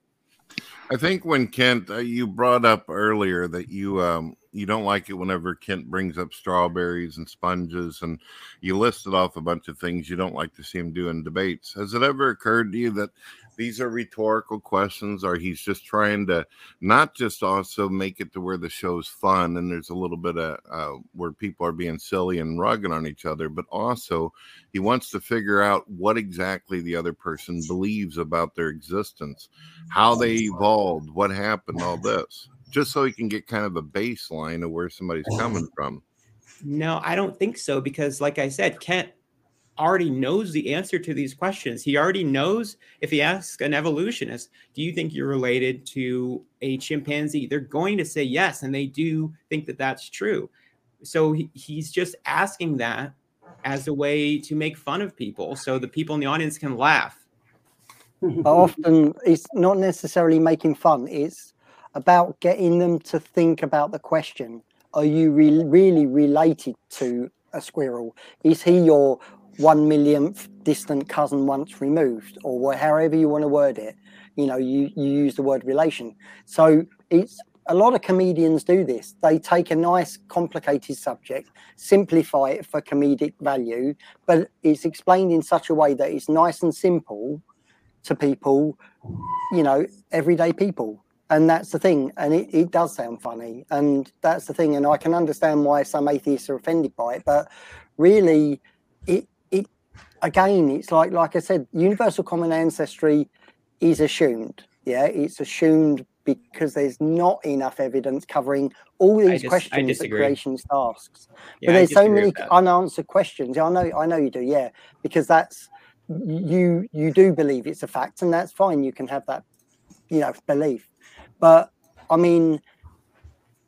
Speaker 4: I think when Kent, uh, you brought up earlier that you um, you don't like it whenever Kent brings up strawberries and sponges, and you listed off a bunch of things you don't like to see him do in debates. Has it ever occurred to you that these are rhetorical questions, or he's just trying to not just also make it to where the show's fun and there's a little bit of uh, where people are being silly and rugging on each other, but also he wants to figure out what exactly the other person believes about their existence, how they evolved, what happened, all this, just so he can get kind of a baseline of where somebody's coming from.
Speaker 13: No, I don't think so because, like I said, Kent already knows the answer to these questions. He already knows if he asks an evolutionist, Do you think you're related to a chimpanzee? They're going to say yes. And they do think that that's true. So he, he's just asking that as a way to make fun of people so the people in the audience can laugh.
Speaker 12: But often it's not necessarily making fun, it's about getting them to think about the question. Are you re- really related to a squirrel? Is he your one millionth distant cousin once removed, or however you want to word it. You know, you, you use the word relation. So it's a lot of comedians do this. They take a nice, complicated subject, simplify it for comedic value, but it's explained in such a way that it's nice and simple to people, you know, everyday people. And that's the thing. And it, it does sound funny. And that's the thing. And I can understand why some atheists are offended by it. But really, it again, it's like like I said, universal common ancestry is assumed. Yeah, it's assumed because there's not enough evidence covering all these dis- questions that creation asks. Yeah, but there's so many unanswered questions. I know, I know you do. Yeah, because that's you you do believe it's a fact, and that's fine. You can have that, you know, belief. But I mean,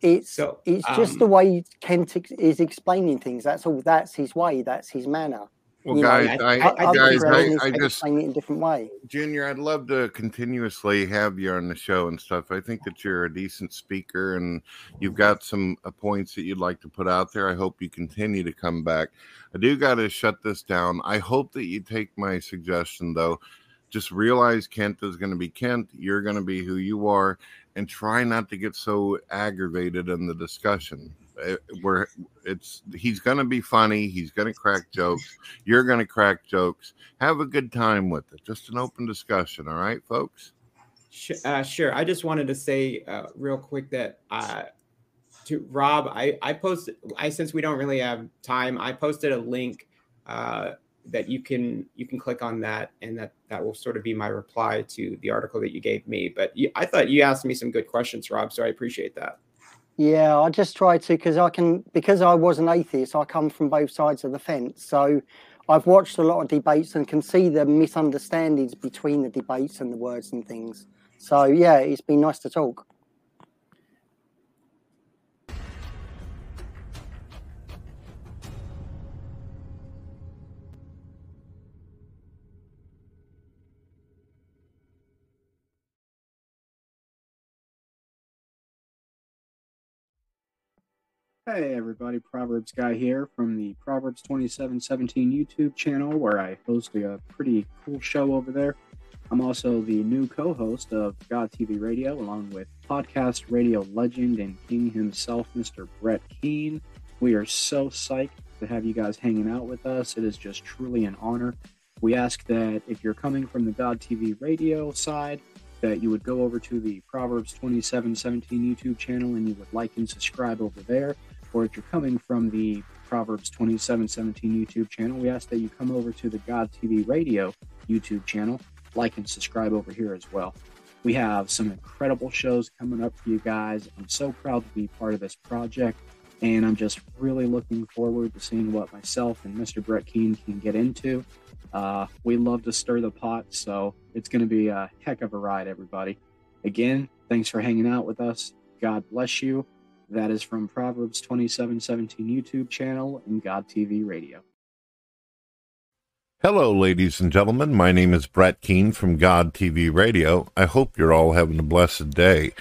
Speaker 12: it's so, it's um, just the way Kent is explaining things. That's all. That's his way. That's his manner.
Speaker 4: Well, guys, know, I, I, I, guys, I, I just
Speaker 12: explain it in a different way.
Speaker 4: Junior, I'd love to continuously have you on the show and stuff. I think that you're a decent speaker and you've got some uh, points that you'd like to put out there. I hope you continue to come back. I do got to shut this down. I hope that you take my suggestion though. Just realize Kent is going to be Kent. You're going to be who you are, and try not to get so aggravated in the discussion where it's he's going to be funny he's going to crack jokes you're going to crack jokes. Have a good time with it just an open discussion all right folks?
Speaker 13: Uh, sure i just wanted to say uh, real quick that uh, to rob i i posted i since we don't really have time i posted a link uh, that you can you can click on that and that that will sort of be my reply to the article that you gave me but you, i thought you asked me some good questions rob so i appreciate that
Speaker 12: yeah, I just try to because I can because I was an atheist. I come from both sides of the fence, so I've watched a lot of debates and can see the misunderstandings between the debates and the words and things. So yeah, it's been nice to talk.
Speaker 18: Hey everybody, Proverbs Guy here from the Proverbs 2717 YouTube channel where I host a uh, pretty cool show over there. I'm also the new co host of God TV Radio along with podcast radio legend and king himself, Mr. Brett Keane. We are so psyched to have you guys hanging out with us. It is just truly an honor. We ask that if you're coming from the God TV Radio side, that you would go over to the Proverbs 2717 YouTube channel and you would like and subscribe over there if you're coming from the Proverbs 2717 YouTube channel, we ask that you come over to the God TV Radio YouTube channel, like and subscribe over here as well. We have some incredible shows coming up for you guys. I'm so proud to be part of this project. and I'm just really looking forward to seeing what myself and Mr. Brett Keane can get into. Uh, we love to stir the pot, so it's going to be a heck of a ride, everybody. Again, thanks for hanging out with us. God bless you. That is from Proverbs 2717 YouTube channel and God TV Radio.
Speaker 4: Hello, ladies and gentlemen. My name is Brett Keane from God TV Radio. I hope you're all having a blessed day.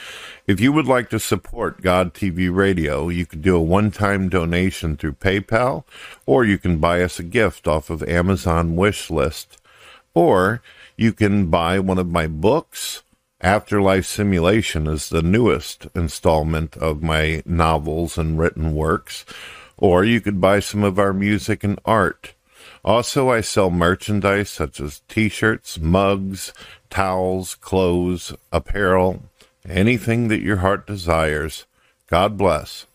Speaker 4: If you would like to support God TV Radio, you can do a one time donation through PayPal, or you can buy us a gift off of Amazon wish list, or you can buy one of my books. Afterlife Simulation is the newest installment of my novels and written works, or you could buy some of our music and art. Also, I sell merchandise such as t shirts, mugs, towels, clothes, apparel, anything that your heart desires. God bless.